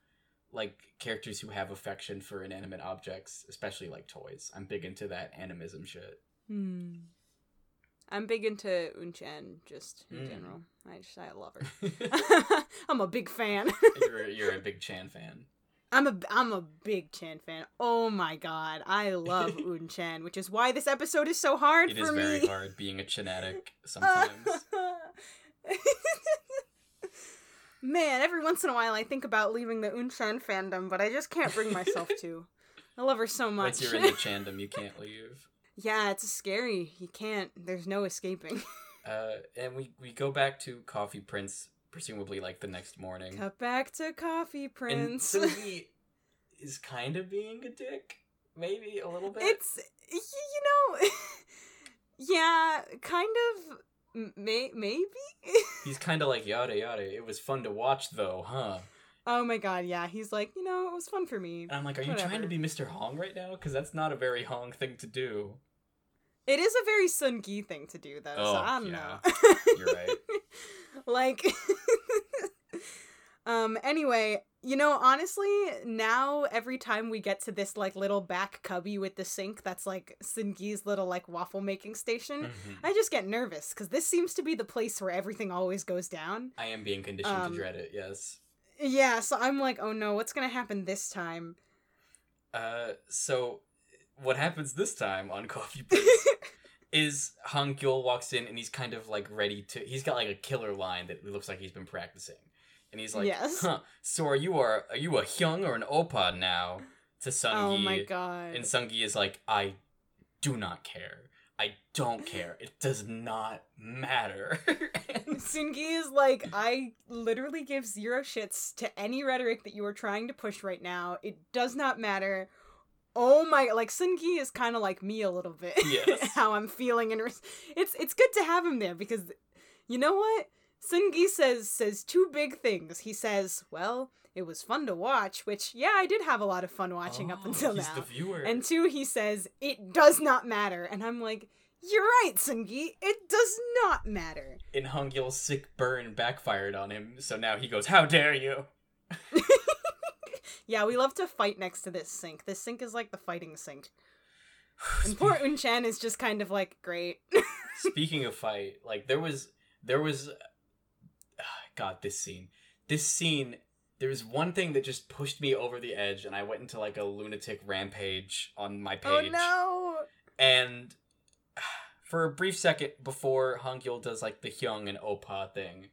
like characters who have affection for inanimate objects, especially like toys. I'm big into that animism shit. Hmm. I'm big into Unchan, just in Mm. general. I just I love her. I'm a big fan. you're you're a big Chan fan. I'm a I'm a big Chan fan. Oh my god, I love Unchan, which is why this episode is so hard It for is me. very hard being a Chanatic sometimes. Man, every once in a while I think about leaving the Unchan fandom, but I just can't bring myself to. I love her so much. Once you're in the Chandom, you can't leave. Yeah, it's scary. You can't. There's no escaping. Uh, and we we go back to Coffee Prince, presumably like the next morning. Cut back to Coffee and Prince. so he is kind of being a dick, maybe a little bit. it's y- you know, yeah, kind of. May maybe. He's kind of like yada yada. It was fun to watch though, huh? Oh my god, yeah. He's like, you know, it was fun for me. And I'm like, are you trying to be Mr. Hong right now? Because that's not a very Hong thing to do. It is a very Sungi thing to do, though. so Oh, I don't yeah. know. You're right. like, um. Anyway, you know, honestly, now every time we get to this like little back cubby with the sink, that's like Sungi's little like waffle making station. Mhm. I just get nervous because this seems to be the place where everything always goes down. I am being conditioned Um, to dread it. Yes. Yeah, so I'm like, oh no, what's gonna happen this time? Uh, so what happens this time on Coffee Prince is Hangyul walks in and he's kind of like ready to. He's got like a killer line that looks like he's been practicing, and he's like, Yes. huh, "So are you are are you a hyung or an opa now?" To Sungi, oh my god. and Sungi is like, "I do not care. I don't care. It does not matter." And- Sungi is like, I literally give zero shits to any rhetoric that you are trying to push right now. It does not matter. Oh my, like Sungi is kind of like me a little bit. Yes. How I'm feeling, and res- it's it's good to have him there because, you know what, Sungi says says two big things. He says, "Well, it was fun to watch," which yeah, I did have a lot of fun watching up Oh, until he's now. the viewer. And two, he says, it does not matter. And I'm like, you're right, Sungi. It does not matter. and Hangyul's sick burn backfired on him, so now he goes, "How dare you!" Yeah, we love to fight next to this sink. This sink is like the fighting sink. And poor Unchan is just kind of like, great. Speaking of fight, like there was there was God, this scene. This scene there was one thing that just pushed me over the edge and I went into like a lunatic rampage on my page. oh page. no! And for a brief second before Hangyul does like the Hyung and Opa thing,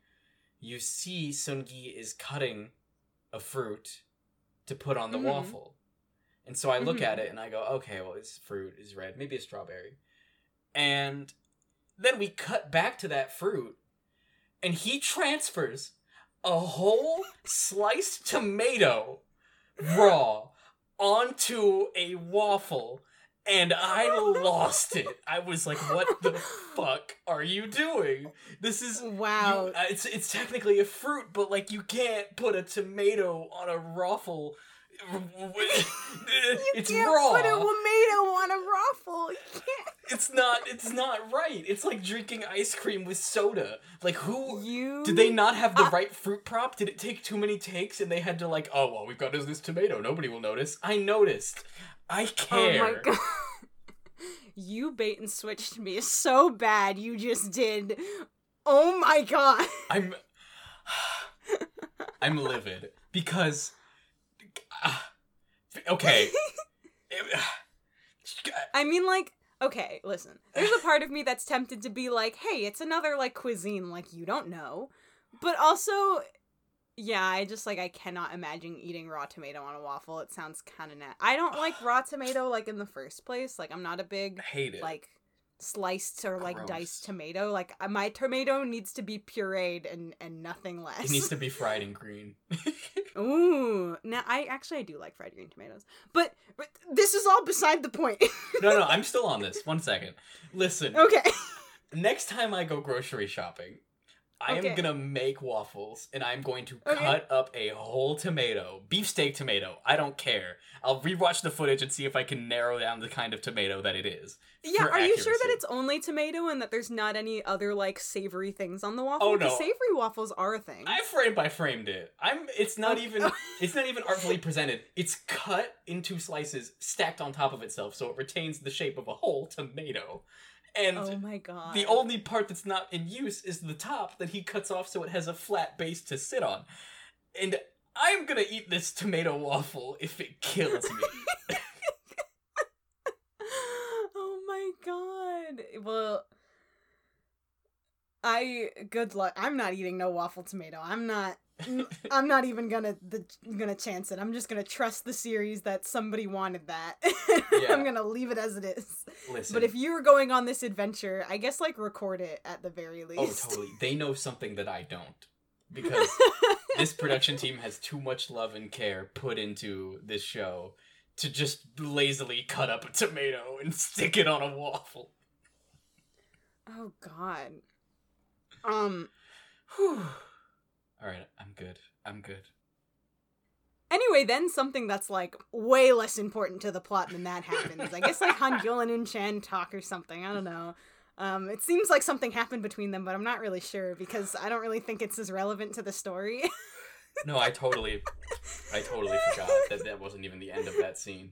you see Sungi is cutting a fruit to put on the Mhm. waffle. And so I look Mhm. at it and I go, okay, well, this fruit is red, maybe a strawberry. And then we cut back to that fruit, and he transfers a whole sliced tomato raw onto a waffle. And I lost it. I was like, "What the fuck are you doing? This is Wow. you- uh, it's it's technically a fruit, but like you can't put a tomato on a waffle. it's Can't raw. put a tomato on a raffle. It's not. It's not right. It's like drinking ice cream with soda. Like who? You. Did they not have the Uh, right fruit prop? Did it take too many takes and they had to like, oh well, we've got this tomato. Nobody will notice. I noticed. I care. Oh my god. You bait and switched me so bad. You just did. Oh my god. I'm. I'm livid because. ah, okay. I mean, like, okay, listen. There's a part of me that's tempted to be like, hey, it's another, like, cuisine, like, you don't know. But also, yeah, I just, like, I cannot imagine eating raw tomato on a waffle. It sounds kind of net. I don't like raw tomato, like, in the first place. Like, I'm not a big, I hate it. like, sliced or, like, Gross. diced tomato. Like, uh, my tomato needs to be pureed and, and nothing less. it needs to be fried and green. Ooh. Now, I actually, I do like fried green tomatoes. But, but this is all beside the point. no, no, I'm still on this. One second. Listen. okay. Next time I go grocery shopping, I Okay. am gonna make waffles and I'm going to Okay. cut up a whole tomato, beefsteak tomato. I don't care. I'll rewatch the footage and see if I can narrow down the kind of tomato that it is. Yeah, are you sure that it's only tomato and that there's not any other like savory things on the waffle? Oh, Because no. savory waffles are a thing. I frame by framed it. I'm. It's not Okay. even. It's not even artfully presented. It's cut into slices, stacked on top of itself, so it retains the shape of a whole tomato. And oh my god. The only part that's not in use is the top that he cuts off so it has a flat base to sit on. And I'm gonna eat this tomato waffle if it kills me. oh my god. Well, I good luck. I'm not eating no waffle tomato. I'm not. I'm not even gonna the, gonna chance it. I'm just gonna trust the series that somebody wanted that. Yeah. I'm gonna leave it as it is. Listen. But if you were going on this adventure, I guess like record it at the very least. Oh, totally. They know something that I don't. Because this production team has too much love and care put into this show to just lazily cut up a tomato and stick it on a waffle. Oh God. Um. Whew. Alright, I'm good. I'm good. Anyway, then something that's like way less important to the plot than that happens. I guess like Han Gyul and Unchan talk or something. I don't know. Um, it seems like something happened between them, but I'm not really sure because I don't really think it's as relevant to the story. No, I totally, I totally forgot that that wasn't even the end of that scene.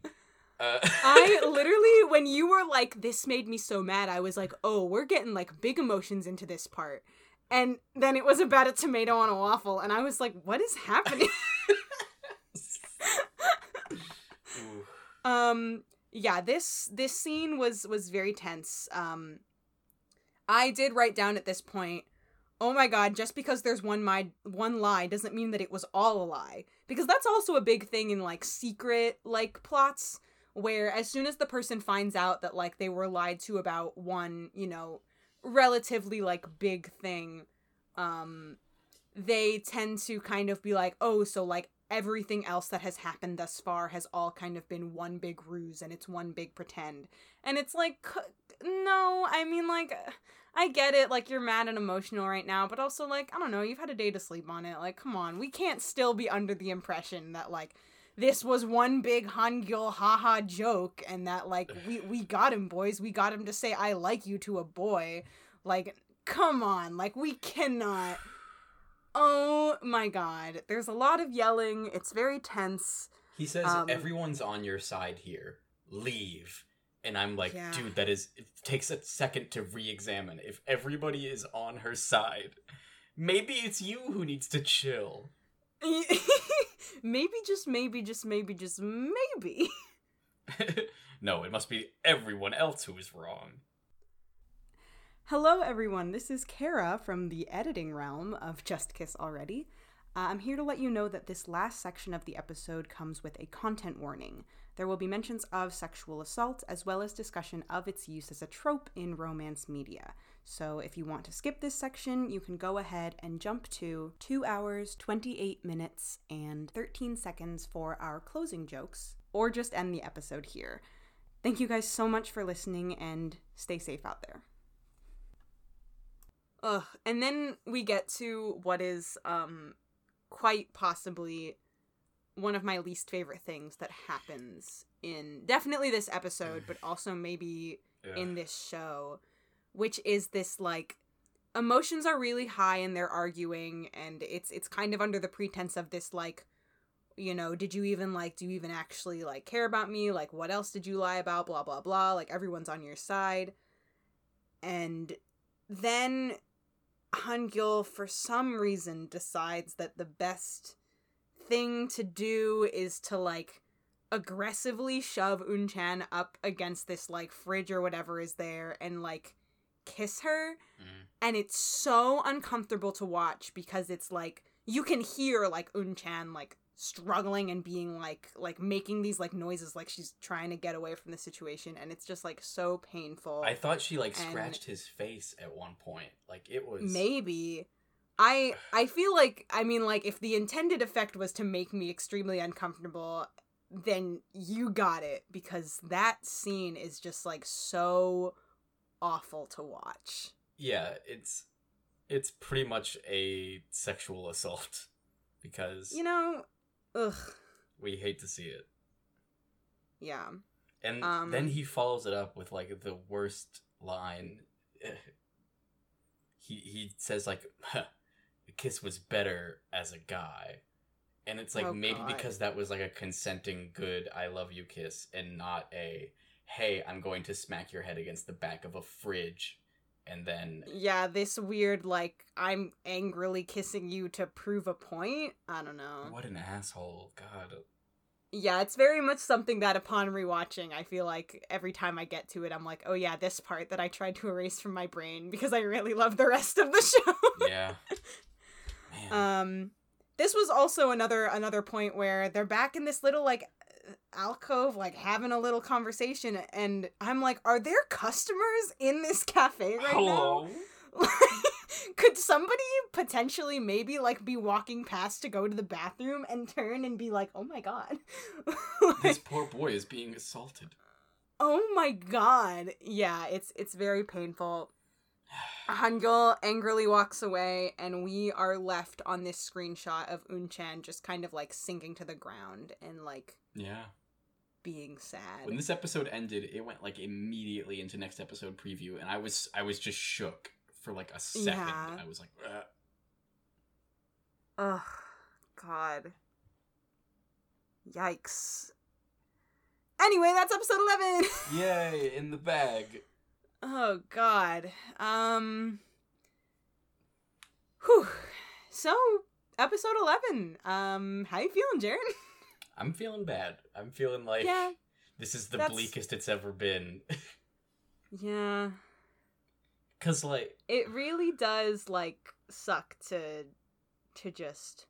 Uh, I literally, when you were like, "This made me so mad," I was like, "Oh, we're getting like big emotions into this part." And then it was about a tomato on a waffle, and I was like, "What is happening?" um, yeah this this scene was was very tense. Um, I did write down at this point, oh my god, just because there's one my one lie doesn't mean that it was all a lie. Because that's also a big thing in like secret like plots where as soon as the person finds out that like they were lied to about one, you know, relatively like big thing, um they tend to kind of be like, "Oh, so like everything else that has happened thus far has all kind of been one big ruse and it's one big pretend." And it's like, no, I mean like I get it, like you're mad and emotional right now, but also like, I don't know, you've had a day to sleep on it. Like, come on, we can't still be under the impression that like this was one big Hangyul haha joke and that like we we got him boys, we got him to say I like you to a boy. Like, come on, like we cannot Oh my god. There's a lot of yelling. It's very tense. He says Um, everyone's on your side here. Leave. And I'm like, Yeah. dude, that is it takes a second to re-examine. If everybody is on her side, maybe it's you who needs to chill. maybe just maybe just maybe just maybe. no, it must be everyone else who is wrong. Hello, everyone. This is Kara from the editing realm of Just Kiss Already. Uh, I'm here to let you know that this last section of the episode comes with a content warning. There will be mentions of sexual assault as well as discussion of its use as a trope in romance media. So if you want to skip this section, you can go ahead and jump to 2 hours, 28 minutes, and 13 seconds for our closing jokes, or just end the episode here. Thank you guys so much for listening and stay safe out there. Ugh. And then we get to what is um quite possibly one of my least favorite things that happens in definitely this episode, but also maybe in this show, which is this like emotions are really high and they're arguing and it's it's kind of under the pretense of this like you know, did you even like do you even actually like care about me? Like what else did you lie about? blah blah blah. Like everyone's on your side. And then Hangyul, for some reason, decides that the best thing to do is to like aggressively shove Unchan up against this like fridge or whatever is there and like kiss her. Mhm. And it's so uncomfortable to watch because it's like you can hear like Unchan like struggling and being like like making these like noises like she's trying to get away from the situation and it's just like so painful. I thought she like And- scratched his face at one point. Like it was Maybe. I I feel like I mean like if the intended effect was to make me extremely uncomfortable, then you got it because that scene is just like so awful to watch. Yeah, it's it's pretty much a sexual assault because You know, ugh, we hate to see it. yeah. And Um, then he follows it up with like the worst line. he he says like, huh, "The kiss was better as a guy," and it's like Oh, maybe God. because that was like a consenting good "I love you" kiss, and not a "Hey, I'm going to smack your head against the back of a fridge," and then Yeah, this weird like I'm angrily kissing you to prove a point. I don't know. what an asshole! God, Yeah, it's very much something that upon rewatching, I feel like every time I get to it, I'm like, oh yeah, this part that I tried to erase from my brain because I really love the rest of the show. yeah, man. um, this was also another another point where they're back in this little like alcove, like having a little conversation, and I'm like, are there customers in this cafe right now? Could somebody potentially maybe like be walking past to go to the bathroom and turn and be like, "Oh my god." This poor boy is being assaulted. oh my god. Yeah, it's it's very painful. Hangyul angrily walks away and we are left on this screenshot of Unchan just kind of like sinking to the ground and like Yeah. being sad. When this episode ended, it went like immediately into next episode preview, and I was I was just shook for like a second. Yeah. I was like, "Ugh." Ugh, God. Yikes. Anyway, that's episode 11. "Yay!" in the bag. oh, God. Um. Whew. So, episode 11. Um, how you feeling, Jaren? I'm feeling bad. I'm feeling like Yeah. this is the that's- bleakest it's ever been. Yeah. Cause like it really does like suck to to just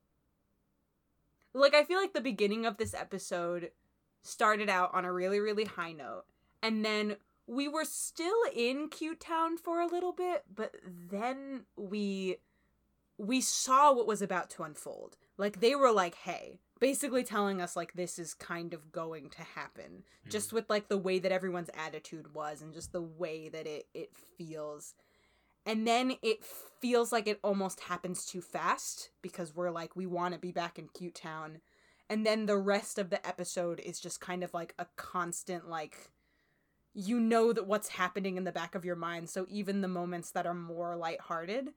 like I feel like the beginning of this episode started out on a really really high note and then we were still in cute town for a little bit but then we we saw what was about to unfold like they were like hey basically telling us like this is kind of going to happen. Mhm. just with like the way that everyone's attitude was and just the way that it it feels. And then it feels like it almost happens too fast because we're like we want to be back in cute town. And then the rest of the episode is just kind of like a constant like you know that what's happening in the back of your mind. So even the moments that are more lighthearted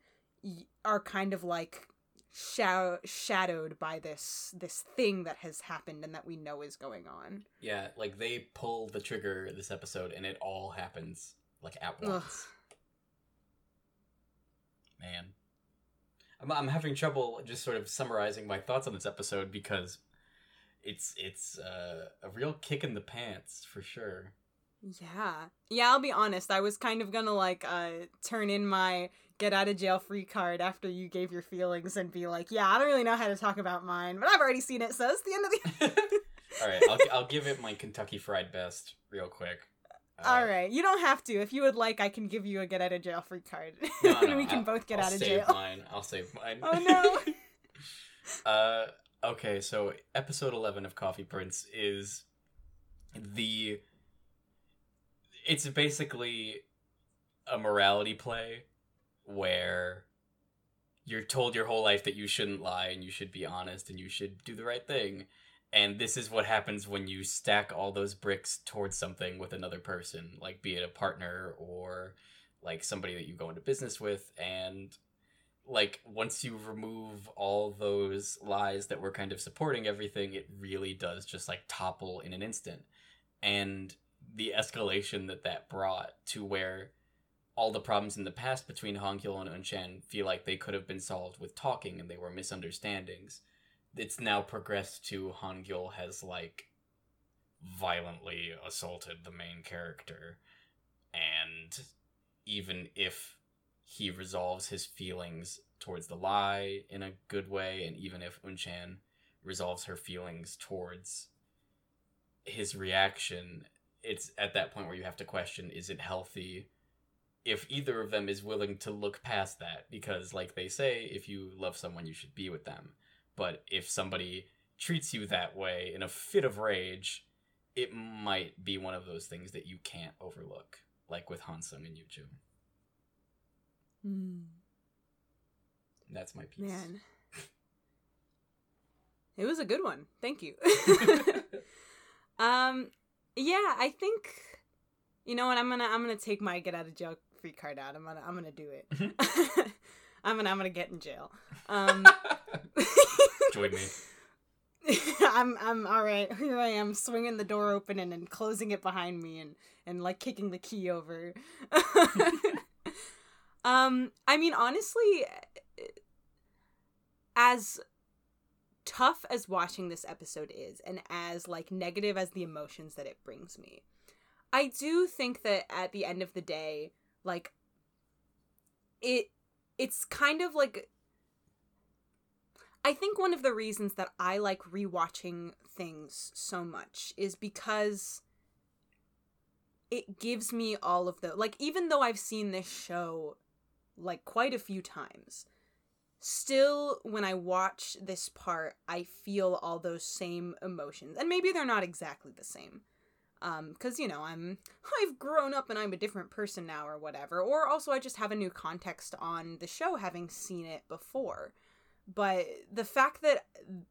are kind of like shadow- shadowed by this this thing that has happened and that we know is going on yeah, like they pull the trigger this episode and it all happens like at Ugh. once. Man. I'm I'm having trouble just sort of summarizing my thoughts on this episode because it's it's uh, a real kick in the pants for sure. Yeah. Yeah, I'll be honest. I was kind of gonna like uh turn in my get out of jail free card after you gave your feelings and be like, yeah, I don't really know how to talk about mine, but I've already seen it, so it's the end of the All right, I'll I'll give it my Kentucky Fried Best real quick. Uh, All right. You don't have to. If you would like, I can give you a get out of jail free card. no, and no, we can I'll- both get I'll out of save jail. Mine. I'll save mine. Oh no. uh, okay, so episode eleven of Coffee Prince is the. It's basically a morality play where you're told your whole life that you shouldn't lie and you should be honest and you should do the right thing. And this is what happens when you stack all those bricks towards something with another person, like be it a partner or like somebody that you go into business with and like once you remove all those lies that were kind of supporting everything it really does just like topple in an instant and the escalation that that brought to where all the problems in the past between Hangyul and Unchan feel like they could have been solved with talking and they were misunderstandings. It's now progressed to Hangyul has like violently assaulted the main character. And even if he resolves his feelings towards the lie in a good way, and even if Unchan resolves her feelings towards his reaction, it's at that point where you have to question is it healthy if either of them is willing to look past that? Because, like they say, if you love someone, you should be with them. But if somebody treats you that way in a fit of rage, it might be one of those things that you can't overlook, like with Hansung and Yuju. Hmm. That's my piece. Man. It was a good one. Thank you. um yeah, I think you know what I'm gonna I'm gonna take my get out of jail free card out. I'm gonna I'm gonna do it. I'm gonna I'm gonna get in jail. Um Join me. I'm I'm all right. Here I am, swinging the door open and then closing it behind me, and and like kicking the key over. um, I mean, honestly, as tough as watching this episode is, and as like negative as the emotions that it brings me, I do think that at the end of the day, like it, it's kind of like I think one of the reasons that I like rewatching things so much is because it gives me all of the like even though I've seen this show like quite a few times still when I watch this part I feel all those same emotions. And maybe they're not exactly the same um cuz you know I'm I've grown up and I'm a different person now or whatever or also I just have a new context on the show having seen it before. But the fact that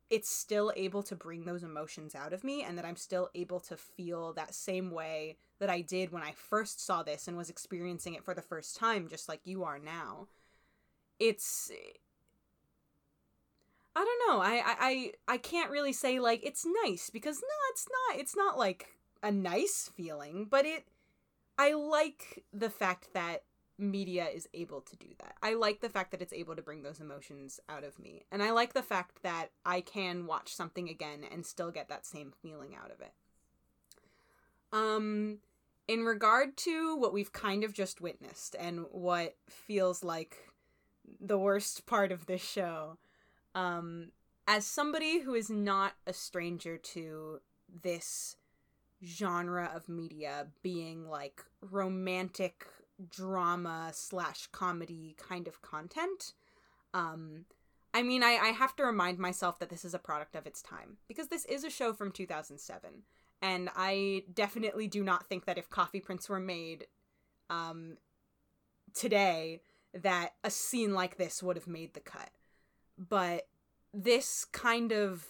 it's still able to bring those emotions out of me and that I'm still able to feel that same way that I did when I first saw this and was experiencing it for the first time just like you are now it's I don't know. I I I, I can't really say like it's nice because no it's not. It's not like a nice feeling but it I like the fact that media is able to do that. I like the fact that it's able to bring those emotions out of me. And I like the fact that I can watch something again and still get that same feeling out of it. Um in regard to what we've kind of just witnessed and what feels like the worst part of this show, um, as somebody who is not a stranger to this genre of media being like romantic drama slash comedy kind of content, um, I mean, I, I have to remind myself that this is a product of its time because this is a show from 2007. And I definitely do not think that if Coffee Prince were made um, today, that a scene like this would have made the cut. But this kind of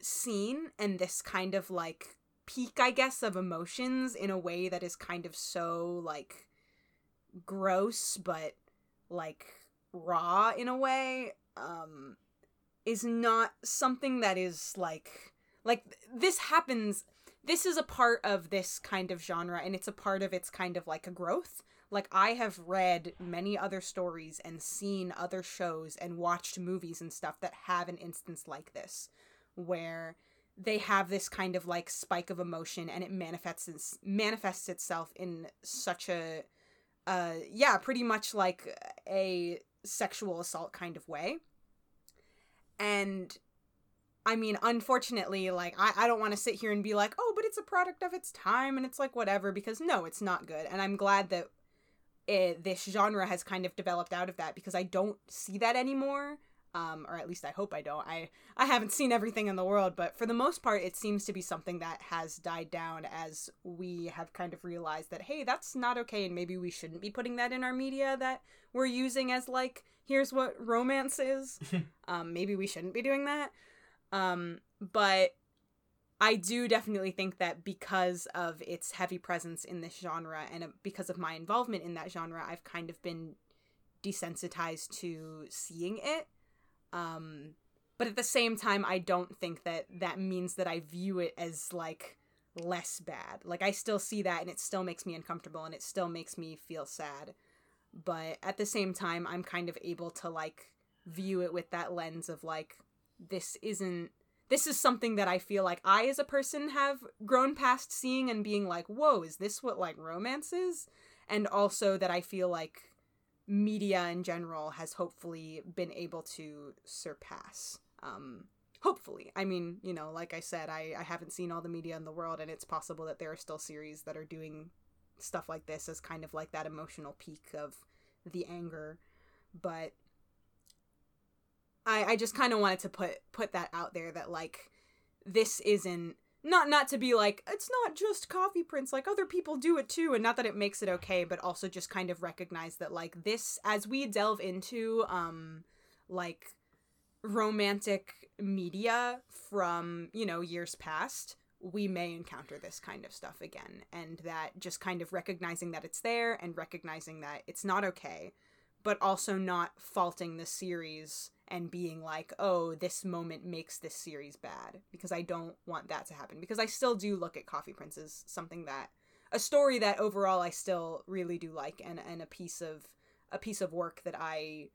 scene and this kind of like peak, I guess, of emotions in a way that is kind of so like gross, but like raw in a way um is not something that is like like this happens this is a part of this kind of genre and it's a part of its kind of like a growth. Like i have read many other stories and seen other shows and watched movies and stuff that have an instance like this where they have this kind of like spike of emotion and it manifests manifests itself in such a uh yeah pretty much like a sexual assault kind of way and I mean, unfortunately, like, I, I don't want to sit here and be like, oh, but it's a product of its time and it's like whatever, because no, it's not good. And I'm glad that it, this genre has kind of developed out of that because I don't see that anymore. Um, or at least I hope I don't. I, I haven't seen everything in the world, but for the most part, it seems to be something that has died down as we have kind of realized that, hey, that's not okay, and maybe we shouldn't be putting that in our media that we're using as, like, here's what romance is. um, maybe we shouldn't be doing that. Um, but I do definitely think that because of its heavy presence in this genre and uh, because of my involvement in that genre, I've kind of been desensitized to seeing it. Um, but at the same time, I don't think that that means that I view it as like less bad. Like I still see that and it still makes me uncomfortable and it still makes me feel sad. But at the same time, I'm kind of able to like view it with that lens of like this isn't this is something that I feel like I as a person have grown past seeing and being like, "Whoa, is this what like romance is?" And also that I feel like media in general has hopefully been able to surpass. Um hopefully. I mean, you know, like I said, I I haven't seen all the media in the world and it's possible that there are still series that are doing stuff like this as kind of like that emotional peak of the anger. But I I just kind of wanted to put put that out there that like this isn't not not to be like it's not just Coffee Prince like other people do it too and not that it makes it okay but also just kind of recognize that like this as we delve into um like romantic media from you know years past we may encounter this kind of stuff again and that just kind of recognizing that it's there and recognizing that it's not okay but also not faulting the series and being like, oh, this moment makes this series bad because I don't want that to happen. Because I still do look at Coffee Prince as something that a story that overall I still really do like and, and a piece of a piece of work that I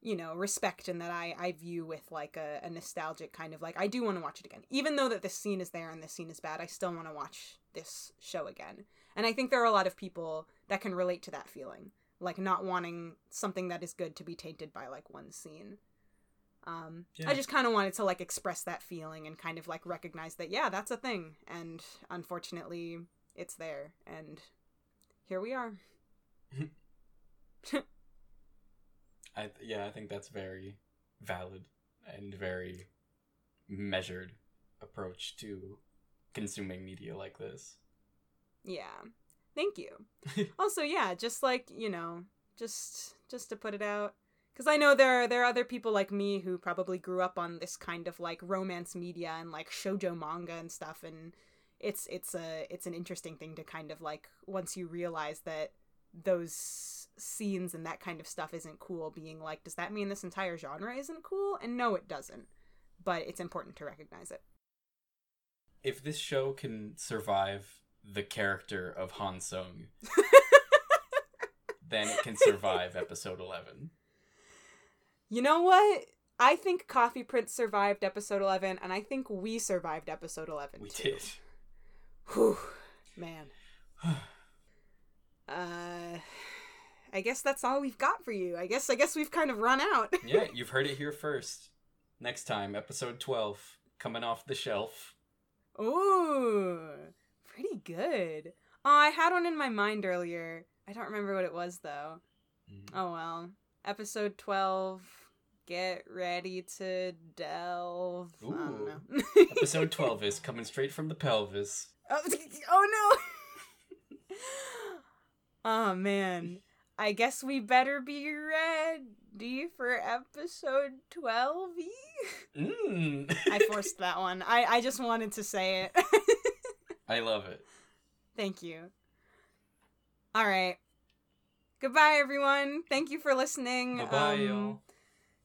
you know respect and that I, I view with like a, a nostalgic kind of like I do want to watch it again. Even though that this scene is there and this scene is bad, I still want to watch this show again. And I think there are a lot of people that can relate to that feeling. Like not wanting something that is good to be tainted by like one scene. Um, yeah. I just kind of wanted to like express that feeling and kind of like recognize that yeah, that's a thing, and unfortunately, it's there, and here we are. I yeah, I think that's very valid and very measured approach to consuming media like this. Yeah. Thank you. also, yeah, just like, you know, just just to put it out, because I know there are, there are other people like me who probably grew up on this kind of like romance media and like shojo manga and stuff, and it's it's a it's an interesting thing to kind of like once you realize that those scenes and that kind of stuff isn't cool being like does that mean this entire genre isn't cool? And no it doesn't. But it's important to recognize it. If this show can survive the character of Han Sung then it can survive episode 11 you know what? I think Coffee Prince survived episode 11, and I think we survived episode 11. We too. did. Whew. Man. Uh, I guess that's all we've got for you. I guess I guess we've kind of run out. yeah, you've heard it here first. Next time, episode 12, coming off the shelf. Ooh, pretty good. Oh, I had one in my mind earlier. I don't remember what it was though. Mm. Oh well. Episode 12. Get ready to delve. I don't Ooh. know. Episode 12 is coming straight from the pelvis. Oh, oh no! oh man. I guess we better be ready for episode 12 Mm. I forced that one. I, I just wanted to say it. I love it. Thank you. All right. Goodbye, everyone. Thank you for listening. Bye, um,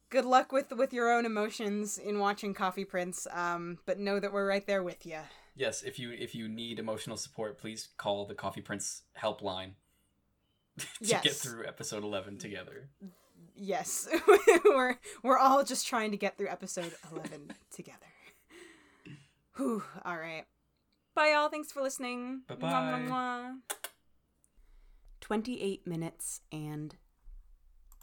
Good luck with with your own emotions in watching Coffee Prince. Um, but know that we're right there with you. Yes, if you if you need emotional support, please call the Coffee Prince helpline to yes. get through episode eleven together. Yes, we're we're all just trying to get through episode eleven together. Whew, all right. Bye, y'all. Thanks for listening. Bye bye. 28 minutes and